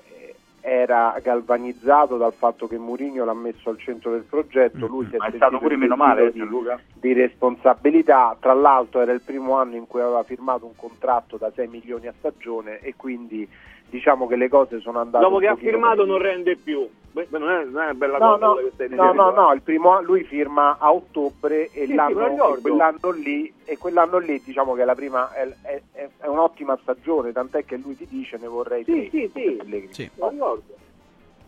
Speaker 27: era galvanizzato dal fatto che Mourinho l'ha messo al centro del progetto, lui si è
Speaker 29: ma è stato pure meno male, Gianluca.
Speaker 27: di, di responsabilità, tra l'altro era il primo anno in cui aveva firmato un contratto da 6 milioni a stagione e quindi diciamo che le cose sono andate
Speaker 28: Dopo che ha firmato
Speaker 27: meglio.
Speaker 28: non rende più. Beh, non, è, non è una bella
Speaker 27: No,
Speaker 28: cosa
Speaker 27: no,
Speaker 28: quella che stai
Speaker 27: no,
Speaker 28: dicendo.
Speaker 27: no, no, il primo anno- lui firma a ottobre e,
Speaker 28: Sì,
Speaker 27: l'anno, e quell'anno lì e quell'anno lì diciamo che la prima è, è- è- è un'ottima stagione, tant'è che lui ti dice ne vorrei
Speaker 28: Sì,
Speaker 27: tre,
Speaker 28: sì, sì.
Speaker 27: Pellegrini.
Speaker 2: Sì.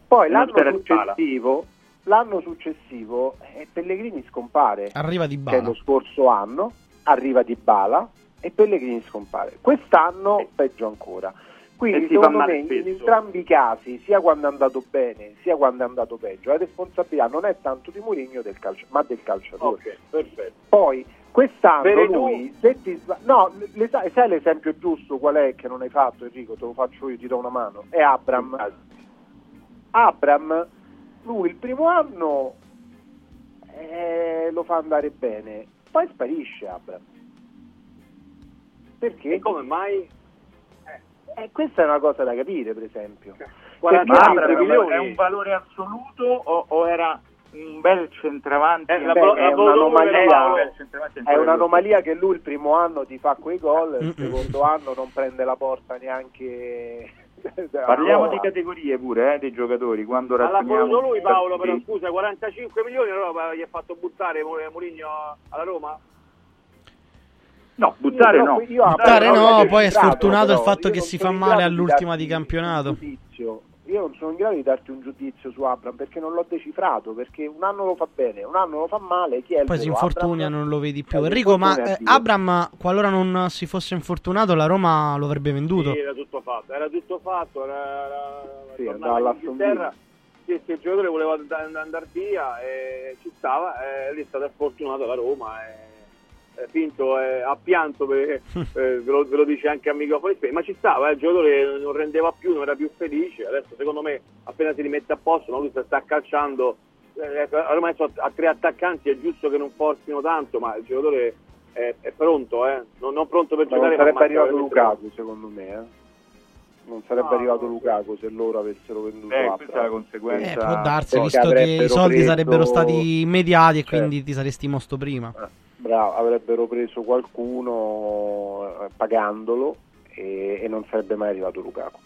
Speaker 27: Poi l'anno successivo, l'anno successivo eh, Pellegrini scompare,
Speaker 2: Arriva di
Speaker 27: che è
Speaker 2: bala.
Speaker 27: lo scorso anno, arriva di Bala e Pellegrini scompare. Quest'anno peggio ancora. Quindi secondo me in entrambi i casi, sia quando è andato bene, sia quando è andato peggio, la responsabilità non è tanto di Mourinho del calcio, ma del calciatore.
Speaker 28: Ok, perfetto.
Speaker 27: Poi quest'anno
Speaker 28: Veretù.
Speaker 27: lui, se ti sba- no, le- sai sai l'esempio giusto qual è che non hai fatto Enrico, te lo faccio io, ti do una mano, è Abram. Abram lui il primo anno eh, lo fa andare bene, poi sparisce Abram. Perché?
Speaker 28: E come mai?
Speaker 27: Eh, questa è una cosa da capire, per esempio.
Speaker 28: 45
Speaker 27: Perché Abram
Speaker 28: milioni.
Speaker 29: È un valore assoluto o, o era un bel centravanti?
Speaker 27: Eh, beh,
Speaker 29: bel-
Speaker 27: è,
Speaker 29: bel
Speaker 27: un'anomalia,
Speaker 29: centravanti
Speaker 27: è un'anomalia che lui il primo anno ti fa quei gol, il secondo anno non prende la porta neanche.
Speaker 29: Parliamo
Speaker 27: Allora,
Speaker 29: di categorie pure, eh, dei giocatori. Quando
Speaker 28: Ma l'ha voluto lui Paolo, però scusa, 45 milioni allora gli ha fatto buttare Mou- Mourinho alla Roma?
Speaker 29: No, buttare
Speaker 27: Io
Speaker 29: no.
Speaker 27: io
Speaker 2: Buttare no, poi è sfortunato il
Speaker 27: però,
Speaker 2: fatto
Speaker 27: io
Speaker 2: che si fa male all'ultima di campionato.
Speaker 27: un giudizio. Io non sono in grado di darti un giudizio su Abram perché non l'ho decifrato, perché un anno lo fa bene, un anno lo fa male, chi è il
Speaker 2: Poi si infortunia,
Speaker 27: Abram?
Speaker 2: non lo vedi più.
Speaker 27: Eh,
Speaker 2: Enrico, ma eh. Abram, qualora non si fosse infortunato, la Roma lo avrebbe venduto.
Speaker 28: Sì, era tutto fatto, era tutto fatto, era, era,
Speaker 27: Sì, andava
Speaker 28: in
Speaker 27: all'Aston
Speaker 28: sì, sì, il giocatore voleva and- andare via e ci stava, e lì è stata sfortunata la Roma e è finto, eh, ha pianto, per- eh, ve, lo, ve lo dice anche a microfono spenti, ma ci stava, eh, il giocatore non rendeva più, non era più felice, adesso secondo me appena si rimette a posto, no, lui si sta calciando, eh, ormai sono a tre attaccanti, è giusto che non forzino tanto, ma il giocatore è, è pronto, eh, non, non pronto per
Speaker 27: Ma non
Speaker 28: giocare. ma
Speaker 27: sarebbe arrivato Lukaku secondo me, eh. Non sarebbe
Speaker 28: No,
Speaker 27: arrivato Lukaku se loro avessero venduto
Speaker 29: Eh, questa è la conseguenza.
Speaker 2: Eh, può darsi,
Speaker 27: Perché
Speaker 2: visto che i soldi
Speaker 27: preso-
Speaker 2: sarebbero stati immediati e
Speaker 27: Certo.
Speaker 2: quindi ti saresti mosso prima.
Speaker 27: Bravo, avrebbero preso qualcuno eh, pagandolo e, e non sarebbe mai arrivato Lukaku.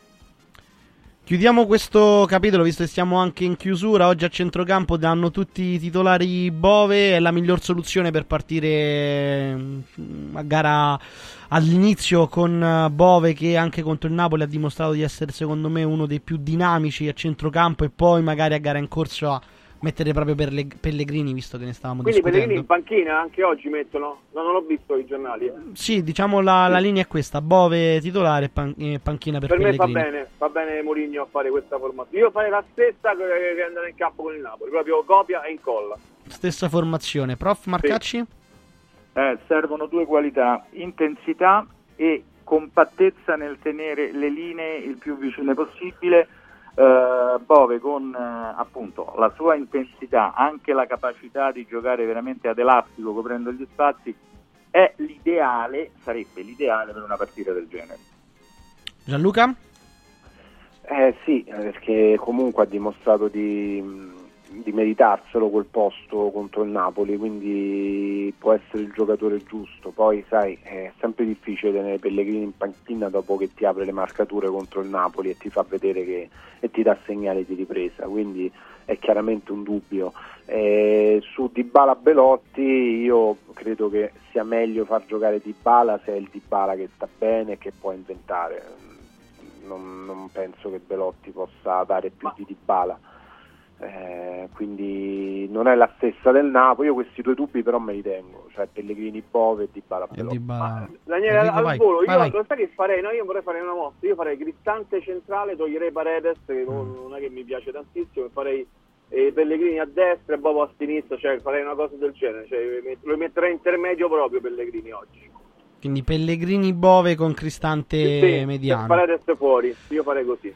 Speaker 2: Chiudiamo questo capitolo, visto che siamo anche in chiusura. Oggi a centrocampo danno tutti i titolari Bove. È la miglior soluzione per partire mm, a gara all'inizio con eh, Bove, che anche contro il Napoli ha dimostrato di essere, secondo me, uno dei più dinamici a centrocampo. E poi, magari a gara in corso, a mettere proprio per le- Pellegrini, visto che ne stavamo
Speaker 28: Quindi
Speaker 2: discutendo.
Speaker 28: Pellegrini in panchina anche oggi mettono? No, non ho visto i giornali. eh.
Speaker 2: Sì, diciamo la, la linea è questa: Bove titolare pan- e panchina per,
Speaker 28: Per me va
Speaker 2: Pellegrini.
Speaker 28: bene, va bene Mourinho a fare questa formazione. Io farei la stessa che andare in campo con il Napoli, proprio copia e incolla.
Speaker 2: Stessa formazione. Prof Marcacci?
Speaker 29: Eh, servono due qualità, intensità e compattezza nel tenere le linee il più vicine possibile. Eh, Bove con eh, appunto la sua intensità, anche la capacità di giocare veramente ad elastico coprendo gli spazi, è l'ideale, sarebbe l'ideale per una partita del genere.
Speaker 2: Gianluca?
Speaker 27: Eh sì, eh, perché comunque ha dimostrato di, di meritarselo quel posto contro il Napoli, quindi può essere il giocatore giusto. Poi sai, è sempre difficile tenere Pellegrini in panchina dopo che ti apre le marcature contro il Napoli e ti fa vedere che e ti dà segnali di ripresa, quindi è chiaramente un dubbio. Eh, su Dybala Belotti io credo che sia meglio far giocare Dybala se è il Dybala che sta bene e che può inventare non, non penso che Belotti possa dare più di Dybala Eh, quindi non è la stessa del Napoli io questi due dubbi però me li tengo cioè Pellegrini Bove e Dybala Belotti
Speaker 28: Daniele,
Speaker 27: Enrico,
Speaker 28: al
Speaker 27: vai,
Speaker 28: volo, io
Speaker 27: vai,
Speaker 28: lo sai che farei? No, io vorrei fare una mossa, io farei Cristante centrale, toglierei Paredes, che non,
Speaker 2: Mm.
Speaker 28: non è che mi piace tantissimo, e farei eh, Pellegrini a destra e Bobo a sinistra, cioè farei una cosa del genere, cioè, lo metterei intermedio proprio Pellegrini oggi.
Speaker 2: Quindi Pellegrini Bove con Cristante
Speaker 28: Sì,
Speaker 2: mediano.
Speaker 28: Paredes fuori, io farei così.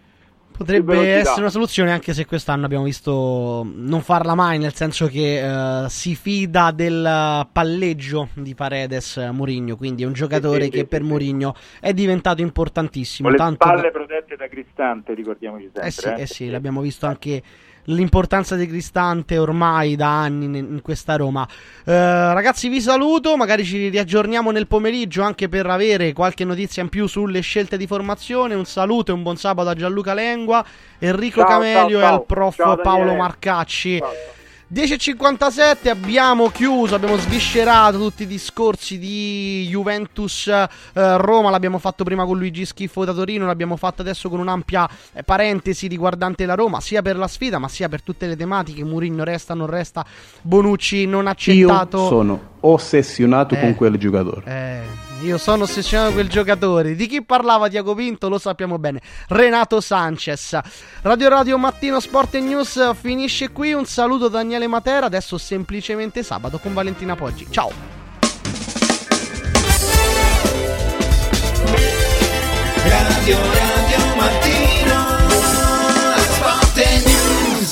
Speaker 2: Potrebbe essere una soluzione anche se quest'anno abbiamo visto non farla mai, nel senso che eh, si fida del palleggio di Paredes Mourinho, quindi è un giocatore
Speaker 29: sì,
Speaker 2: che
Speaker 29: sì,
Speaker 2: per
Speaker 29: sì.
Speaker 2: Mourinho è diventato importantissimo.
Speaker 29: Con le
Speaker 2: tanto
Speaker 29: spalle
Speaker 2: da-
Speaker 29: protette da Cristante, ricordiamoci sempre.
Speaker 2: Eh sì,
Speaker 29: eh.
Speaker 2: eh sì, l'abbiamo visto anche l'importanza di Cristante ormai da anni in, in questa Roma. Eh, ragazzi, vi saluto. Magari ci riaggiorniamo nel pomeriggio anche per avere qualche notizia in più sulle scelte di formazione. Un saluto e un buon sabato a Gianluca Lengua, Enrico
Speaker 28: Ciao,
Speaker 2: Camelio
Speaker 28: ciao,
Speaker 2: e
Speaker 28: ciao.
Speaker 2: al prof Paolo. Marcacci. 10.57 abbiamo chiuso, abbiamo sviscerato tutti i discorsi di Juventus eh, Roma, l'abbiamo fatto prima con Luigi Schifo da Torino, l'abbiamo fatto adesso con un'ampia eh, parentesi riguardante la Roma, sia per la sfida ma sia per tutte le tematiche, Mourinho resta, non resta, Bonucci non ha accettato...
Speaker 39: Io sono ossessionato
Speaker 2: Eh.
Speaker 39: con quel giocatore.
Speaker 2: Eh, io sono ossessionato quel giocatore. Di chi parlava Diago Pinto lo sappiamo bene. Renato Sanchez. Radio Radio Mattino Sport e News finisce qui. Un saluto da Daniele Matera. Adesso semplicemente sabato con Valentina Poggi. Ciao.
Speaker 10: Radio Radio Mattino